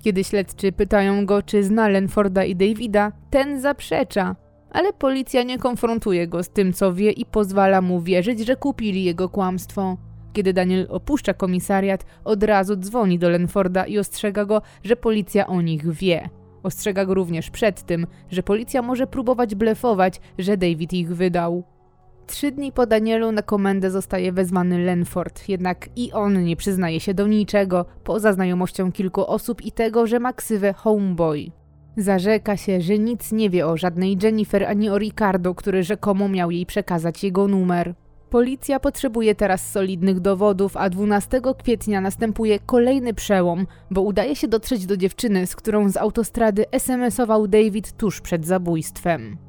S1: Kiedy śledczy pytają go, czy zna Lenforda i Davida, ten zaprzecza, ale policja nie konfrontuje go z tym, co wie i pozwala mu wierzyć, że kupili jego kłamstwo. Kiedy Daniel opuszcza komisariat, od razu dzwoni do Lenforda i ostrzega go, że policja o nich wie. Ostrzega go również przed tym, że policja może próbować blefować, że David ich wydał. Trzy dni po Danielu na komendę zostaje wezwany Lenford, jednak i on nie przyznaje się do niczego, poza znajomością kilku osób i tego, że ma ksywę Homeboy. Zarzeka się, że nic nie wie o żadnej Jennifer ani o Ricardo, który rzekomo miał jej przekazać jego numer. Policja potrzebuje teraz solidnych dowodów, a 12 kwietnia następuje kolejny przełom, bo udaje się dotrzeć do dziewczyny, z którą z autostrady SMS-ował David tuż przed zabójstwem.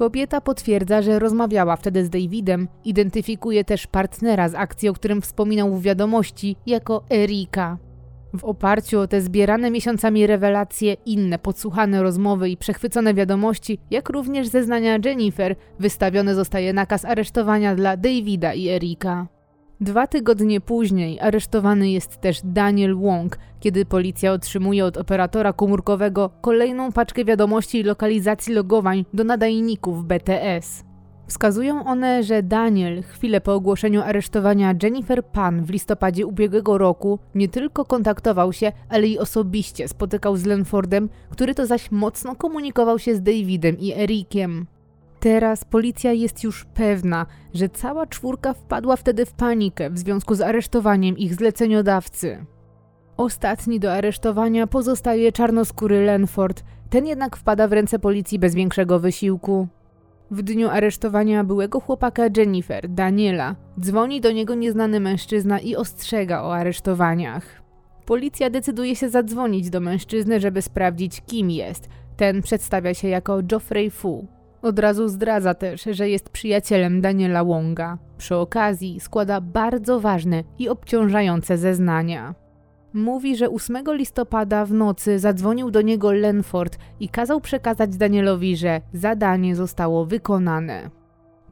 S1: Kobieta potwierdza, że rozmawiała wtedy z Davidem, identyfikuje też partnera z akcji, o którym wspominał w wiadomości, jako Erika. W oparciu o te zbierane miesiącami rewelacje, inne podsłuchane rozmowy i przechwycone wiadomości, jak również zeznania Jennifer, wystawiony zostaje nakaz aresztowania dla Davida i Erika. Dwa tygodnie później aresztowany jest też Daniel Wong, kiedy policja otrzymuje od operatora komórkowego kolejną paczkę wiadomości i lokalizacji logowań do nadajników BTS. Wskazują one, że Daniel chwilę po ogłoszeniu aresztowania Jennifer Pan w listopadzie ubiegłego roku nie tylko kontaktował się, ale i osobiście spotykał z Lenfordem, który to zaś mocno komunikował się z Davidem i Erikiem. Teraz policja jest już pewna, że cała czwórka wpadła wtedy w panikę w związku z aresztowaniem ich zleceniodawcy. Ostatni do aresztowania pozostaje czarnoskóry Lenford, ten jednak wpada w ręce policji bez większego wysiłku. W dniu aresztowania byłego chłopaka Jennifer, Daniela, dzwoni do niego nieznany mężczyzna i ostrzega o aresztowaniach. Policja decyduje się zadzwonić do mężczyzny, żeby sprawdzić, kim jest. Ten przedstawia się jako Geoffrey Fu. Od razu zdradza też, że jest przyjacielem Daniela Wonga. Przy okazji składa bardzo ważne i obciążające zeznania. Mówi, że 8 listopada w nocy zadzwonił do niego Lenford i kazał przekazać Danielowi, że zadanie zostało wykonane.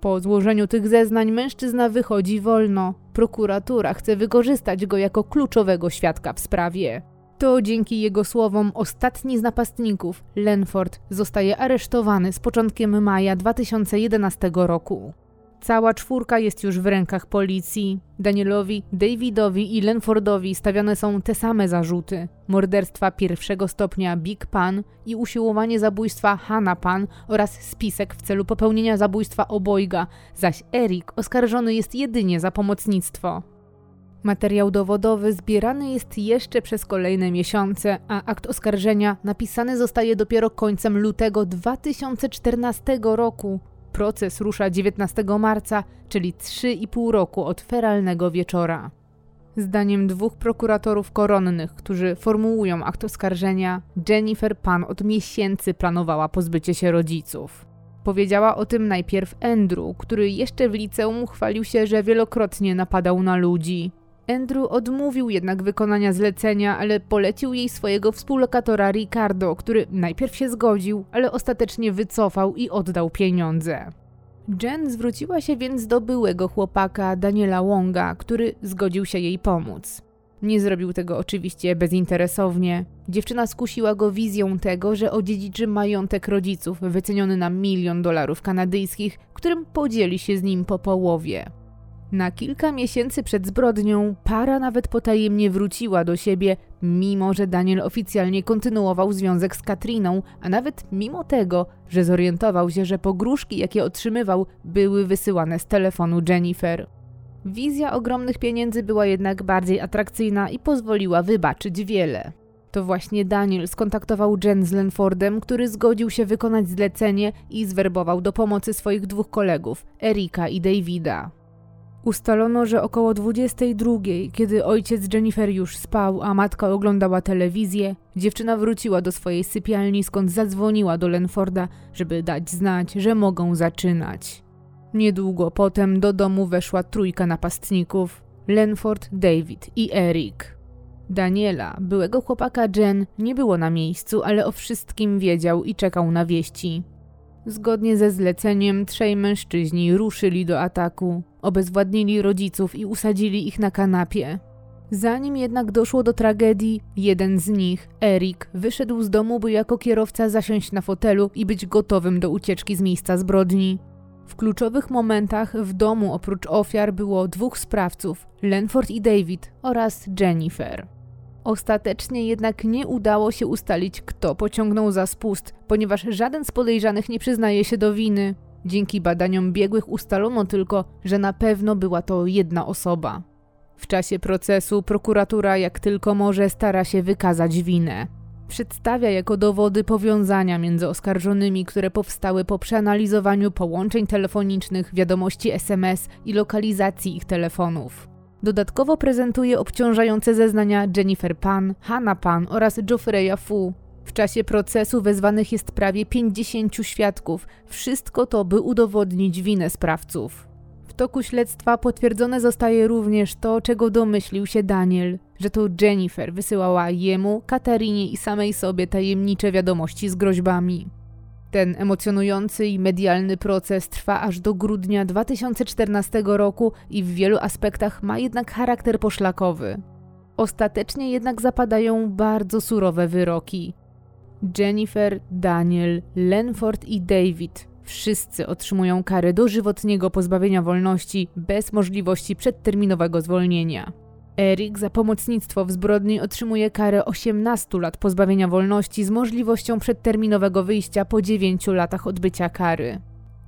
S1: Po złożeniu tych zeznań mężczyzna wychodzi wolno. Prokuratura chce wykorzystać go jako kluczowego świadka w sprawie. To dzięki jego słowom ostatni z napastników, Lenford, zostaje aresztowany z początkiem maja 2011 roku. Cała czwórka jest już w rękach policji. Danielowi, Davidowi i Lenfordowi stawiane są te same zarzuty: morderstwa pierwszego stopnia Big Pan i usiłowanie zabójstwa Hanna Pan oraz spisek w celu popełnienia zabójstwa obojga, zaś Erik oskarżony jest jedynie za pomocnictwo. Materiał dowodowy zbierany jest jeszcze przez kolejne miesiące, a akt oskarżenia napisany zostaje dopiero końcem lutego 2014 roku. Proces rusza 19 marca, czyli 3,5 roku od feralnego wieczora. Zdaniem dwóch prokuratorów koronnych, którzy formułują akt oskarżenia, Jennifer Pan od miesięcy planowała pozbycie się rodziców. Powiedziała o tym najpierw Andrew, który jeszcze w liceum chwalił się, że wielokrotnie napadał na ludzi. Andrew odmówił jednak wykonania zlecenia, ale polecił jej swojego współlokatora Ricardo, który najpierw się zgodził, ale ostatecznie wycofał i oddał pieniądze. Jen zwróciła się więc do byłego chłopaka Daniela Wonga, który zgodził się jej pomóc. Nie zrobił tego oczywiście bezinteresownie. Dziewczyna skusiła go wizją tego, że odziedziczy majątek rodziców wyceniony na milion dolarów kanadyjskich, którym podzieli się z nim po połowie. Na kilka miesięcy przed zbrodnią para nawet potajemnie wróciła do siebie, mimo że Daniel oficjalnie kontynuował związek z Katriną, a nawet mimo tego, że zorientował się, że pogróżki, jakie otrzymywał, były wysyłane z telefonu Jennifer. Wizja ogromnych pieniędzy była jednak bardziej atrakcyjna i pozwoliła wybaczyć wiele. To właśnie Daniel skontaktował Jen z Lenfordem, który zgodził się wykonać zlecenie i zwerbował do pomocy swoich dwóch kolegów, Erika i Davida. Ustalono, że około 22, kiedy ojciec Jennifer już spał, a matka oglądała telewizję, dziewczyna wróciła do swojej sypialni, skąd zadzwoniła do Lenforda, żeby dać znać, że mogą zaczynać. Niedługo potem do domu weszła trójka napastników: Lenford, David i Eric. Daniela, byłego chłopaka Jen, nie było na miejscu, ale o wszystkim wiedział i czekał na wieści. Zgodnie ze zleceniem trzej mężczyźni ruszyli do ataku, obezwładnili rodziców i usadzili ich na kanapie. Zanim jednak doszło do tragedii, jeden z nich, Erik, wyszedł z domu, by jako kierowca zasiąść na fotelu i być gotowym do ucieczki z miejsca zbrodni. W kluczowych momentach w domu oprócz ofiar było dwóch sprawców, Lenford i David oraz Jennifer. Ostatecznie jednak nie udało się ustalić, kto pociągnął za spust, ponieważ żaden z podejrzanych nie przyznaje się do winy. Dzięki badaniom biegłych ustalono tylko, że na pewno była to jedna osoba. W czasie procesu prokuratura jak tylko może stara się wykazać winę. Przedstawia jako dowody powiązania między oskarżonymi, które powstały po przeanalizowaniu połączeń telefonicznych, wiadomości SMS i lokalizacji ich telefonów. Dodatkowo prezentuje obciążające zeznania Jennifer Pan, Hannah Pan oraz Geoffreya Fu. Czasie procesu wezwanych jest prawie 50 świadków. Wszystko to, by udowodnić winę sprawców. W toku śledztwa potwierdzone zostaje również to, czego domyślił się Daniel, że to Jennifer wysyłała jemu, Katarinie i samej sobie tajemnicze wiadomości z groźbami. Ten emocjonujący i medialny proces trwa aż do grudnia 2014 roku i w wielu aspektach ma jednak charakter poszlakowy. Ostatecznie jednak zapadają bardzo surowe wyroki. Jennifer, Daniel, Lenford i David wszyscy otrzymują karę dożywotniego pozbawienia wolności bez możliwości przedterminowego zwolnienia. Erik za pomocnictwo w zbrodni otrzymuje karę 18 lat pozbawienia wolności z możliwością przedterminowego wyjścia po 9 latach odbycia kary.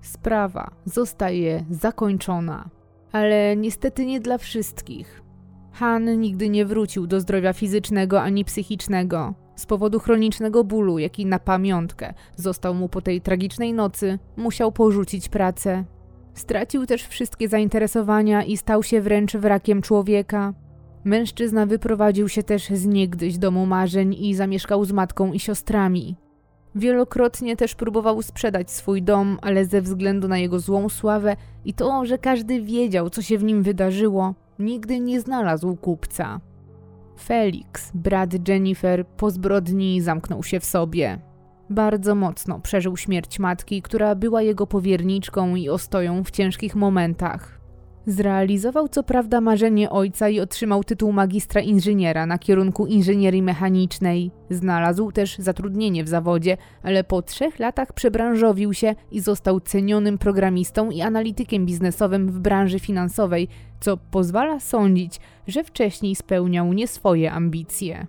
S1: Sprawa zostaje zakończona. Ale niestety nie dla wszystkich. Han nigdy nie wrócił do zdrowia fizycznego ani psychicznego. Z powodu chronicznego bólu, jaki na pamiątkę został mu po tej tragicznej nocy, musiał porzucić pracę. Stracił też wszystkie zainteresowania i stał się wręcz wrakiem człowieka. Mężczyzna wyprowadził się też z niegdyś domu marzeń i zamieszkał z matką i siostrami. Wielokrotnie też próbował sprzedać swój dom, ale ze względu na jego złą sławę i to, że każdy wiedział, co się w nim wydarzyło, nigdy nie znalazł kupca. Felix, brat Jennifer, po zbrodni zamknął się w sobie. Bardzo mocno przeżył śmierć matki, która była jego powierniczką i ostoją w ciężkich momentach. Zrealizował co prawda marzenie ojca i otrzymał tytuł magistra inżyniera na kierunku inżynierii mechanicznej. Znalazł też zatrudnienie w zawodzie, ale po trzech latach przebranżowił się i został cenionym programistą i analitykiem biznesowym w branży finansowej, co pozwala sądzić, że wcześniej spełniał nie swoje ambicje.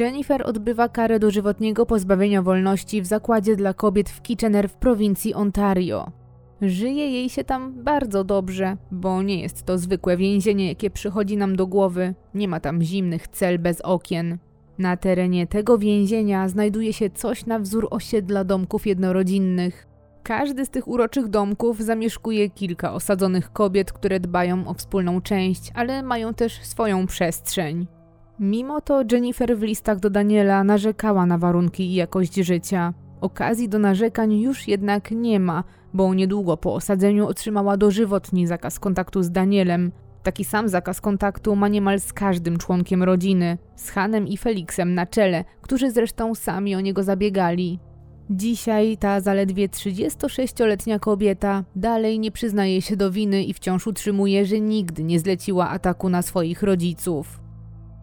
S1: Jennifer odbywa karę dożywotniego pozbawienia wolności w zakładzie dla kobiet w Kitchener w prowincji Ontario. Żyje jej się tam bardzo dobrze, bo nie jest to zwykłe więzienie, jakie przychodzi nam do głowy. Nie ma tam zimnych cel bez okien. Na terenie tego więzienia znajduje się coś na wzór osiedla domków jednorodzinnych. Każdy z tych uroczych domków zamieszkuje kilka osadzonych kobiet, które dbają o wspólną część, ale mają też swoją przestrzeń. Mimo to Jennifer w listach do Daniela narzekała na warunki i jakość życia. Okazji do narzekań już jednak nie ma, bo niedługo po osadzeniu otrzymała dożywotni zakaz kontaktu z Danielem. Taki sam zakaz kontaktu ma niemal z każdym członkiem rodziny, z Hanem i Felixem na czele, którzy zresztą sami o niego zabiegali. Dzisiaj ta zaledwie 36-letnia kobieta dalej nie przyznaje się do winy i wciąż utrzymuje, że nigdy nie zleciła ataku na swoich rodziców.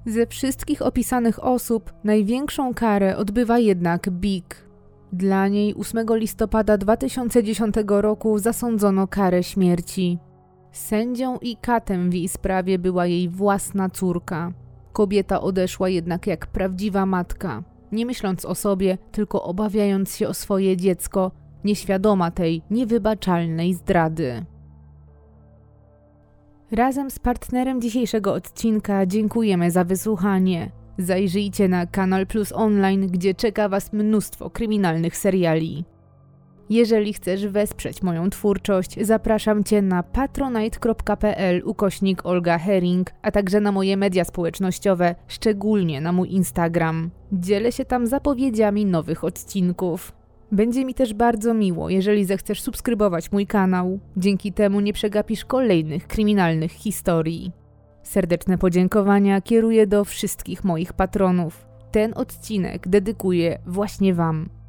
S1: Ze wszystkich opisanych osób największą karę odbywa jednak Big, dla niej 8 listopada 2010 roku zasądzono karę śmierci. Sędzią i katem w jej sprawie była jej własna córka. Kobieta odeszła jednak jak prawdziwa matka, nie myśląc o sobie, tylko obawiając się o swoje dziecko, nieświadoma tej niewybaczalnej zdrady. Razem z partnerem dzisiejszego odcinka dziękujemy za wysłuchanie. Zajrzyjcie na Kanal Plus Online, gdzie czeka Was mnóstwo kryminalnych seriali. Jeżeli chcesz wesprzeć moją twórczość, zapraszam Cię na patronite.pl ukośnik Olga Herring, a także na moje media społecznościowe, szczególnie na mój Instagram. Dzielę się tam zapowiedziami nowych odcinków. Będzie mi też bardzo miło, jeżeli zechcesz subskrybować mój kanał. Dzięki temu nie przegapisz kolejnych kryminalnych historii. Serdeczne podziękowania kieruję do wszystkich moich patronów. Ten odcinek dedykuję właśnie Wam.